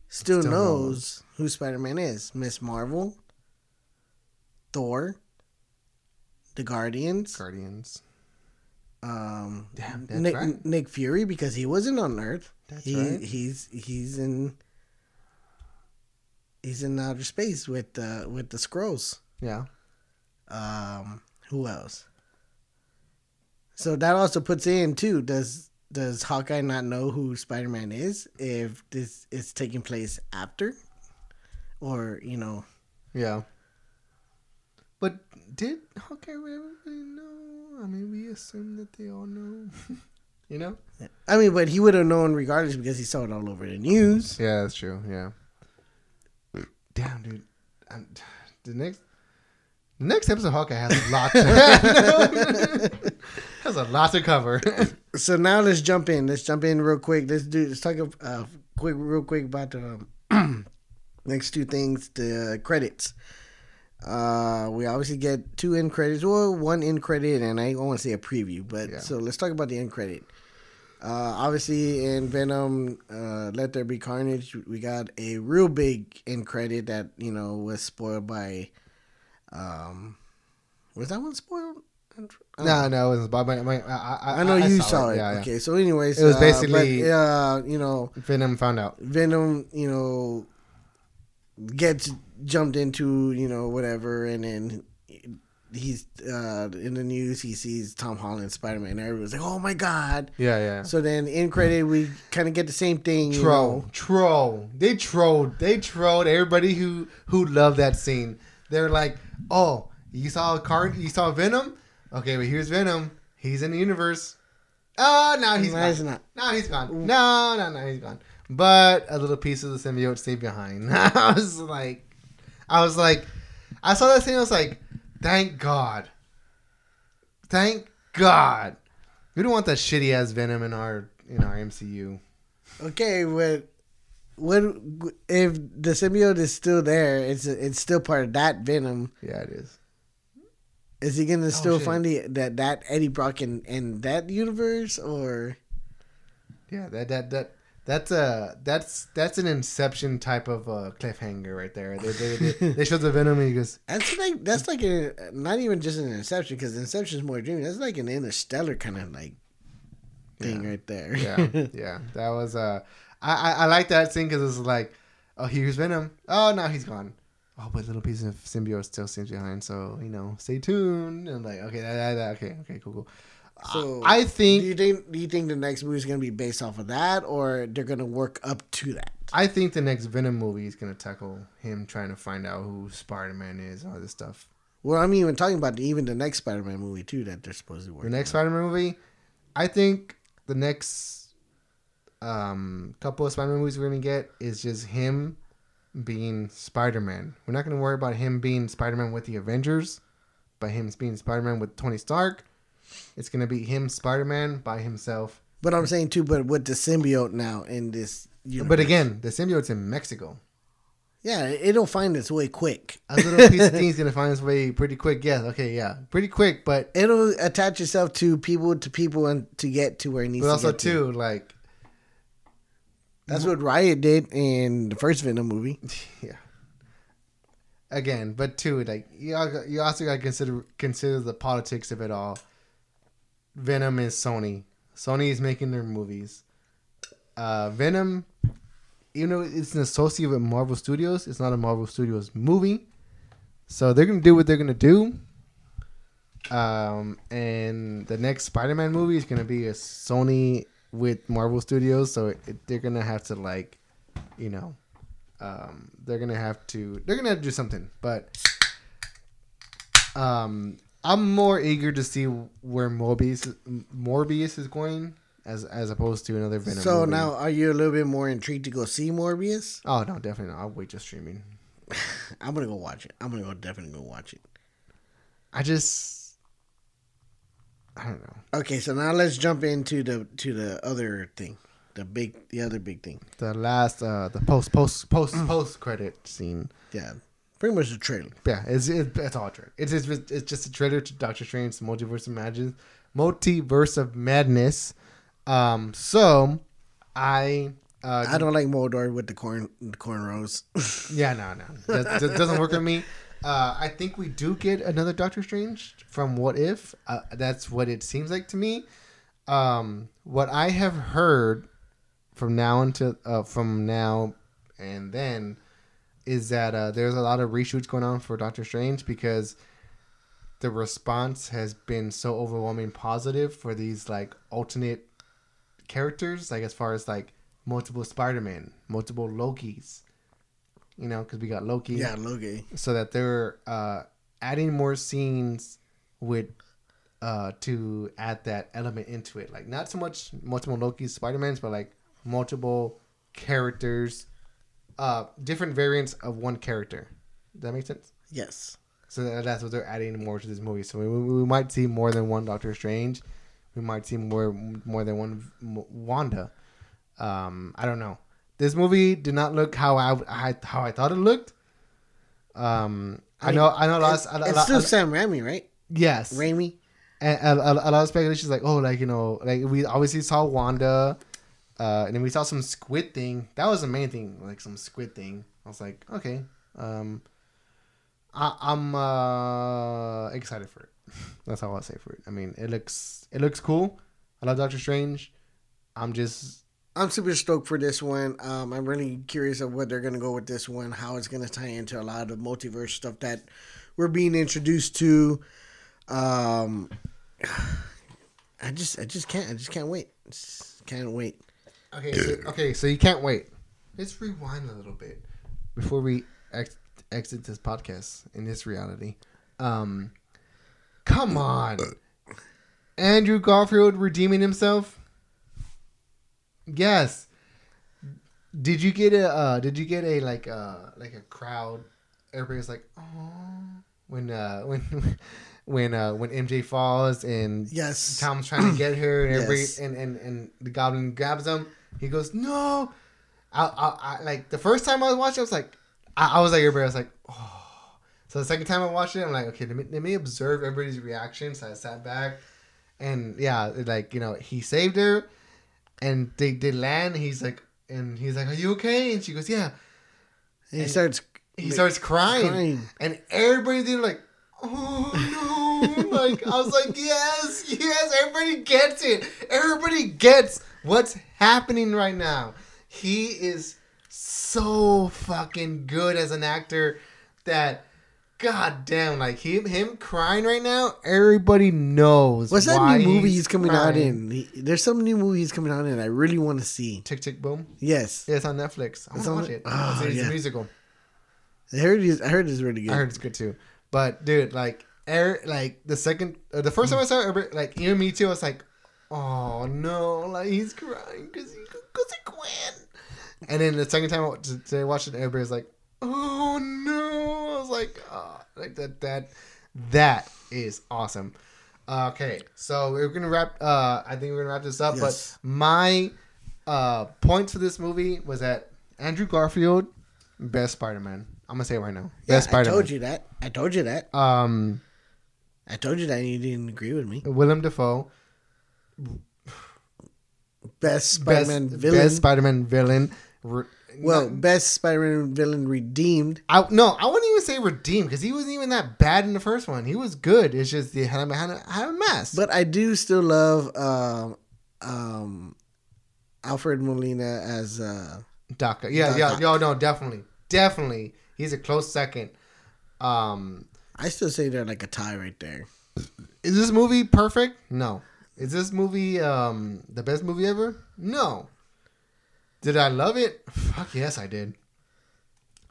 B: still,
A: Still
B: knows who Spider Man is. Miss Marvel, Thor, the Guardians,
A: Guardians.
B: um,
A: Damn,
B: Nick,
A: right.
B: Nick Fury because he wasn't on Earth.
A: That's
B: he,
A: right.
B: He's he's in he's in outer space with the with the scrolls.
A: Yeah.
B: Um, who else? So that also puts in too. Does does Hawkeye not know who Spider Man is if this is taking place after, or you know?
A: Yeah. But did Hawkeye really know? I mean, we assume that they all know. you know?
B: I mean, but he would have known regardless because he saw it all over the news.
A: Yeah, that's true. Yeah. Damn, dude. i the next. The next episode of Hawkeye has a lot. To, has a lot to cover.
B: So now let's jump in. Let's jump in real quick. Let's do. Let's talk uh, quick, real quick about the um, next two things. The credits. Uh, we obviously get two end credits, or one end credit, and I don't want to say a preview, but
A: Yeah.
B: so let's talk about the end credit. Uh, obviously in Venom, uh, Let There Be Carnage, we got a real big end credit that you know was spoiled by. Um, was that one spoiled?
A: no, no, it wasn't. But my, my, I, I,
B: I know you
A: saw,
B: saw, it.
A: Yeah, yeah.
B: okay, so anyways,
A: It was
B: uh,
A: basically-
B: but, uh, you know,
A: Venom found out.
B: Venom, you know, gets jumped into, you know, whatever, and then he's uh, in the news. He sees Tom Holland, Spider Man. And everyone's like, "Oh my god!"
A: Yeah, yeah.
B: So then in credit, we kind of get the same thing. You
A: troll,
B: know.
A: troll. They trolled. They trolled everybody who who loved that scene. They're like, "Oh, you saw a card? You saw Venom? Okay, but here's Venom. He's in the universe. Oh, now he's
B: No,
A: gone.
B: he's not.
A: No, he's gone. No, no, no, he's gone. But a little piece of the symbiote stayed behind. I was like, I was like, I saw that scene. I was like, thank God, thank God. We don't want that shitty ass Venom in our in our MCU.
B: Okay, but what if the symbiote is still there? It's it's still part of that Venom.
A: Yeah, it is.
B: Is he gonna oh, still
A: Oh, shit.
B: find the that that Eddie Brock in, in that universe or?
A: Yeah, that that that that's a that's that's an Inception type of uh, cliffhanger right there. They they, they, they show the Venom and he goes,
B: That's like that's like a not even just an Inception because Inception is more dreamy. That's like an Interstellar kind of like thing
A: Yeah.
B: right there.
A: yeah, yeah. That was uh, I I, I like that scene because it's like, oh, here's Venom. Oh, now he's gone. Oh, but little piece of symbiote still seems behind. So you know, stay tuned. And like, okay, that, that, that- okay, okay, cool, cool.
B: So
A: I
B: do
A: think
B: you think do you think the next movie is gonna be based off of that or they're gonna work up to that?
A: I think the next Venom movie is gonna tackle him trying to find out who Spider Man is, and all this stuff.
B: Well, I'm even talking about even the next Spider-Man movie too that they're supposed to work.
A: The next. Spider Man movie, I think the next um, couple of Spider Man movies we're gonna get is just him being Spider Man. We're not gonna worry about him being Spider Man with the Avengers, but him being Spider Man with Tony Stark. It's gonna be him Spider Man by himself.
B: But I'm saying too, but with the symbiote now in this, universe.
A: But again, the symbiote's in Mexico.
B: yeah, it'll find its way quick.
A: A little piece of thing's gonna find its way pretty quick. Yeah, okay, yeah, pretty quick. But
B: It'll attach itself to people to people and to get to where it needs
A: but
B: to
A: also
B: get to.
A: too like
B: That's what Riot did in the first Venom movie.
A: yeah. Again, but too like you you also got to consider consider the politics of it all. Venom is Sony. Sony is making their movies. Uh, Venom, even though it's an associate with Marvel Studios, it's not a Marvel Studios movie. So they're gonna do what they're gonna do. Um, and the next Spider-Man movie is gonna be a Sony with Marvel Studios, so it, they're gonna have to like, you know, um, they're gonna have to they're gonna have to do something. But um, I'm more eager to see where Morbius Morbius is going as as opposed to another Venom.
B: so
A: movie.
B: now, are you a little bit more intrigued to go see Morbius?
A: oh no, definitely not. I'll wait till streaming.
B: I'm gonna go watch it. I'm gonna go definitely go watch it.
A: I just I don't know.
B: Okay, so now let's jump into the to the other thing, the big, the other big thing.
A: The last uh the post post post post credit scene.
B: Yeah, pretty much the trailer.
A: Yeah, it's it, it's all a trailer. It's it's it's just a trailer to Doctor Strange, the Multiverse of Madness, Multiverse of Madness. Um, so I uh
B: I don't like Mordo with the corn the cornrows.
A: yeah no no that, that doesn't work on me. Uh, I think we do get another Doctor Strange from What If. Uh, that's what it seems like to me. Um, what I have heard from now until uh, from now and then is that uh, there's a lot of reshoots going on for Doctor Strange because the response has been so overwhelming positive for these like alternate characters, like as far as like multiple Spider-Man, multiple Lokis. You know, because we got Loki
B: yeah, Loki.
A: so that they're uh, adding more scenes with uh, to add that element into it. Like not so much multiple Loki Spider Mans, but like multiple characters, uh, different variants of one character. Does that make sense?
B: Yes.
A: So that's what they're adding more to this movie. So we, we might see more than one Doctor Strange. We might see more more than one Wanda. Um, I don't know. This movie did not look how I, I how I thought it looked. Um, I,
B: I
A: know I know a lot.
B: It's,
A: of- a lot-
B: it's
A: a lot-
B: still Sam Raimi, right?
A: yes,
B: Raimi.
A: and a, a, a lot of speculation speculations like oh like you know like we obviously saw Wanda, uh, and then we saw some squid thing. That was the main thing, like some squid thing. I was like okay, um, I, I'm uh, excited for it. That's all I'll say for it. I mean, it looks it looks cool. I love Doctor Strange. I'm just
B: I'm super stoked for this one. Um, I'm really curious of what they're gonna go with this one, how it's gonna tie into a lot of multiverse stuff that we're being introduced to. Um, I just, I just can't, I just can't wait. Just can't wait.
A: Okay. So, okay, so you can't wait. Let's rewind a little bit before we ex- exit this podcast in this reality. Um, come on, Andrew Garfield redeeming himself. Yes. Did you get a? Uh, did you get a like uh like a crowd? Everybody's like, oh, when uh when when uh when MJ falls and
B: Yes.
A: Tom's trying to get her and every
B: Yes.
A: and, and and the goblin grabs him. He goes, "No!" I, I, I like the first time I was watching, I was like, I, I was like everybody, I was like, "Oh." So the second time I watched it, I'm like, okay, let me let me observe everybody's reaction. So I sat back, and yeah, like you know, he saved her, and they they land. He's like, and he's like, "Are you okay?" And she goes, "Yeah."
B: And he starts.
A: He starts crying,
B: crying.
A: and everybody's there like, oh no! like I was like, yes, yes. Everybody gets it. Everybody gets what's happening right now. He is so fucking good as an actor that. God damn, like him, him crying right now. Everybody knows.
B: What's that new movie he's coming out in? He, there's some new movie he's coming out in. I really want to see.
A: Tick Tick Boom.
B: Yes,
A: Yeah, it's on Netflix. I
B: It's
A: want to watch
B: it? Oh,
A: it's, it's
B: yeah.
A: a musical.
B: I heard he's. I heard it's really good.
A: I heard it's good too. But dude, like, er, like the second, uh, the first time I saw it, like even me too, I was like, oh no, like he's crying because he because he Gwen. And then the second time I wa- to, to watch it, everybody's like, oh no. I was like, oh, like that that that is awesome. Okay, so we're gonna wrap. Uh, I think we're gonna wrap this up.
B: Yes.
A: But my uh points for this movie was that Andrew Garfield, best Spider Man. I'm gonna say it right now.
B: Yeah,
A: Best
B: Spider-Man.
A: I
B: told you that. I told you that.
A: Um,
B: I told you that. and You didn't agree with me.
A: Willem Dafoe,
B: Best Spider-Man
A: best,
B: villain.
A: best Spider Man villain. Re-
B: well,
A: not-
B: best Spider-Man villain redeemed.
A: I no, I wouldn't even say redeemed because he wasn't even that bad in the first one. He was good. It's just he had had a, had a mask.
B: But I do still love um, um, Alfred Molina as uh,
A: Doc, yeah,
B: Doc
A: yeah, yo, no, definitely, definitely, he's a close second. Um,
B: I still say they're like a tie right there.
A: is this movie perfect? No. Is this movie um the best movie ever? No. Did I love it? Fuck yes, I did.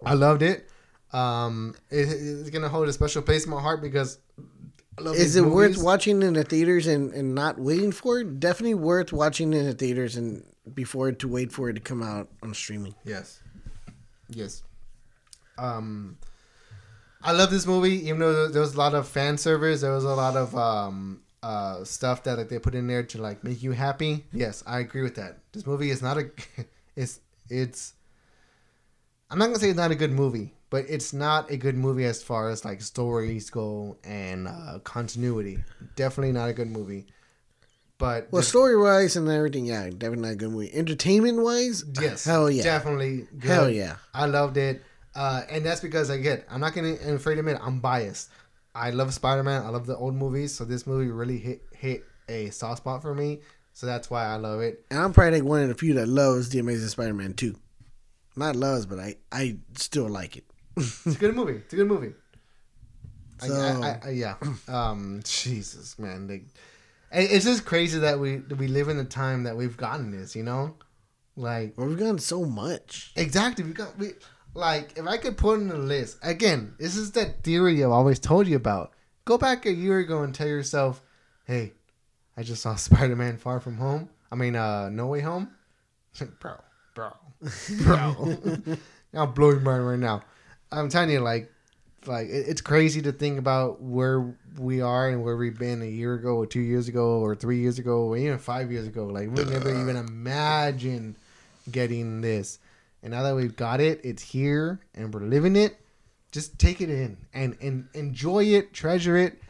A: I loved it. Um, it, it's gonna hold a special place in my heart because I love
B: Is it worth watching in the theaters and, and not waiting for it? Definitely worth watching in the theaters and before to wait for it to come out on streaming.
A: Yes. Yes. Um, I love this movie, even though there was a lot of fan service. There was a lot of um uh stuff that like, they put in there to like make you happy. Yes, I agree with that. This movie is not a. It's it's. I'm not gonna say it's not a good movie, but it's not a good movie as far as like stories go and uh, continuity. Definitely not a good movie. But
B: Well, story wise and everything, yeah, definitely not a good movie. Entertainment wise,
A: Yes.
B: hell yeah,
A: Definitely. Good.
B: hell yeah.
A: I loved it. Uh, and that's because I get I'm not gonna I'm afraid to admit I'm biased. I love Spider Man. I love the old movies, so this movie really hit hit a soft spot for me. So that's why I love it.
B: And I'm probably like one of the few that loves the Amazing Spider-Man 2. Not loves, but I I still like it.
A: It's a good movie. It's a good movie. I-
B: So-
A: I, I, I, yeah. Um, Jesus, man. Like, it's just crazy that we that we live in the time that we've gotten this. You know, like
B: Well, we've gotten so much.
A: Exactly. We got we like if I could put in a list again. This is that theory I've always told you about. Go back a year ago and tell yourself, "Hey, I just saw Spider-Man: Far From Home. I mean, uh, No Way Home." bro, bro, bro. I'm blowing my mind right now. I'm telling you, like, like it, it's crazy to think about where we are and where we've been a year ago, or two years ago, or three years ago, or even five years ago. Like we never even imagined getting this. And now that we've got it, it's here and we're living it. Just take it in and, and enjoy it, treasure it,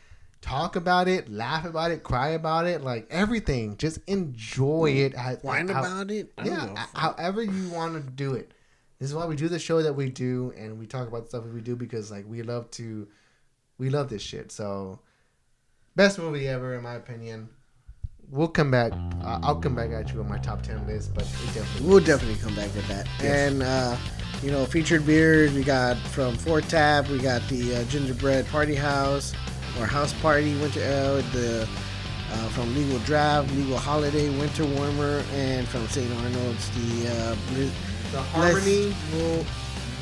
A: talk about it, laugh about it, cry about it, like everything. Just enjoy it. how-
B: Whine
A: how-
B: about it.
A: Yeah, however you want to do it. This is why we do the show that we do, and we talk about stuff that we do because like we love to, we love this shit. So, best movie ever in my opinion. We'll come back. Uh, I'll come back at you on my top ten list, but it definitely.
B: We'll definitely come back with that.
A: Yes.
B: And uh, you know, featured beers we got from 4th Tap. We got the uh, Gingerbread Party House or House Party Winter Ale. The uh, from Legal Draft, Legal Holiday Winter Warmer, and from St. Arnold's the uh,
A: The harmony.
B: blissful,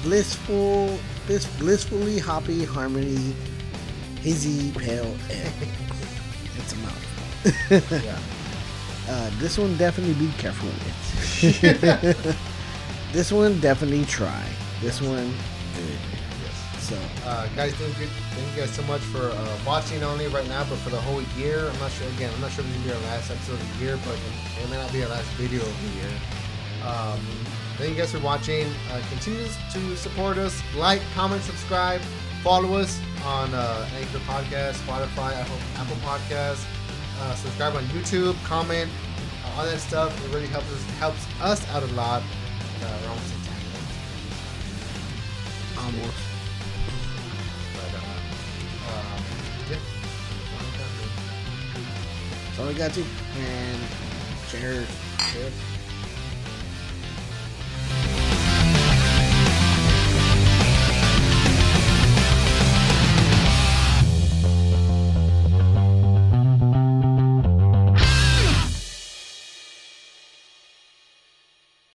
B: blissful, bliss, blissfully hoppy harmony hazy pale ale. it's a mouthful.
A: Yeah.
B: Uh, this one definitely be careful with. It. This one definitely try. This one good. So
A: Uh, guys, thank you, thank you guys so much for uh, watching not only right now, but for the whole year. I'm not sure. Again, I'm not sure if this will be our last episode of the year, but it, it may not be our last video of the year. Um, thank you guys for watching. Uh, continue to support us. Like, comment, subscribe. Follow us on uh, Anchor Podcast, Spotify, Apple, Apple Podcast uh, subscribe on YouTube, comment, uh, all that stuff. It really helps us helps us out a lot. Uh, we're almost at 10 minutes.
B: Almost.
A: But, um, yeah.
B: That's all we got to. And
A: cheers.